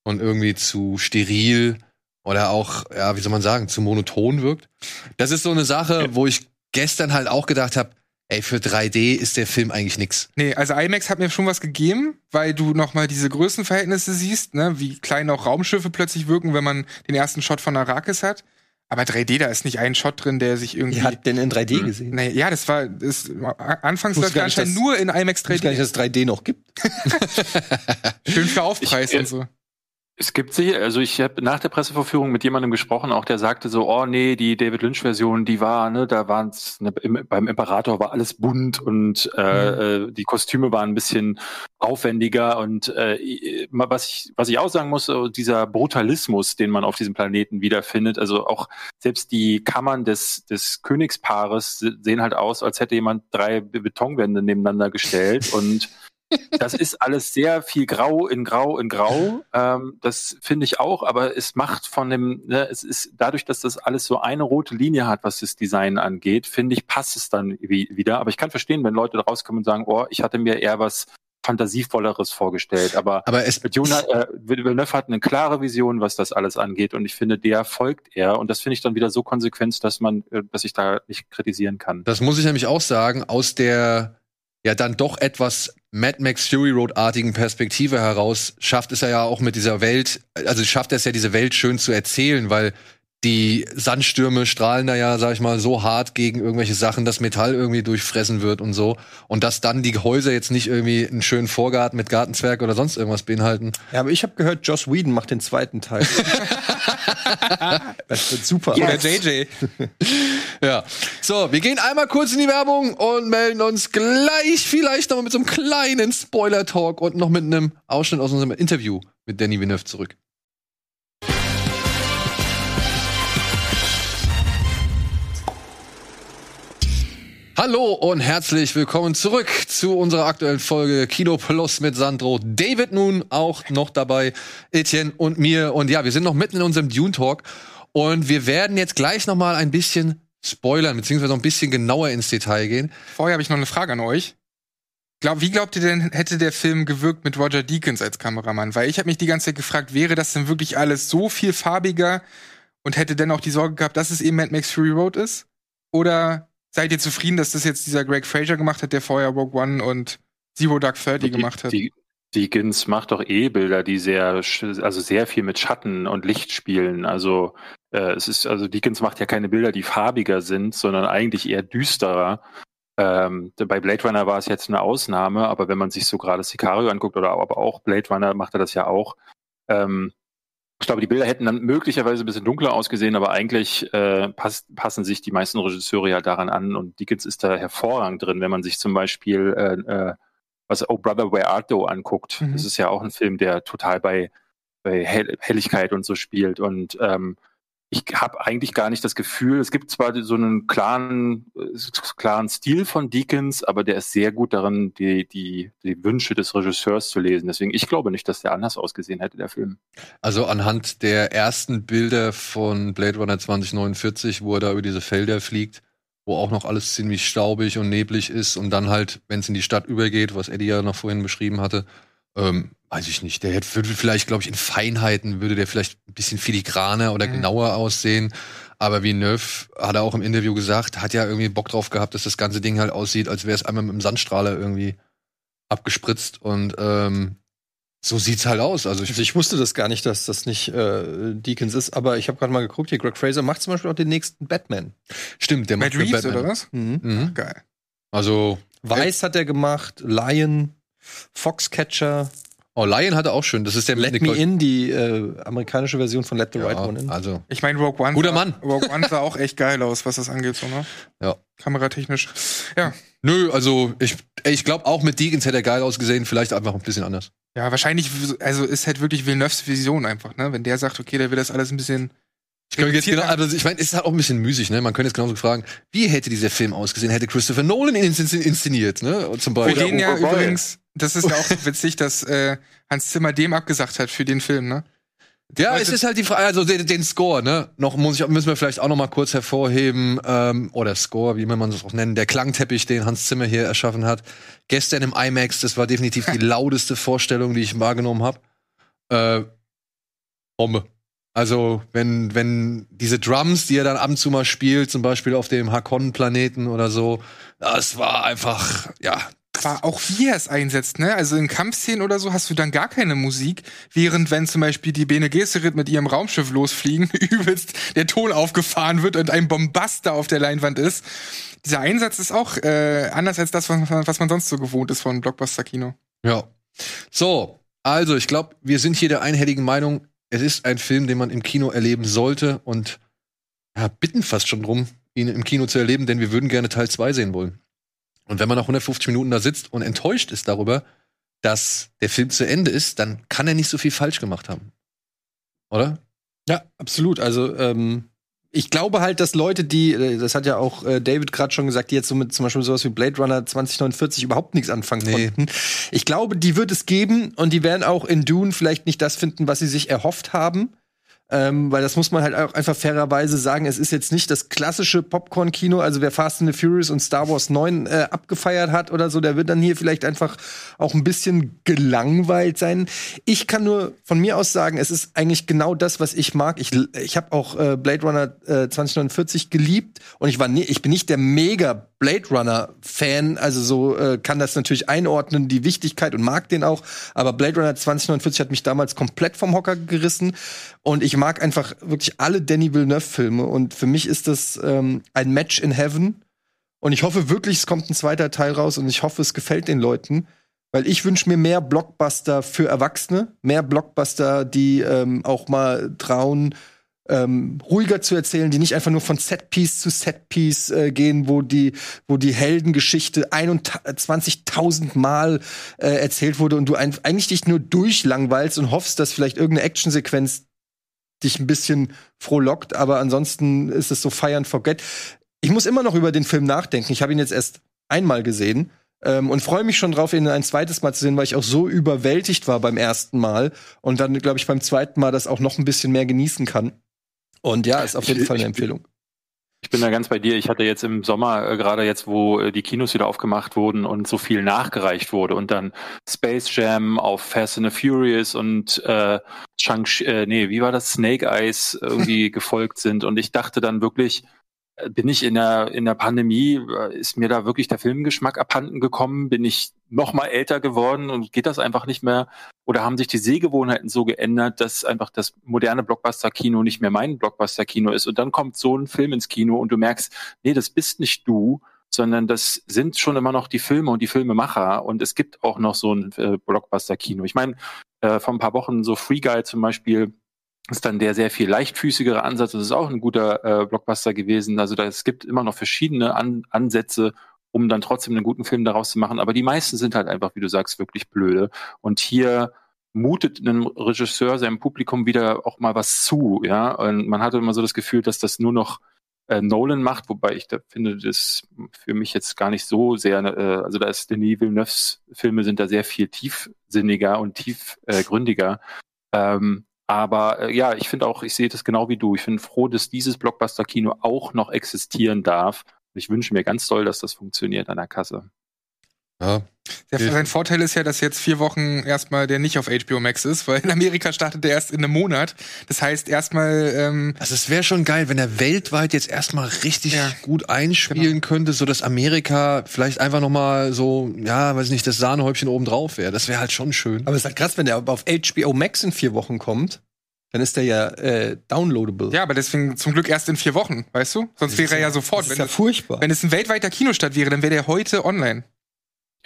und irgendwie zu steril oder auch, ja, wie soll man sagen, zu monoton wirkt. Das ist so eine Sache, wo ich gestern halt auch gedacht habe, ey, für 3D ist der Film eigentlich nix. Nee, also IMAX hat mir schon was gegeben, weil du noch mal diese Größenverhältnisse siehst, ne, wie klein auch Raumschiffe plötzlich wirken, wenn man den ersten Shot von Arrakis hat. Aber 3D, da ist nicht ein Shot drin, der sich irgendwie. Ihr habt den in 3D gesehen. Nee, ja, das war das, anfangs Ich läuft anscheinend dass- nur in IMAX Ich weiß gar nicht, 3D. dass es 3D noch gibt. Schön für Aufpreis Ich- und so. Es gibt sie, also ich habe nach der Presseverführung mit jemandem gesprochen, auch der sagte so, oh nee, die David Lynch-Version, die war, ne, da waren es, ne, im, beim Imperator war alles bunt und äh, äh, die Kostüme waren ein bisschen aufwendiger und äh, was ich, was ich auch sagen muss, so dieser Brutalismus, den man auf diesem Planeten wiederfindet, also auch selbst die Kammern des, des Königspaares se- sehen halt aus, als hätte jemand drei Be- Betonwände nebeneinander gestellt und das ist alles sehr viel Grau in Grau in Grau. Ähm, das finde ich auch, aber es macht von dem, ne, es ist dadurch, dass das alles so eine rote Linie hat, was das Design angeht, finde ich, passt es dann wie, wieder. Aber ich kann verstehen, wenn Leute rauskommen und sagen, oh, ich hatte mir eher was fantasievolleres vorgestellt. Aber, Aber es, Jona, äh, Villeneuve hat eine klare Vision, was das alles angeht, und ich finde, der folgt er. Und das finde ich dann wieder so konsequent, dass man, äh, dass ich da nicht kritisieren kann. das muss ich nämlich auch sagen, aus der ja dann doch etwas Mad Max Fury Road-artigen Perspektive heraus schafft es er ja auch mit dieser Welt, also schafft es ja diese Welt schön zu erzählen, weil die Sandstürme strahlen da ja, sag ich mal, so hart gegen irgendwelche Sachen, dass Metall irgendwie durchfressen wird und so. Und dass dann die Häuser jetzt nicht irgendwie einen schönen Vorgarten mit Gartenzwerg oder sonst irgendwas beinhalten. Ja, aber ich habe gehört, Joss Whedon macht den zweiten Teil. Das wird super. Oder JJ. Ja. So, wir gehen einmal kurz in die Werbung und melden uns gleich vielleicht noch mit so einem kleinen Spoiler-Talk und noch mit einem Ausschnitt aus unserem Interview mit Danny Villeneuve zurück. Hallo und herzlich willkommen zurück zu unserer aktuellen Folge Kino Plus mit Sandro. David nun auch noch dabei, Etienne und mir. Und ja, wir sind noch mitten in unserem Dune Talk und wir werden jetzt gleich noch mal ein bisschen spoilern, beziehungsweise noch ein bisschen genauer ins Detail gehen. Vorher habe ich noch eine Frage an euch. Glaub, wie glaubt ihr denn, hätte der Film gewirkt mit Roger Deakins als Kameramann? Weil ich habe mich die ganze Zeit gefragt, wäre das denn wirklich alles so viel farbiger und hätte dann auch die Sorge gehabt, dass es eben Mad Max Fury Road ist? Oder seid ihr zufrieden, dass das jetzt dieser Greg Fraser gemacht hat, der vorher Rogue One und Zero Dark Thirty gemacht hat? Die, Deakins macht doch eh Bilder, die sehr, also sehr viel mit Schatten und Licht spielen. Also äh, es ist, also Deakins macht ja keine Bilder, die farbiger sind, sondern eigentlich eher düsterer. Ähm, bei Blade Runner war es jetzt eine Ausnahme, aber wenn man sich so gerade Sicario anguckt oder aber auch Blade Runner macht er das ja auch. Ähm, ich glaube, die Bilder hätten dann möglicherweise ein bisschen dunkler ausgesehen, aber eigentlich äh, passt, passen sich die meisten Regisseure ja daran an und Dickens ist da hervorragend drin, wenn man sich zum Beispiel äh, äh, was Oh Brother Where Art Thou anguckt. Mhm. Das ist ja auch ein Film, der total bei, bei Hell Helligkeit und so spielt und ähm, ich habe eigentlich gar nicht das Gefühl, es gibt zwar so einen klaren, äh, klaren Stil von Deakins, aber der ist sehr gut darin, die, die, die Wünsche des Regisseurs zu lesen. Deswegen, ich glaube nicht, dass der anders ausgesehen hätte, der Film. Also anhand der ersten Bilder von Blade Runner 2049, wo er da über diese Felder fliegt, wo auch noch alles ziemlich staubig und neblig ist und dann halt, wenn es in die Stadt übergeht, was Eddie ja noch vorhin beschrieben hatte, ähm, weiß ich nicht. Der hätte würde vielleicht, glaube ich, in Feinheiten würde der vielleicht ein bisschen filigraner oder Mhm. genauer aussehen. Aber wie Neuf hat er auch im Interview gesagt, hat ja irgendwie Bock drauf gehabt, dass das ganze Ding halt aussieht, als wäre es einmal mit dem Sandstrahler irgendwie abgespritzt und ähm, so sieht's halt aus. Also ich, Also ich wusste das gar nicht, dass das nicht äh, Deakins ist, aber ich habe gerade mal geguckt, hier Greg Fraser macht zum Beispiel auch den nächsten Batman. stimmt, der Matt macht Reeves Batman. oder was? Mhm. Mhm. Geil. Also Weiß hat er gemacht, Lion, Foxcatcher, Oh, Lion hatte auch schön. Das ist der Let mit Me Nicole- In, die äh, amerikanische Version von Let the Right Ja, One In. also Ich meine, Rogue One. Guter sah, Mann. Rogue One sah auch echt geil aus, was das angeht, so, ne? Ja. Kameratechnisch. Ja. Nö, also ich, ich glaube auch mit Deakins hätte er geil ausgesehen, vielleicht einfach ein bisschen anders. Ja, wahrscheinlich, also ist halt wirklich Villeneuves Vision einfach, ne? Wenn der sagt, okay, der will das alles ein bisschen. Ich könnte jetzt genau, reduzierter- also ich meine, es ist halt auch ein bisschen müßig, ne? Man könnte jetzt genauso fragen, wie hätte dieser Film ausgesehen, hätte Christopher Nolan ihn ins- inszeniert, ne? Zum Für Beispiel. den ja übrigens, das ist ja auch witzig, dass äh, Hans Zimmer dem abgesagt hat für den Film, ne? Ja, es ist halt die Frage, also den, den Score, ne? Noch muss ich, müssen wir vielleicht auch noch mal kurz hervorheben, ähm, oder Score, wie will man das auch nennen, der Klangteppich, den Hans Zimmer hier erschaffen hat. Gestern im IMAX, das war definitiv die lauteste Vorstellung, die ich wahrgenommen habe. Äh, Bombe. Also, wenn, wenn diese Drums, die er dann ab und zu mal spielt, zum Beispiel auf dem Hakon-Planeten oder so, das war einfach, ja, Aber auch wie er es einsetzt, ne? Also in Kampfszenen oder so hast du dann gar keine Musik, während wenn zum Beispiel die Bene Gesserit mit ihrem Raumschiff losfliegen, übelst der Ton aufgefahren wird und ein Bombaster auf der Leinwand ist. Dieser Einsatz ist auch äh, anders als das, was man, sonst so gewohnt ist von Blockbuster-Kino. Ja. So, also ich glaube, wir sind hier der einhelligen Meinung, es ist ein Film, den man im Kino erleben sollte und ja, bitten fast schon drum, ihn im Kino zu erleben, denn wir würden gerne Teil 2 sehen wollen. Und wenn man nach 150 Minuten da sitzt und enttäuscht ist darüber, dass der Film zu Ende ist, dann kann er nicht so viel falsch gemacht haben. Oder? Ja, absolut. Also ähm, ich glaube halt, dass Leute, die, äh, das hat ja auch äh, David gerade schon gesagt, die jetzt so mit zum Beispiel sowas wie Blade Runner 2049 überhaupt nichts anfangen Nee. konnten. Ich glaube, die wird es geben und die werden auch in Dune vielleicht nicht das finden, was sie sich erhofft haben. Ähm, weil das muss man halt auch einfach fairerweise sagen, es ist jetzt nicht das klassische Popcorn-Kino, also wer Fast and the Furious und Star Wars 9 äh, abgefeiert hat oder so, der wird dann hier vielleicht einfach auch ein bisschen gelangweilt sein. Ich kann nur von mir aus sagen, es ist eigentlich genau das, was ich mag. Ich, ich habe auch äh, Blade Runner äh, 2049 geliebt und ich war nie, ich bin nicht der mega Blade Runner Fan, also so äh, kann das natürlich einordnen, die Wichtigkeit und mag den auch, aber Blade Runner 2049 hat mich damals komplett vom Hocker gerissen und ich mag einfach wirklich alle Danny Villeneuve Filme und für mich ist das ähm, ein Match in Heaven und ich hoffe wirklich, es kommt ein zweiter Teil raus und ich hoffe, es gefällt den Leuten. Weil ich wünsche mir mehr Blockbuster für Erwachsene, mehr Blockbuster, die ähm, auch mal trauen, ähm, ruhiger zu erzählen, die nicht einfach nur von Setpiece zu Setpiece äh, gehen, wo die, wo die Heldengeschichte 21.000 Mal äh, erzählt wurde und du ein, eigentlich dich nur durchlangweilst und hoffst, dass vielleicht irgendeine Actionsequenz dich ein bisschen frohlockt, aber ansonsten ist es so Fire and Forget. Ich muss immer noch über den Film nachdenken. Ich habe ihn jetzt erst einmal gesehen ähm, und freue mich schon drauf, ihn ein zweites Mal zu sehen, weil ich auch so überwältigt war beim ersten Mal und dann, glaube ich, beim zweiten Mal das auch noch ein bisschen mehr genießen kann. Und ja, ist auf jeden Fall eine Empfehlung. Ich bin da ganz bei dir. Ich hatte jetzt im Sommer, äh, gerade jetzt, wo äh, die Kinos wieder aufgemacht wurden und so viel nachgereicht wurde und dann Space Jam auf Fast and the Furious und äh, Shang äh, nee, wie war das? Snake Eyes irgendwie gefolgt sind. Und ich dachte dann wirklich, äh, bin ich in der, in der Pandemie, äh, ist mir da wirklich der Filmgeschmack abhanden gekommen? Bin ich noch mal älter geworden und geht das einfach nicht mehr? Oder haben sich die Sehgewohnheiten so geändert, dass einfach das moderne Blockbuster-Kino nicht mehr mein Blockbuster-Kino ist? Und dann kommt so ein Film ins Kino und du merkst, nee, das bist nicht du, sondern das sind schon immer noch die Filme und die Filmemacher. Und es gibt auch noch so ein äh, Blockbuster-Kino. Ich meine, äh, vor ein paar Wochen so Free Guy zum Beispiel, ist dann der sehr viel leichtfüßigere Ansatz. Das ist auch ein guter äh, Blockbuster gewesen. Also da, es gibt immer noch verschiedene An Ansätze, um dann trotzdem einen guten Film daraus zu machen. Aber die meisten sind halt einfach, wie du sagst, wirklich blöde. Und hier mutet einem Regisseur seinem Publikum wieder auch mal was zu, ja. Und man hatte immer so das Gefühl, dass das nur noch äh, Nolan macht, wobei ich da finde, das für mich jetzt gar nicht so sehr, äh, also da ist Denis Villeneuves Filme sind da sehr viel tiefsinniger und tiefgründiger. Ähm, aber äh, ja, ich finde auch, ich sehe das genau wie du. Ich bin froh, dass dieses Blockbuster-Kino auch noch existieren darf. Ich wünsche mir ganz doll, dass das funktioniert an der Kasse. Ja. Der, sein Vorteil ist ja, dass jetzt vier Wochen erstmal der nicht auf HBO Max ist, weil in Amerika startet der erst in einem Monat. Das heißt erstmal, ähm, Also es wäre schon geil, wenn er weltweit jetzt erstmal richtig Ja. gut einspielen könnte, so dass Amerika vielleicht einfach noch mal so, ja, weiß ich nicht, das Sahnehäubchen oben drauf wäre. Das wäre halt schon schön. Aber es ist halt krass, wenn der auf HBO Max in vier Wochen kommt, dann ist der ja äh, downloadable. ja, aber deswegen zum Glück erst in vier Wochen, weißt du? Sonst wäre er ja sofort. Das ist Wenn, ja es- furchtbar. wenn es ein weltweiter Kinostart wäre, dann wäre der heute online.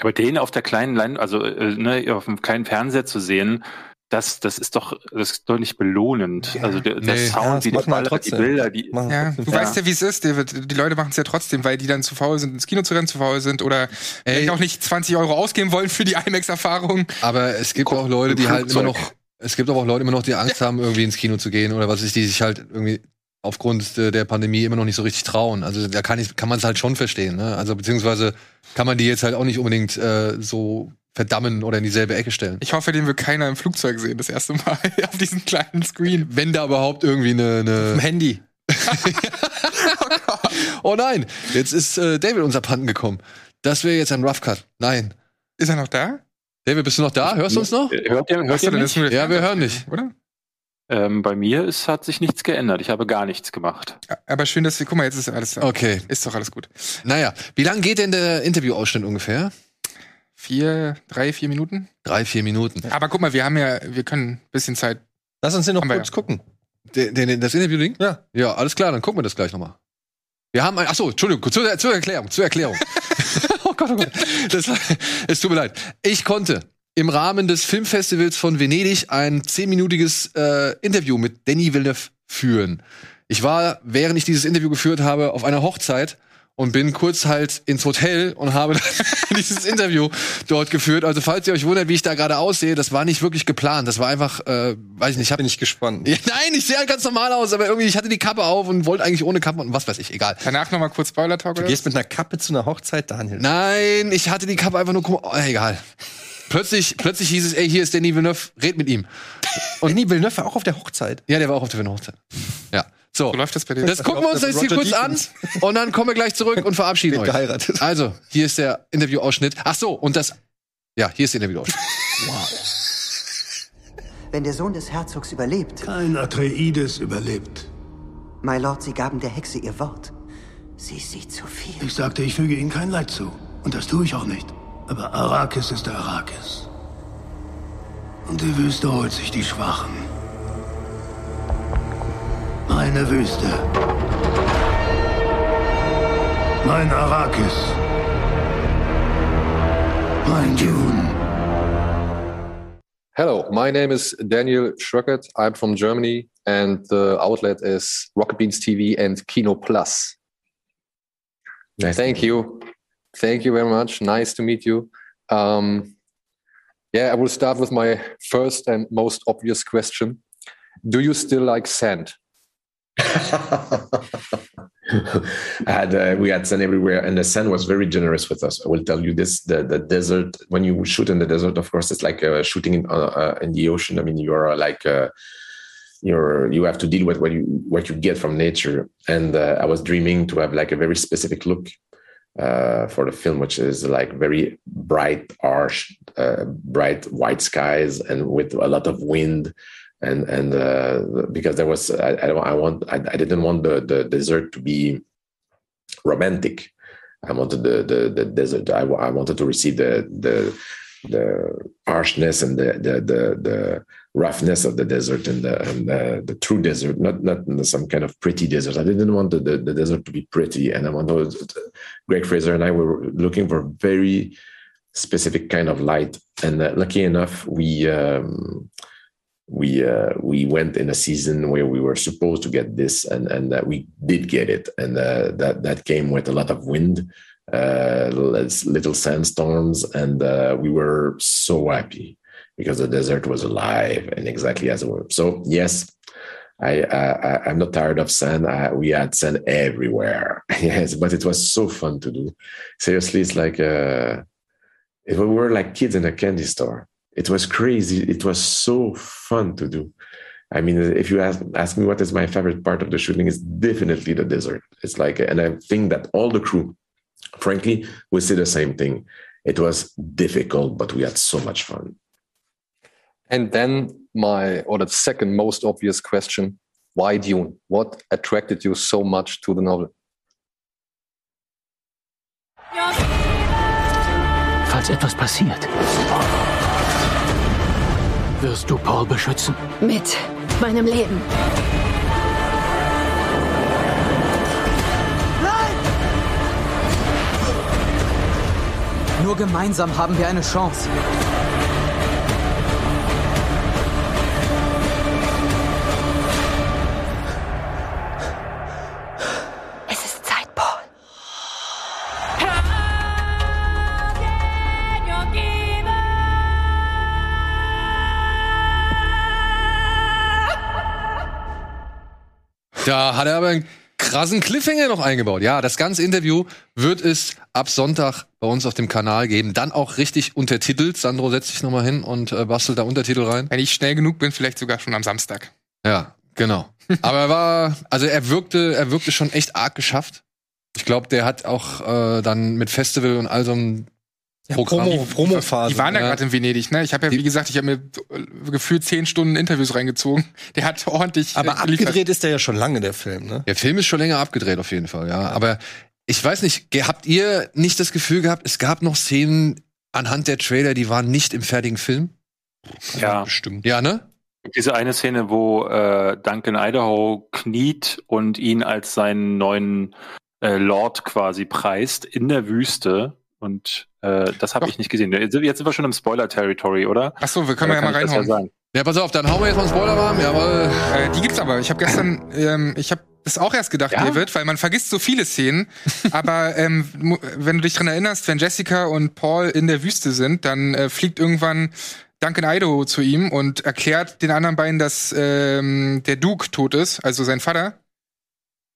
Aber den auf der kleinen Lein, also äh, ne, auf dem kleinen Fernseher zu sehen, das, das ist doch, das ist doch nicht belohnend. Ja. also der, der Nee. Ja, Sound, machen wir Baller, die trotzdem. Bilder, die. Ja, du weißt ja, wie es ist. David. Die Leute machen es ja trotzdem, weil die dann zu faul sind, ins Kino zu rennen, zu faul sind oder vielleicht auch nicht 20 Euro ausgeben wollen für die IMAX-Erfahrung. Aber es gibt auch Leute, die halt immer noch, es gibt aber auch Leute immer noch, die Angst haben, irgendwie ins Kino zu gehen oder was ich, die sich halt irgendwie aufgrund äh, der Pandemie immer noch nicht so richtig trauen. Also da kann ich, kann man es halt schon verstehen. Ne? Also beziehungsweise kann man die jetzt halt auch nicht unbedingt äh, so verdammen oder in dieselbe Ecke stellen. Ich hoffe, den will keiner im Flugzeug sehen, das erste Mal auf diesem kleinen Screen. Wenn da überhaupt irgendwie eine, eine Handy. Oh nein, jetzt ist äh, David uns abhanden gekommen. Das wäre jetzt ein Rough Cut. Nein. Ist er noch da? David, bist du noch da? Hörst du uns noch? Äh, Hört ihr, hört ihr mich? Ja, wir hören dich. Oder? Ähm, bei mir ist, hat sich nichts geändert. Ich habe gar nichts gemacht. Ja, Aber schön, dass wir, guck mal, jetzt ist alles da. Okay. Ist doch alles gut. Naja, wie lang geht denn der Interviewausschnitt ungefähr? Vier, drei, vier Minuten. Drei, vier Minuten. Aber guck mal, wir haben ja, wir können ein bisschen Zeit. Lass uns den noch Haben kurz ja. gucken. Den, den, das Interview-Link? Ja. Ja, alles klar, dann gucken wir das gleich nochmal. Wir haben ein, achso, Entschuldigung, zur, zur Erklärung, zur Erklärung. oh Gott, oh Gott. Das, es tut mir leid. Ich konnte im Rahmen des Filmfestivals von Venedig ein zehnminütiges äh, Interview mit Danny Villeneuve führen. Ich war, während ich dieses Interview geführt habe, auf einer Hochzeit und bin kurz halt ins Hotel und habe dieses Interview dort geführt. Also falls ihr euch wundert, wie ich da gerade aussehe, das war nicht wirklich geplant. Das war einfach, äh, weiß ich nicht, ich hab Bin ich gespannt. ja, nein, ich sehe halt ganz normal aus, aber irgendwie, ich hatte die Kappe auf und wollte eigentlich ohne Kappe und was weiß ich, egal. Danach noch mal kurz Spoiler-Talk Du oder? gehst mit einer Kappe zu einer Hochzeit, Daniel. Nein, ich hatte die Kappe einfach nur, oh, egal. Plötzlich, plötzlich hieß es, ey, hier ist Danny Villeneuve, red mit ihm. Und Danny Villeneuve war auch auf der Hochzeit. Ja, der war auch auf der Hochzeit. Ja. So. So läuft das bei dir. Das gucken wir uns jetzt hier kurz an Deakins. und dann kommen wir gleich zurück und verabschieden euch. geheiratet. Also, hier ist der Interviewausschnitt. Ach so, und das, ja, hier ist der Interviewausschnitt. Wenn der Sohn des Herzogs überlebt, Kein Atreides überlebt. My Lord, Sie gaben der Hexe ihr Wort. Sie sieht zu viel. Ich sagte, ich füge ihnen kein Leid zu. Und das tue ich auch nicht. Aber Arrakis ist Arrakis. Und die Wüste holt sich die Schwachen. Meine Wüste. Mein Arrakis. Mein Dune. Hello, my name is Daniel Schruckert. I'm from Germany. and the outlet is Rocket Beans TV and Kino Plus. Nice. Thank you. Thank you very much. Nice to meet you. Um, yeah, I will start with my first and most obvious question. Do you still like sand? Uh, we had sand everywhere, and the sand was very generous with us. I will tell you this: the the desert when you shoot in the desert, of course, it's like uh, shooting in, uh, uh, in the ocean. I mean, you are like uh, you're you have to deal with what you what you get from nature. And uh, I was dreaming to have like a very specific look uh, for the film, which is like very bright, harsh, uh, bright white skies, and with a lot of wind. And and uh, because there was, I, I, don't- I want, I, I didn't want the the desert to be romantic. I wanted the the, the desert. I, I wanted to receive the the the harshness and the the the, the roughness of the desert and the and the, the true desert, not not some kind of pretty desert. I didn't want the, the, the desert to be pretty, and I wanted Greg Fraser and I were looking for a very specific kind of light. And uh, lucky enough, we um, we uh, we went in a season where we were supposed to get this, and and uh, we did get it, and uh, that that came with a lot of wind, uh, little sandstorms, and uh, we were so happy because the desert was alive and exactly as it was. So yes, I, I I'm not tired of sand. I, we had sand everywhere. yes, but it was so fun to do. Seriously, it's like uh, it, we were like kids in a candy store. It was crazy. It was so fun to do. I mean, if you ask ask me what is my favorite part of the shooting, it's definitely the desert. It's like, and I think that all the crew, frankly, will say the same thing. It was difficult, but we had so much fun. And then my, or the second most obvious question, why Dune? What attracted you so much to the novel? Falls etwas passiert, wirst du Paul beschützen. Mit meinem Leben. Nur gemeinsam haben wir eine Chance. Da hat er aber einen krassen Cliffhanger noch eingebaut. Ja, das ganze Interview wird es ab Sonntag bei uns auf dem Kanal geben. Dann auch richtig untertitelt. Sandro setzt sich nochmal hin und äh, bastelt da Untertitel rein. Wenn ich schnell genug bin, vielleicht sogar schon am Samstag. Ja, genau. Aber er war, also er wirkte, er wirkte schon echt arg geschafft. Ich glaube, der hat auch äh, dann mit Festival und all so einem Programm. Die waren ja Ja. gerade in Venedig, ne? Ich habe ja, wie gesagt, ich habe mir gefühlt zehn Stunden Interviews reingezogen. Der hat ordentlich. Aber äh, geliefert. abgedreht ist der ja schon lange, der Film, ne? Der Film ist schon länger abgedreht, auf jeden Fall, ja. Aber ich weiß nicht, habt ihr nicht das Gefühl gehabt, es gab noch Szenen anhand der Trailer, die waren nicht im fertigen Film? Ja. Bestimmt. Ja, ne? Diese eine Szene, wo äh, Duncan Idaho kniet und ihn als seinen neuen äh, Lord quasi preist in der Wüste. Und äh, das habe ich nicht gesehen. Jetzt sind wir schon im Spoiler-Territory, oder? Ach so, wir können Oder ja mal reinhauen. sagen? Ja, pass auf, dann hauen wir jetzt mal einen Spoiler-Rahmen. Jawohl. Äh, die gibt's aber. Ich habe gestern, ähm, ich habe das auch erst gedacht, Ja? David, weil man vergisst so viele Szenen. aber ähm, wenn du dich dran erinnerst, wenn Jessica und Paul in der Wüste sind, dann äh, fliegt irgendwann Duncan Idaho zu ihm und erklärt den anderen beiden, dass ähm, der Duke tot ist, also sein Vater.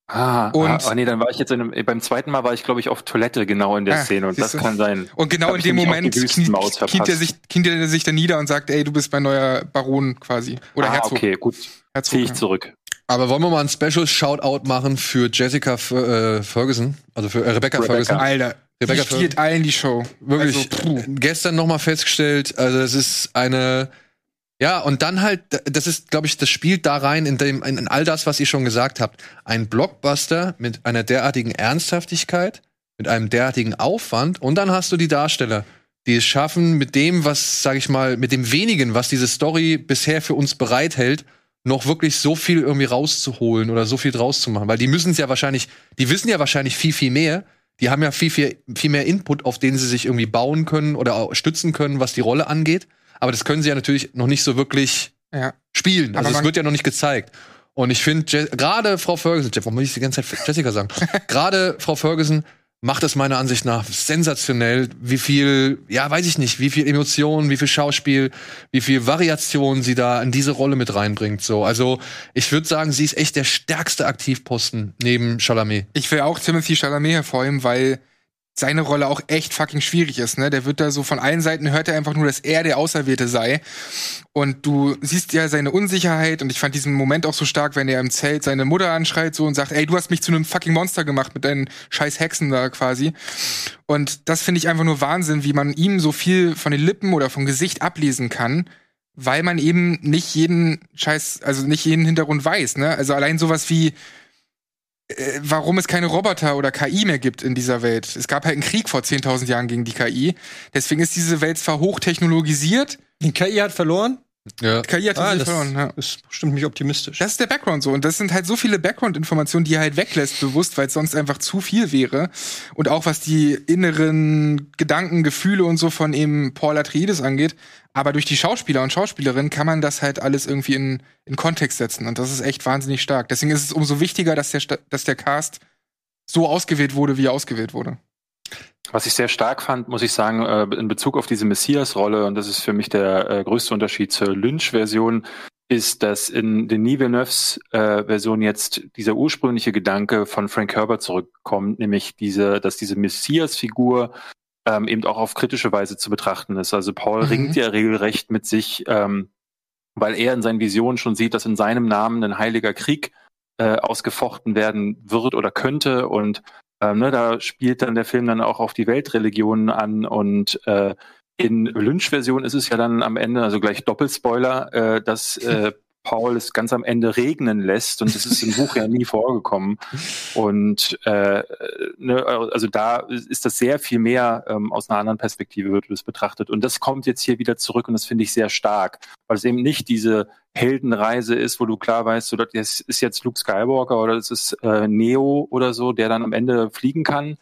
Ah, Und- ah, ah, nee, dann war ich jetzt in einem, beim zweiten Mal war ich, glaube ich, auf Toilette genau in der Ah, Szene und das du. kann sein. Und genau in dem Moment kniet, er sich, kniet er sich dann nieder und sagt, ey, du bist mein neuer Baron quasi. Oder ah, Herzog. okay, gut. Herzog, Ziehe ich ja. zurück. Aber wollen wir mal ein Special Shoutout machen für Jessica F äh, Ferguson, also für äh, Rebecca, Rebecca. Ferguson. Alter, Rebecca die stiehlt allen die Show. Wirklich Also, gestern noch mal festgestellt, also es ist eine ja, und dann halt, das ist, glaube ich, das spielt da rein in, dem, in, in all das, was ihr schon gesagt habt. Ein Blockbuster mit einer derartigen Ernsthaftigkeit, mit einem derartigen Aufwand und dann hast du die Darsteller, die es schaffen, mit dem, was, sag ich mal, mit dem wenigen, was diese Story bisher für uns bereithält, noch wirklich so viel irgendwie rauszuholen oder so viel draus zu machen. Weil die müssen es ja wahrscheinlich, die wissen ja wahrscheinlich viel, viel mehr. Die haben ja viel, viel, viel mehr Input, auf den sie sich irgendwie bauen können oder stützen können, was die Rolle angeht. Aber das können sie ja natürlich noch nicht so wirklich Ja. spielen. Also Aber es wird ja noch nicht gezeigt. Und ich finde, gerade Frau Ferguson, Jeff, warum muss ich die ganze Zeit Jessica sagen? gerade Frau Ferguson macht es meiner Ansicht nach sensationell, wie viel, ja, weiß ich nicht, wie viel Emotionen, wie viel Schauspiel, wie viel Variation sie da in diese Rolle mit reinbringt. So, also ich würde sagen, sie ist echt der stärkste Aktivposten neben Chalamet. Ich will auch Timothy Chalamet hervorheben, weil seine Rolle auch echt fucking schwierig ist, ne? Der wird da so von allen Seiten hört er einfach nur, dass er der Auserwählte sei. Und du siehst ja seine Unsicherheit und ich fand diesen Moment auch so stark, wenn er im Zelt seine Mutter anschreit so und sagt, ey, du hast mich zu einem fucking Monster gemacht mit deinen scheiß Hexen da quasi. Und das finde ich einfach nur Wahnsinn, wie man ihm so viel von den Lippen oder vom Gesicht ablesen kann, weil man eben nicht jeden Scheiß, also nicht jeden Hintergrund weiß, ne? Also allein sowas wie warum es keine Roboter oder KI mehr gibt in dieser Welt. Es gab halt einen Krieg vor 10.000 Jahren gegen die KI. Deswegen ist diese Welt zwar hochtechnologisiert. Die KI hat verloren? Ja. KI hat Ah, das verloren. Ja. ist bestimmt nicht optimistisch. Das ist der Background so. Und das sind halt so viele Background-Informationen, die er halt weglässt, bewusst, weil es sonst einfach zu viel wäre. Und auch was die inneren Gedanken, Gefühle und so von eben Paul Atreides angeht. Aber durch die Schauspieler und Schauspielerinnen kann man das halt alles irgendwie in, in Kontext setzen. Und das ist echt wahnsinnig stark. Deswegen ist es umso wichtiger, dass der, dass der Cast so ausgewählt wurde, wie er ausgewählt wurde. Was ich sehr stark fand, muss ich sagen, äh, in Bezug auf diese Messias-Rolle, und das ist für mich der äh, größte Unterschied zur Lynch-Version, ist, dass in Denis Villeneuves äh, Version jetzt dieser ursprüngliche Gedanke von Frank Herbert zurückkommt, nämlich diese, dass diese Messias-Figur ähm, eben auch auf kritische Weise zu betrachten ist. Also Paul Mhm. ringt ja regelrecht mit sich, ähm, weil er in seinen Visionen schon sieht, dass in seinem Namen ein heiliger Krieg äh, ausgefochten werden wird oder könnte und ähm, ne, da spielt dann der Film dann auch auf die Weltreligionen an und äh, in Lynch-Version ist es ja dann am Ende, also gleich Doppelspoiler, äh, dass äh, Paul es ganz am Ende regnen lässt und das ist im Buch ja nie vorgekommen. Und äh, ne, also da ist das sehr viel mehr ähm, aus einer anderen Perspektive wird das betrachtet. Und das kommt jetzt hier wieder zurück und das finde ich sehr stark, weil es eben nicht diese Heldenreise ist, wo du klar weißt, so, das ist jetzt Luke Skywalker oder das ist äh, Neo oder so, der dann am Ende fliegen kann,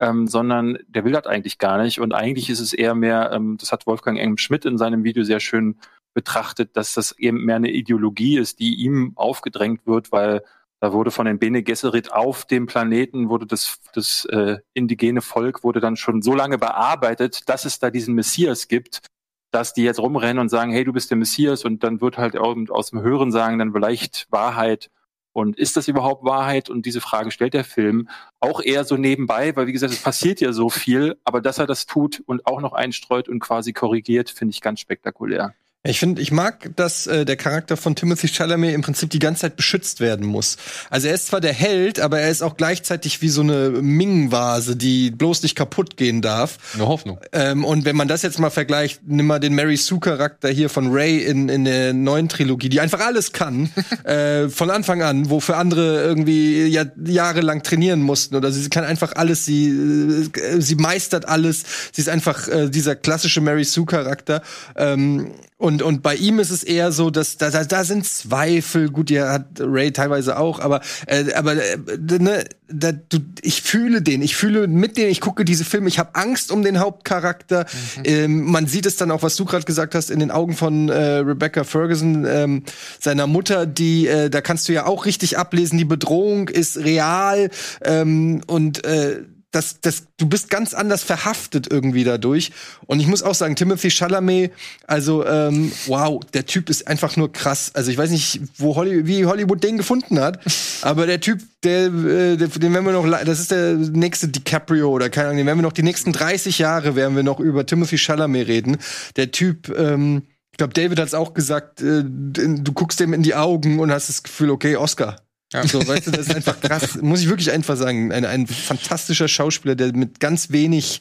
ähm, sondern der will das eigentlich gar nicht. Und eigentlich ist es eher mehr, ähm, das hat Wolfgang Engem Schmidt in seinem Video sehr schön betrachtet, dass das eben mehr eine Ideologie ist, die ihm aufgedrängt wird, weil da wurde von den Bene Gesserit auf dem Planeten wurde das, das äh, indigene Volk wurde dann schon so lange bearbeitet, dass es da diesen Messias gibt, dass die jetzt rumrennen und sagen, hey, du bist der Messias und dann wird halt aus dem Hören sagen dann vielleicht Wahrheit. Und ist das überhaupt Wahrheit? Und diese Frage stellt der Film auch eher so nebenbei, weil wie gesagt, es passiert ja so viel, aber dass er das tut und auch noch einstreut und quasi korrigiert, finde ich ganz spektakulär. Ich finde, ich mag, dass äh, der Charakter von Timothy Chalamet im Prinzip die ganze Zeit beschützt werden muss. Also er ist zwar der Held, aber er ist auch gleichzeitig wie so eine Ming-Vase, die bloß nicht kaputt gehen darf. Eine Hoffnung. Ähm, und wenn man das jetzt mal vergleicht, nimm mal den Mary Sue-Charakter hier von Ray in, in der neuen Trilogie, die einfach alles kann, äh, von Anfang an, wofür andere irgendwie ja, jahrelang trainieren mussten. Oder sie kann einfach alles, sie, äh, sie meistert alles. Sie ist einfach äh, dieser klassische Mary Sue-Charakter. Ähm, und, und bei ihm ist es eher so, dass da, da, da sind Zweifel, gut, die hat Ray teilweise auch, aber, äh, aber äh, ne, da, du, ich fühle den, ich fühle mit dem, ich gucke diese Filme, ich habe Angst um den Hauptcharakter. Ähm, man sieht es dann auch, was du gerade gesagt hast, in den Augen von äh, Rebecca Ferguson, ähm, seiner Mutter, die, äh, da kannst du ja auch richtig ablesen, die Bedrohung ist real. Ähm, und äh, das, das, du bist ganz anders verhaftet irgendwie dadurch. Und ich muss auch sagen, Timothy Chalamet, also ähm, wow, der Typ ist einfach nur krass. Also ich weiß nicht, wo Holly, wie Hollywood den gefunden hat, aber der Typ, der, äh, den werden wir noch, das ist der nächste DiCaprio oder keine Ahnung, den werden wir noch die nächsten 30 Jahre werden wir noch über Timothy Chalamet reden. Der Typ, ähm, ich glaube, David hat es auch gesagt, äh, du guckst dem in die Augen und hast das Gefühl, okay, Oscar. Ja. So, weißt du, das ist einfach krass. Muss ich wirklich einfach sagen. Ein, ein fantastischer Schauspieler, der mit ganz wenig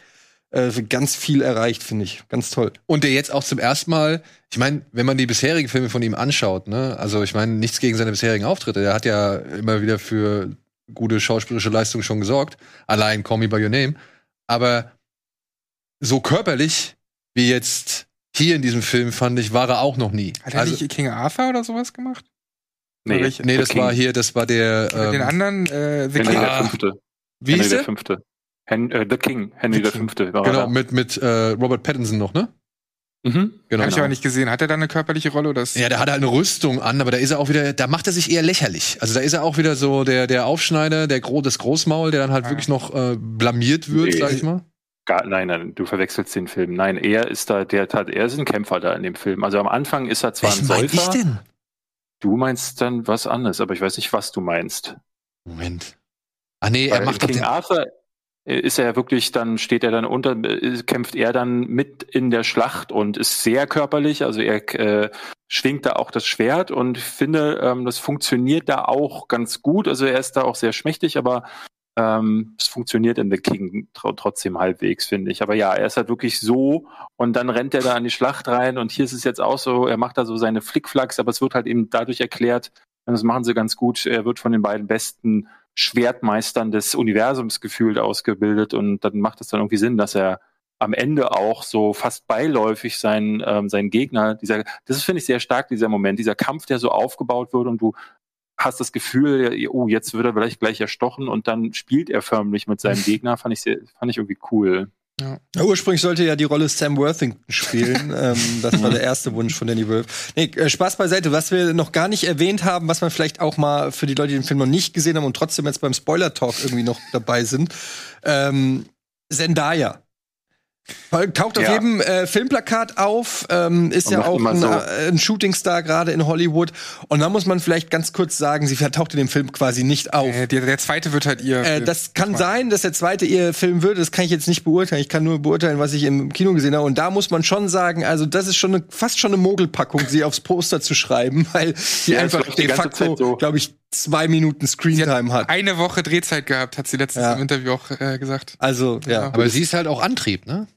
äh, ganz viel erreicht, finde ich. Ganz toll. Und der jetzt auch zum ersten Mal, ich meine, wenn man die bisherigen Filme von ihm anschaut, ne, also ich meine, nichts gegen seine bisherigen Auftritte. Der hat ja immer wieder für gute schauspielerische Leistung schon gesorgt. Allein Call Me By Your Name. Aber so körperlich wie jetzt hier in diesem Film, fand ich, war er auch noch nie. Hat er also, nicht King Arthur oder sowas gemacht? Nee, welche- nee, das King. war hier, das war der. Oder den Ähm, anderen, äh, The Henry King. der Fünfte. wie Henry der der? Fünfte. Hen äh, The King, Henry der Fünfte war Genau, er. mit, mit äh, Robert Pattinson noch, ne? Mhm. Genau. Habe ich aber nicht gesehen. Hat er da eine körperliche Rolle? Oder ist Ja, der hat halt eine Rüstung an, aber da ist er auch wieder, da macht er sich eher lächerlich. Also da ist er auch wieder so der, der Aufschneider, der Gro das Großmaul, der dann halt Ah. wirklich noch äh, blamiert wird, Nee. sag ich mal. Gar, nein, nein, du verwechselst den Film. Nein, er ist da, der hat, er ist ein Kämpfer da in dem Film. Also am Anfang ist er zwar ein mein ich Säufer. denn? Du meinst dann was anderes, aber ich weiß nicht, was du meinst. Moment. Ah nee, er macht King den, Arthur äh, ist er ja wirklich, dann steht er dann unter, äh, kämpft er dann mit in der Schlacht und ist sehr körperlich, also er äh, schwingt da auch das Schwert und finde, ähm, das funktioniert da auch ganz gut. Also er ist da auch sehr schmächtig, aber ähm, es funktioniert in The King tr trotzdem halbwegs, finde ich. Aber ja, er ist halt wirklich so und dann rennt er da an die Schlacht rein und hier ist es jetzt auch so, er macht da so seine Flickflacks, aber es wird halt eben dadurch erklärt, und das machen sie ganz gut, er wird von den beiden besten Schwertmeistern des Universums gefühlt ausgebildet und dann macht es dann irgendwie Sinn, dass er am Ende auch so fast beiläufig seinen, ähm, seinen Gegner, dieser, das finde ich sehr stark, dieser Moment, dieser Kampf, der so aufgebaut wird und du hast das Gefühl, oh, jetzt wird er vielleicht gleich erstochen und dann spielt er förmlich mit seinem Gegner, fand ich sehr, fand ich irgendwie cool. Ja, ursprünglich sollte ja die Rolle Sam Worthington spielen. ähm, das war der erste Wunsch von Danny Wolf. Nee, äh, Spaß beiseite. Was wir noch gar nicht erwähnt haben, was man vielleicht auch mal für die Leute, die den Film noch nicht gesehen haben und trotzdem jetzt beim Spoiler-Talk irgendwie noch dabei sind. Ähm, Zendaya. Taucht auf Ja. jedem äh, Filmplakat auf, ähm, ist Und ja auch ein, so. äh, ein Shootingstar gerade in Hollywood. Und da muss man vielleicht ganz kurz sagen, sie taucht in dem Film quasi nicht auf. äh, der, der zweite wird halt ihr. Äh, das kann sein, dass der zweite ihr Film wird. Das kann ich jetzt nicht beurteilen. Ich kann nur beurteilen, was ich im Kino gesehen habe. Und da muss man schon sagen, also das ist schon eine, fast schon eine Mogelpackung, sie aufs Poster zu schreiben, weil sie Ja, das einfach de facto, so. glaube ich, zwei Minuten Screentime hat. eine Woche Drehzeit gehabt, hat sie letztens Ja. im Interview auch äh, gesagt. Also ja. aber sie ist halt auch Antrieb, ne?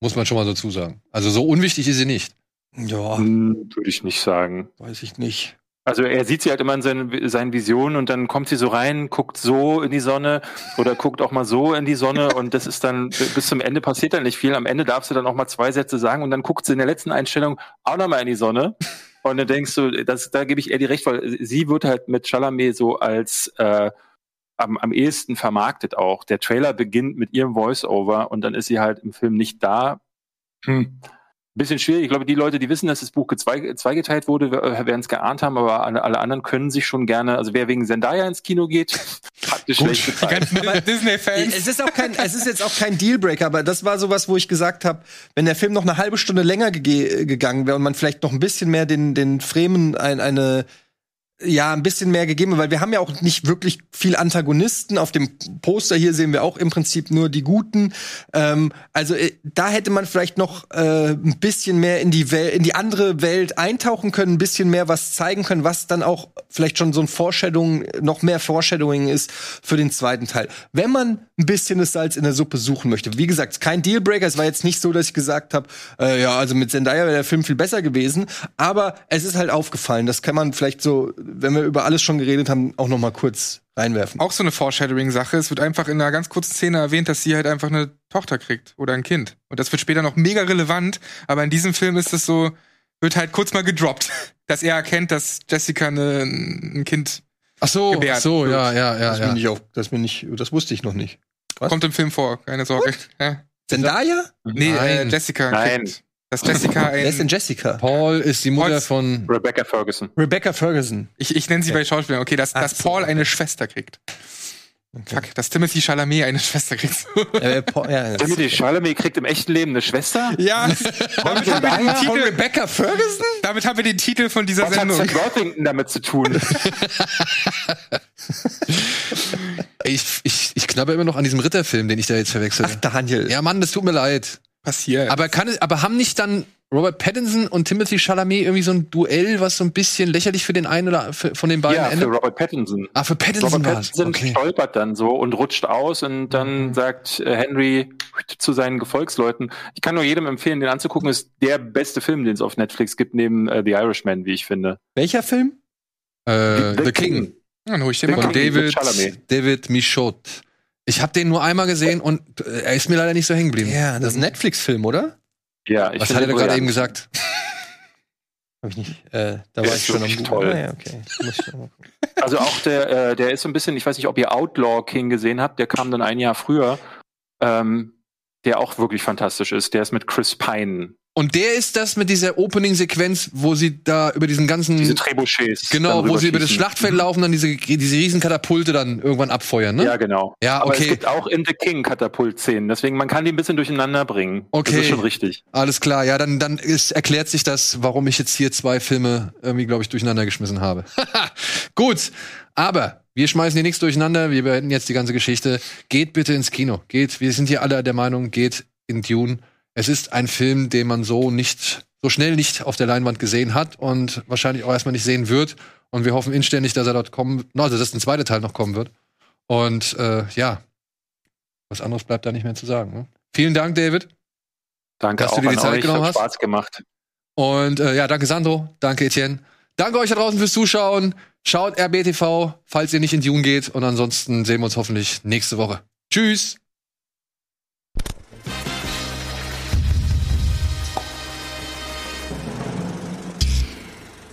Muss man schon mal dazu sagen. Also so unwichtig ist sie nicht. Ja, Hm, Würde ich nicht sagen. weiß ich nicht. Also er sieht sie halt immer in seinen, seinen Visionen und dann kommt sie so rein, guckt so in die Sonne oder guckt auch mal so in die Sonne und das ist dann bis zum Ende passiert dann nicht viel. Am Ende darf sie dann auch mal zwei Sätze sagen und dann guckt sie in der letzten Einstellung auch noch mal in die Sonne und dann denkst du, das, da gebe ich eher die recht, weil sie wird halt mit Chalamet so als äh, am, am ehesten vermarktet auch. Der Trailer beginnt mit ihrem Voice-Over und dann ist sie halt im Film nicht da. Hm. Bisschen schwierig. Ich glaube, die Leute, die wissen, dass das Buch zwei, zweigeteilt wurde, äh, werden es geahnt haben, aber alle, alle anderen können sich schon gerne, also wer wegen Zendaya ins Kino geht, hat eine schlechte Zeit. Disney-Fans. Es ist auch kein, es ist jetzt auch kein Dealbreaker, aber das war sowas, wo ich gesagt habe, wenn der Film noch eine halbe Stunde länger gege- gegangen wäre und man vielleicht noch ein bisschen mehr den den Fremen ein, eine ja, ein bisschen mehr gegeben, weil wir haben ja auch nicht wirklich viel Antagonisten. Auf dem Poster hier sehen wir auch im Prinzip nur die Guten. Ähm, also äh, da hätte man vielleicht noch äh, ein bisschen mehr in die in die andere Welt eintauchen können, ein bisschen mehr was zeigen können, was dann auch vielleicht schon so ein Foreshadowing, noch mehr Foreshadowing ist für den zweiten Teil. Wenn man ein bisschen das Salz in der Suppe suchen möchte. Wie gesagt, kein Dealbreaker. Es war jetzt nicht so, dass ich gesagt habe, äh, ja, also mit Zendaya wäre der Film viel besser gewesen. Aber es ist halt aufgefallen. Das kann man vielleicht so, wenn wir über alles schon geredet haben, auch noch mal kurz reinwerfen. Auch so eine Foreshadowing-Sache. Es wird einfach in einer ganz kurzen Szene erwähnt, dass sie halt einfach eine Tochter kriegt oder ein Kind. Und das wird später noch mega relevant. Aber in diesem Film ist es so, wird halt kurz mal gedroppt, dass er erkennt, dass Jessica eine, ein Kind Ach so, Gebärt ach so, wird. ja, ja, ja, das, ja. Bin ich auch, das, bin ich, das wusste ich noch nicht. Was? kommt im Film vor. Keine Sorge. Ja. Zendaya? Nee, äh, Nein. Jessica Nein. kriegt. Dass Jessica Wer ist denn ein. Jessica? Paul ist die Mutter Paul- von. Rebecca Ferguson. Rebecca Ferguson. Ich, ich nenne sie bei Schauspielern. Okay, dass, Ach dass so, Paul eine Schwester kriegt. Fuck, dass Timothy Chalamet eine Schwester kriegt. Äh, Paul, ja, das- Timothy Chalamet kriegt im echten Leben eine Schwester? ja, damit haben wir den Von Titel. Rebecca Ferguson? Damit haben wir den Titel von dieser Was hat Sendung. Sam Worthington damit zu tun? Ich, ich, ich knabber immer noch an diesem Ritterfilm, den ich da jetzt verwechsel. Ach, Daniel. Ja, Mann, das tut mir leid. Passiert. Aber kann aber haben nicht dann Robert Pattinson und Timothy Chalamet irgendwie so ein Duell, was so ein bisschen lächerlich für den einen oder für, von den beiden ja, für endet? Robert Pattinson. Ah, für Pattinson Robert. Pattinson Okay. stolpert dann so und rutscht aus und dann sagt äh, Henry zu seinen Gefolgsleuten, ich kann nur jedem empfehlen, den anzugucken, ist der beste Film, den es auf Netflix gibt, neben äh, The Irishman, wie ich finde. Welcher Film? Äh, The, King. Ja, dann hol ich den mal. Von King David. David Michaud. Ich habe den nur einmal gesehen und äh, er ist mir leider nicht so hängen geblieben. Ja, das ist ein Netflix-Film, oder? Ja, ich Was hat er gerade eben gesagt? Hab ich nicht. Äh, da war ist ich schon am toll. Ah, ja, okay. Also auch der, äh, der ist so ein bisschen, ich weiß nicht, ob ihr Outlaw King gesehen habt, der kam dann ein Jahr früher, ähm, der auch wirklich fantastisch ist. Der ist mit Chris Pine. Und der ist das mit dieser Opening-Sequenz, wo sie da über diesen ganzen. Diese Trebuchets. Genau, wo sie über das. Schlachtfeld laufen, dann diese, diese riesen Katapulte dann irgendwann abfeuern, ne? Ja, genau. Ja, Aber es okay. gibt auch in The King Katapult-Szenen, deswegen man kann die ein bisschen durcheinander bringen. Okay. Das ist schon richtig. Alles klar, ja, dann, dann ist, erklärt sich das, warum ich jetzt hier zwei Filme irgendwie, glaube ich, durcheinander geschmissen habe. Gut, aber wir schmeißen hier nichts durcheinander, wir beenden jetzt die ganze Geschichte. Geht bitte ins Kino. Geht, wir sind hier alle der Meinung, geht in Dune. Es ist ein Film, den man so nicht, so schnell nicht auf der Leinwand gesehen hat und wahrscheinlich auch erstmal nicht sehen wird. Und wir hoffen inständig, dass er dort kommen, also dass ein zweiter Teil noch kommen wird. Und äh, ja, was anderes bleibt da nicht mehr zu sagen. Ne? Vielen Dank, David. Danke dass auch du dir die Zeit euch, genommen hat hast. Spaß gemacht. Und äh, ja, danke Sandro, danke Etienne. Danke euch da draußen fürs Zuschauen. Schaut RBTV, falls ihr nicht in Dune geht. Und ansonsten sehen wir uns hoffentlich nächste Woche. Tschüss.